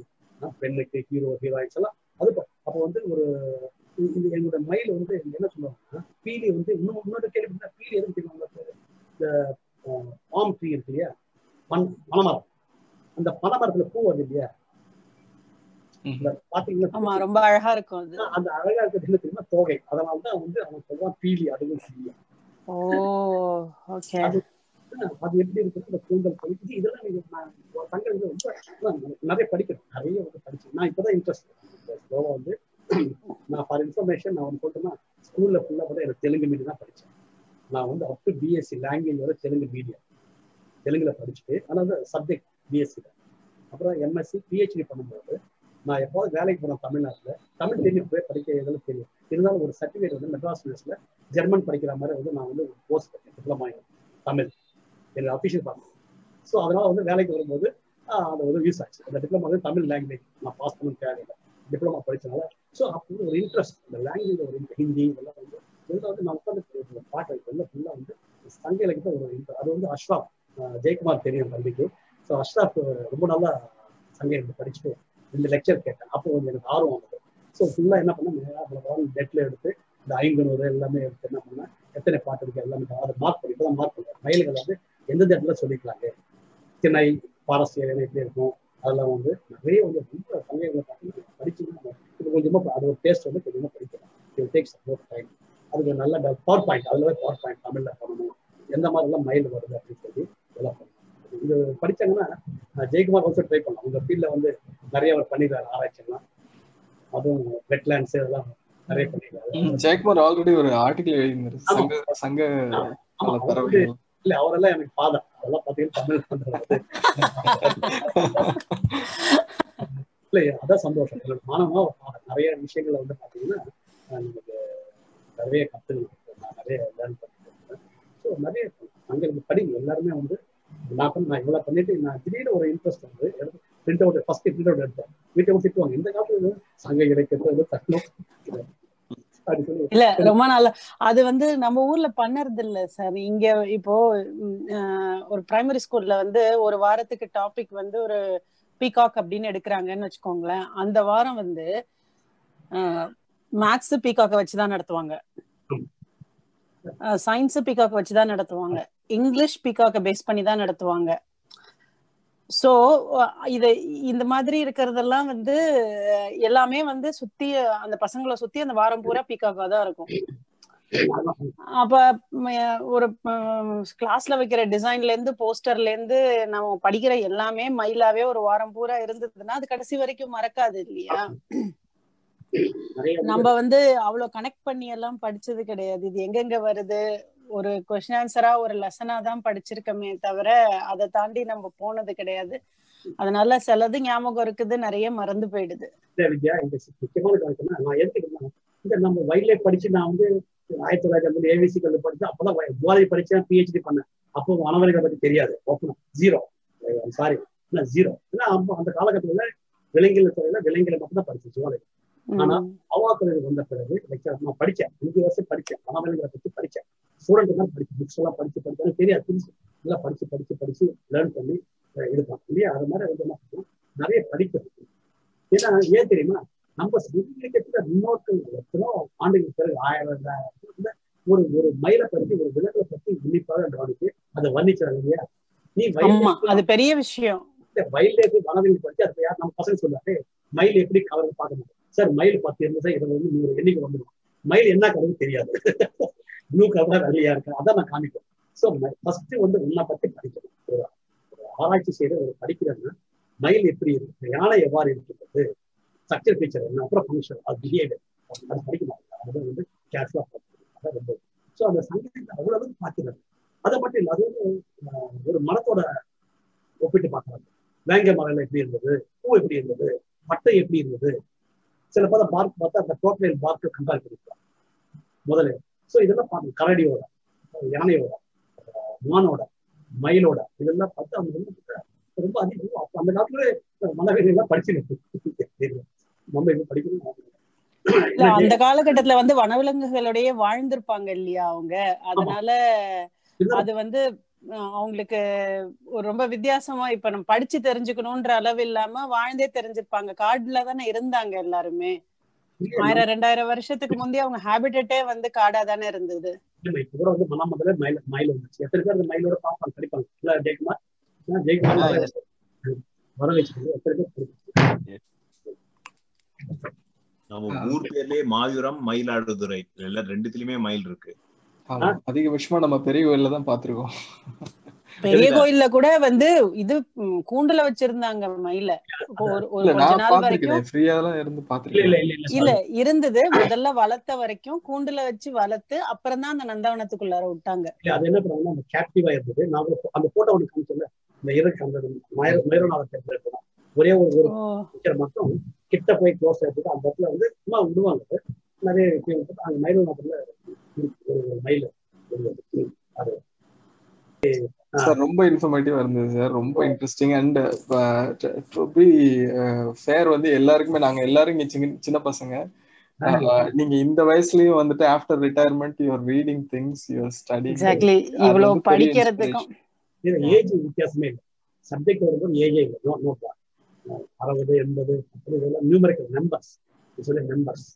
பெண்ணுக்கு ஹீரோ ஹீரோயின்ஸ் எல்லாம் அது ப- அப்போ வந்து ஒரு இது இந்த மயில் வந்து என்ன சொல்லுவாங்கன்னா பீலி வந்து இன்னும் இன்னொரு கேள்வி பீலி எதுக்கு தெரியும் இந்த பாம் ட்ரீ இருக்கு இல்லையா? பன் மணமரம். அந்த பனைமரத்துல பூ வருது இல்லையா? பாத்தீங்கன்னா ஆமா ரொம்ப அழகா இருக்கும் அது. அந்த அழகா இருக்கிறது என்ன தெரியுமா? தோகை. அதனாலதான் வந்து அவன் சொல்லுவான் பீலி அதுவும் பீலி ஓ ஓகே. அது எப்படி இருக்குது இந்த கூந்தல் இதெல்லாம் நீங்க ரொம்ப நிறைய படிக்கிறேன். நிறைய வந்து படிச்சேன். நான் இப்பதான் இன்ட்ரெஸ்ட் ஸ்லோவா வந்து நான் ஃபார் இன்ஃபர்மேஷன் நான் வந்து சொல்லிட்டேன்னா ஸ்கூல்ல ஃபுல்லா கூட எனக்கு தெலுங்கு மீடியம் தான் படிச்சேன். நான் வந்து அப் டு பிஎஸ்சி லாங்குவேஜ் வரை தெலுங்கு மீடியம் தெலுங்குல படிச்சுட்டு ஆனால் சப்ஜெக்ட் பிஎஸ்சி தான் அப்புறம் எம்எஸ்சி பிஹெச்டி பண்ணும்போது நான் எப்போது வேலைக்கு போனேன் தமிழ்நாட்டில். தமிழ் தெரியும் போய் படிக்க எதுவும் தெரியும். இருந்தாலும் ஒரு சர்டிஃபிகேட் வந்து மெட்ராஸ் யூனிவர்சிட்டியில் ஜெர்மன் படிக்கிற மாதிரி வந்து நான் வந்து ஒரு கோர்ஸ் படித்தேன் டிப்ளமா தமிழ். என்னோட அஃபிஷியல் பார்த்தேன் ஸோ அதனால வந்து வேலைக்கு வரும்போது அது வந்து யூஸ் ஆச்சு. அந்த டிப்ளமா வந்து தமிழ் லாங்குவேஜ் நான் பாஸ் பண்ண தேவையில்லை. டிப்ளமா படித்தனால ஸோ அப்போ ஒரு இன்ட்ரெஸ்ட் இந்த லாங்குவேஜ் ஒரு ஹிந்தி இதெல்லாம் வந்து இதுல வந்து நான் உட்காந்து பாட்டு வந்து ஃபுல்லாக வந்து சங்க இலக்கியத்தை ஒரு intro. அது வந்து அஷ்ராப் அஹ் ஜெயக்குமார் தெரியும் தம்பிக்கு. ஸோ அஷ்ராஃப் uh, ரொம்ப நல்லா சங்க எடுத்து படிச்சுட்டு இந்த லெக்சர் கேட்டேன். அப்போ கொஞ்சம் எனக்கு ஆர்வம் வந்தது. ஸோ ஃபுல்லாக என்ன பண்ணேன்? நெட்ல எடுத்து இந்த ஐங்கனூறு எல்லாமே எடுத்து என்ன பண்ணேன்? எத்தனை பாட்டு இருக்கு? எல்லாமே அதை மார்க் பண்ணி இப்பதான் மார்க் பண்ணுறேன் மயில்கள் வந்து எந்தெந்த இடத்துல சொல்லிக்கலாங்க திணை பாரசியல் எப்படி இருக்கும்? அதெல்லாம் வந்து நிறைய வந்து ரொம்ப சங்கங்களை பார்த்தீங்கன்னா படிச்சுன்னா இப்போ கொஞ்சமாக அது ஒரு டேஸ்ட் வந்து கொஞ்சமாக படிக்கலாம் இது டேக்ஸ் மோர் டைம் அதுக்கு நல்ல பவர் பாயிண்ட் அதில் பவர் பாயிண்ட் தமிழில் பண்ணணும். எந்த மாதிரிலாம் மயில் மைல் வருது அப்படின்னு சொல்லி இதெல்லாம் பண்ணணும் இது படிச்சாங்கன்னா ஜெயக்குமார் ஆல்சோ ட்ரை பண்ணலாம். உங்க ஃபீல்ட்ல வந்து நிறைய அவர் பண்ணிடுறாரு ஆராய்ச்சியெல்லாம். அதுவும் வெட்லேண்ட்ஸ் இதெல்லாம் நிறைய பண்ணிடுறாரு ஜெயக்குமார் ஆல்ரெடி ஒரு ஆர்டிகல் எழுதியிருந்தாரு. சங்க இல்ல அவரெல்லாம் எனக்கு ஃபாதர் அதெல்லாம் பாத்தீங்கன்னா தமிழ் <laughs> இல்ல அதான் சந்தோஷம். என்னோட மாணவனா. நிறைய விஷயங்களை வந்து பாத்தீங்கன்னா நமக்கு நிறைய கத்துக்கணும் நிறைய லேர்ன் பண்ணிட்டு ஸோ நிறைய அங்க படிங்க எல்லாருமே வந்து நான் நான் இவ்வளவு பண்ணிட்டு நான் திடீர்னு ஒரு இன்ட்ரெஸ்ட் வந்து print out first print out எடுத்தேன். வீட்டை விட்டு திட்டுவாங்க இந்த காலத்துல சங்க இலக்கியத்தை வந்து தட்டணும் இல்ல ரொம்ப நல்ல அது வந்து நம்ம ஊர்ல பண்ணறது இல்ல சார் இங்க இப்போ ஒரு பிரைமரி ஸ்கூல்ல வந்து ஒரு வாரத்துக்கு டாபிக் வந்து ஒரு பீகாக் அப்படின்னு எடுக்கிறாங்கன்னு வச்சுக்கோங்களேன். அந்த வாரம் வந்து மேக்ஸ் பீகாக்கை வச்சுதான் நடத்துவாங்க. சயின்ஸ் பீகாக் வச்சுதான் நடத்துவாங்க. இங்கிலீஷ் பீகாக்கை பேஸ் பண்ணி தான் நடத்துவாங்க. சோ இது இந்த மாதிரி இருக்கிறதெல்லாம் வந்து எல்லாமே வந்து சுத்தி அந்த பசங்களை சுத்தி அந்த வாரம் பூரா பீகாக்கா தான் இருக்கும். அப்ப ஒரு கிளாஸ்ல வைக்கிற டிசைன்ல இருந்து போஸ்டர்ல இருந்து நம்ம படிக்கிற எல்லாமே மயிலாவே ஒரு வாரம் பூரா இருந்ததுன்னா அது கடைசி வரைக்கும் மறக்காது இல்லையா? நம்ம வந்து அவ்வளவு கனெக்ட் பண்ணி எல்லாம் படிச்சது கிடையாது. இது எங்கெங்க வருது? ஒரு கொஸ்டின் ஆன்சரா ஒரு லெசனா தான் படிச்சிருக்கமே தவிர அதை தாண்டி நம்ம போனது கிடையாது. அதனால சிலது ஞாபகம் இருக்குது நிறைய மறந்து போயிடுது. வித்யா இந்த முக்கியமான காரணம்னா நான் எதுக்கு இந்த நம்ம வயலே படிச்சு நான் வந்து ஆயிரத்தி தொள்ளாயிரத்தி ஐம்பது ஏவிசி கல்வி படிச்சு அப்பதான் ஜுவாலஜி படிச்சேன் பிஹெச்டி பண்ணேன். அப்போ வனவரிகளை பத்தி தெரியாது. ஓப்பனா ஜீரோ சாரி ஜீரோ ஏன்னா அப்போ அந்த காலகட்டத்துல விலங்கியல் துறையில விலங்கியலை மட்டும் தான் படிச்சேன். ஜுவாலஜி ஆனா அவாத்துறை வந்த பிறகு lecture நான் படிச்சேன். அஞ்சு வருஷம் படிச்சேன். வனவிலங்குகளை பத்தி படிச்சேன். ஸ்டூடெண்ட் தான் படிச்சு புக்ஸ் எல்லாம் படிச்சு படிச்சு எனக்கு தெரியாது புதுசு நல்லா படிச்சு படிச்சு படிச்சு லேர்ன் பண்ணி இருப்பான் இல்லையா? அது மாதிரி வந்து என்ன நிறைய படிக்கணும் ஏன்னா ஏன் தெரியுமா? நம்ம இலக்கியத்துல முன்னோர்கள் எத்தனோ ஆண்டுகளுக்கு பிறகு ஆயிரம் ரெண்டாயிரம் ஒரு ஒரு மயிலை பத்தி ஒரு விலங்கை பத்தி உன்னிப்பாக கவனிச்சு அதை வர்ணிச்சாங்க இல்லையா? நீ அது பெரிய விஷயம். வயல்ல போய் வனவிலங்கு படிச்சு அது யார் நம்ம பசங்க சொல்லுவாரு மயில் எப்படி கலர் பார்க்க முடியும்? சார் மயில் பத்து சார் இருபது வந்து நூறு எண்ணிக்கை வந்துடும் மயில் என்ன கலருக்கு தெரியாது. ப்ளூ கலர் வெள்ளையா இருக்கு. அதான் நான் காமிப்பேன். ஸோ ஃபர்ஸ்ட் வந்து உன்னை பத்தி படிக்கணும். ஒரு ஆராய்ச்சி செய்யற ஒரு படிக்கிறேன்னா மயில் எப்படி இருக்கு? யானை எவ்வாறு இருக்கிறது? ஸ்ட்ரக்சர் ஃபீச்சர் என்ன? அப்புறம் ஃபங்க்ஷன் அது பிஹேவியர் அது படிக்க மாட்டாங்க அதை வந்து கேஷுவலாக பார்க்கணும். அதான் ரொம்ப ஸோ அந்த சங்கீதத்தை அவ்வளவு பார்க்கிறாங்க அதை மட்டும் இல்லை அது வந்து ஒரு மரத்தோட ஒப்பிட்டு பார்க்கறாங்க வேங்க மரம் எப்படி இருந்தது? பூ எப்படி இருந்தது? பட்டை எப்படி இருந்தது? சில பல பார்க் பார்த்தா அந்த டோட்டல் பார்க்க கம்பேர் பண்ணிக்கலாம் முதல்ல ஸோ இதெல்லாம் பார்க்கணும். கரடியோட யானையோட மானோட மயிலோட இதெல்லாம் பார்த்து அவங்க ரொம்ப அதிகம் அப்ப அந்த காலத்துல மனவேலாம் படிச்சு நம்ம இது படிக்கணும். அந்த காலகட்டத்துல வந்து வனவிலங்குகளோடய வாழ்ந்திருப்பாங்க இல்லையா அவங்க? அதனால அது வந்து அவங்களுக்கு ஒரு ரொம்ப வித்தியாசமா இப்ப நம்ம படிச்சு தெரிஞ்சுக்கணும்ன்ற அளவு இல்லாம வாழ்ந்தே தெரிஞ்சிருப்பாங்க. காடுல தானே இருந்தாங்க எல்லாருமே. ஆயிரம் ரெண்டாயிரம் வருஷத்துக்கு முந்தைய அவங்க ஹேபிட்டே வந்து காடா தானே இருந்தது. இல்ல, இப்ப கூட வந்து மன முதல்ல மயில் மயில் வந்துச்சு. எத்தனை பேர் அந்த மயிலோட பார்ப்பாங்க படிப்பாங்க இல்ல ஜெயக்குமார்? நான் ஜெயக்குமார் ஆ, வர yes. வர வச்சுக்கோங்க. எத்தனை பேர் படிப்பாங்க நம்ம ஊர் பேர்லயே மாயூரம் மயிலாடுதுறை. எல்லாம் ரெண்டுத்துலயுமே மயில் இருக்கு. அதிகபட்சமா நம்ம பெரிய கோயில்ல தான் பாத்திருக்கோம் பெரிய கோயில்ல கூட வந்து இது கூண்டுல வச்சிருந்தாங்க மயில. ஒரு கொஞ்ச நாள் வரைக்கும். இல்ல பாத்திருக்கேன் இல்ல இல்ல இல்ல இல்ல sorry. இருந்தது. முதல்ல வளர்த்த வரைக்கும் கூண்டுல வச்சு வளர்த்து அப்புறம் தான் அந்த நந்தவனத்துக்குள்ளார விட்டாங்க. அது என்ன அந்த கேப்டிவா இருந்தது. நான் ஒரு- அந்த போட்டோ ஒன்று காமிச்சல இந்த இருக்கு அந்த மயிர மயிரநாத ஒரே ஒரு ஒரு மட்டும் கிட்ட போய் க்ளோஸ் எடுத்துட்டு அந்த இடத்துல வந்து சும்மா விடுவாங்க. நிறைய விஷயம். அங்க மயிரநாதத்துல சார் ரொம்ப இன்ஃபர்மேட்டிவா இருந்தது சார். ரொம்ப இன்ட்ரெஸ்டிங் அண்ட் ஃபேர் வந்து எல்லாருக்குமே நாங்க எல்லாரும் சின்ன பசங்க. நீங்க இந்த வயசுலயும் வந்துட்டு after retirement you're reading things you're studying exactly இவ்வளவு படிக்கிறதுக்கும். ஏஜ் வித்தியாசமே இல்லை. சப்ஜெக்ட் வரும்போது ஏஜே இல்லை. நோ நோ அறுபது எண்பது அப்படி இதெல்லாம் நியூமரிக்கல் நம்பர்ஸ் சொல்லி நம்பர்ஸ்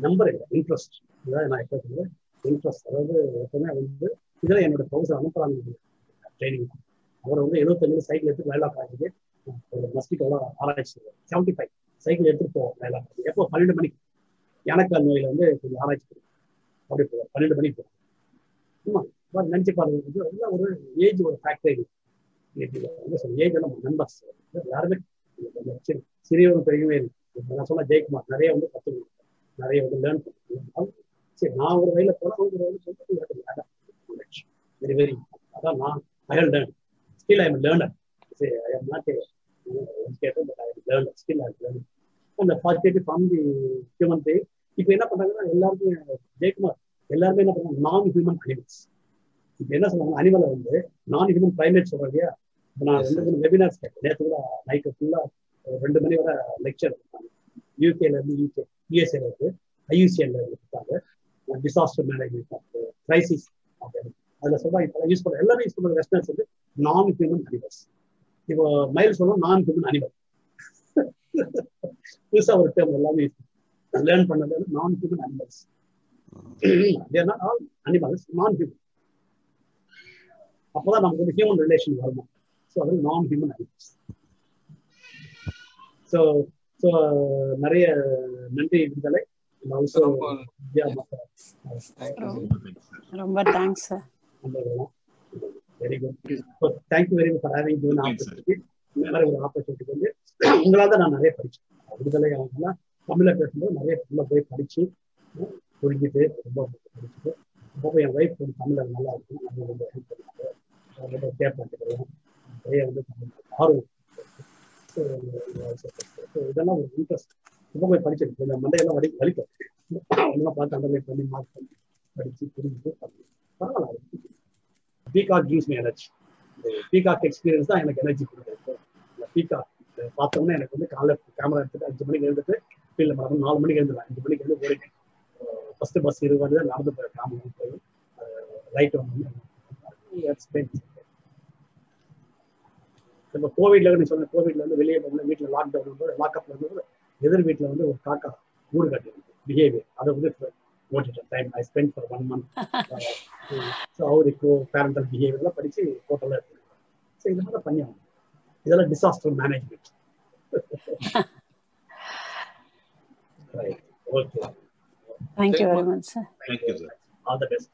நம்பர் இல்லை இன்ட்ரெஸ்ட் இதான் நான் எப்போ சொல்லுவேன் இன்ட்ரெஸ்ட் அதாவது எப்பவுமே வந்து இதில் என்னோட ப்ரொஃபஸர் அனுப்புறாங்க. ட்ரைனிங் அவர் வந்து எழுபத்தஞ்சு சைக்கிள் எடுத்து வேலை காலேஜுக்கு ஒரு மஸ்டிக்கோட ஆராய்ச்சி. செவன்டி ஃபைவ் சைக்கிள் எடுத்துட்டு போவோம் வேலை காலேஜ் எப்போ? பன்னெண்டு மணிக்கு. யானைக்கால் நோயில வந்து கொஞ்சம் ஆராய்ச்சி பண்ணுவோம் அப்படி போவோம் பன்னெண்டு மணிக்கு போவோம் ஆமா. நினைச்சு பாருங்க. எல்லாம் ஒரு ஏஜ் ஒரு ஃபேக்டரி ஏஜ் எல்லாம் நம்பர்ஸ் யாருமே சிறியவங்க பெரியவே இல்லை. நான் சொன்ன ஜெயக்குமார் நிறைய வந்து கற்றுக்கணும் நிறைய வந்து லேர்ன் பண்ணுவோம் சரி நான் ஒரு வயல போனா அவங்க வயல சொல்லிட்டு வெரி வெரி அதான் நான் I learn still I am learner I am not but I am learner. Still I am learning அந்த பாசிட்டிவ் ஃப்ரம் தி ஹியூமன் பே இப்போ என்ன பண்றாங்கன்னா எல்லாருமே ஜெயக்குமார் எல்லாருமே என்ன பண்றாங்க நான் ஹியூமன் அனிமல்ஸ் இப்போ என்ன சொல்றாங்க அனிமலை வந்து நான் ஹியூமன் பிரைமேட் சொல்றேன் இல்லையா நான் ரெண்டு மூணு வெபினார்ஸ் கேட்டேன். நேற்று கூட நைட்டு ஃபுல்லா ரெண்டு மணி வரை லெக்சர் யூகேல இருந்து யூகே யூஎஸ்ஏல இருந்து ஐயூசிஎல்ல இருக்காங்க டிசாஸ்டர் மேனேஜ்மெண்ட் கிரைசிஸ் அதுல சொல்றா இப்போ யூஸ் பண்ற எல்லாமே யூஸ் பண்ற வெஸ்டர்ன்ஸ் வந்து நான் ஹியூமன் அனிமல்ஸ் இப்போ மயில் சொன்னோம் நான் ஹியூமன் அனிமல் புதுசா ஒரு டேர்ம் எல்லாமே லேர்ன் பண்ணது நான் ஹியூமன் அனிமல்ஸ் அனிமல்ஸ் நான் ஹியூமன் அப்போதான் நமக்கு வந்து ஹியூமன் ரிலேஷன் வரணும் ஸோ அது நான் ஹியூமன் அனிமல்ஸ் ஸோ ஸோ நிறைய நன்றி விடுதலை ஆல்சோ ரொம்ப thanks sir very good so thank you very much for having given opportunity ஒரு ஆப்பர்ச்சுனிட்டி வந்து உங்களால் தான் நான் நிறைய படித்தேன் விடுதலை அவங்கெல்லாம் தமிழில் பேசும்போது நிறைய உள்ள போய் படித்து புரிஞ்சுட்டு ரொம்ப படிச்சுட்டு அப்போ என் ஒய்ஃப் வந்து தமிழில் நல்லா இருக்கும் நம்ம ரொம்ப ஹெல்ப் பண்ணுவாங்க. ரொம்ப கேட்பாங்க நிறைய வந்து ஆர்வம். இதெல்லாம் ஒரு இன்ட்ரெஸ்ட் ரொம்ப போய் படிச்சிருக்கு இந்த மண்டையெல்லாம் வலி வலிக்கும். ஒன்றும் பார்த்து அண்டர்லைன் பண்ணி மார்க் பண்ணி படிச்சு புரிஞ்சு பரவாயில்ல. Peacock gives me energy peacock experience தான் எனக்கு எனர்ஜி கொடுக்குது. பீகாக் பார்த்தோம்னா எனக்கு வந்து காலைல கேமரா எடுத்துட்டு அஞ்சு மணிக்கு எழுந்துட்டு ஃபீல்டில் மரம் நாலு மணிக்கு எழுந்துருவேன். அஞ்சு மணிக்கு எழுந்து ஓடிட்டேன் ஃபர்ஸ்ட் பஸ் இருபது நடந்து போய் கேமரா போய் ரைட் வந்து இப்போ கோவிட்ல நீ சொன்ன கோவிட்ல வந்து வெளியே போகணும் வீட்டில் லாக்டவுன் போது லாக்அப்ல இருந்து எதிர் வீட்டில் வந்து ஒரு காக்கா ஊடு கட்டி பிஹேவியர் அதை வந்து ஓட்டிட்டேன். Time I spend for one month so அவர் இப்போ பேரண்டல் பிஹேவியர்லாம் படித்து ஹோட்டலில் இருக்கு ஸோ இது மாதிரி பண்ணி ஆகணும். இதெல்லாம் disaster management okay thank you very much sir thank you sir all the best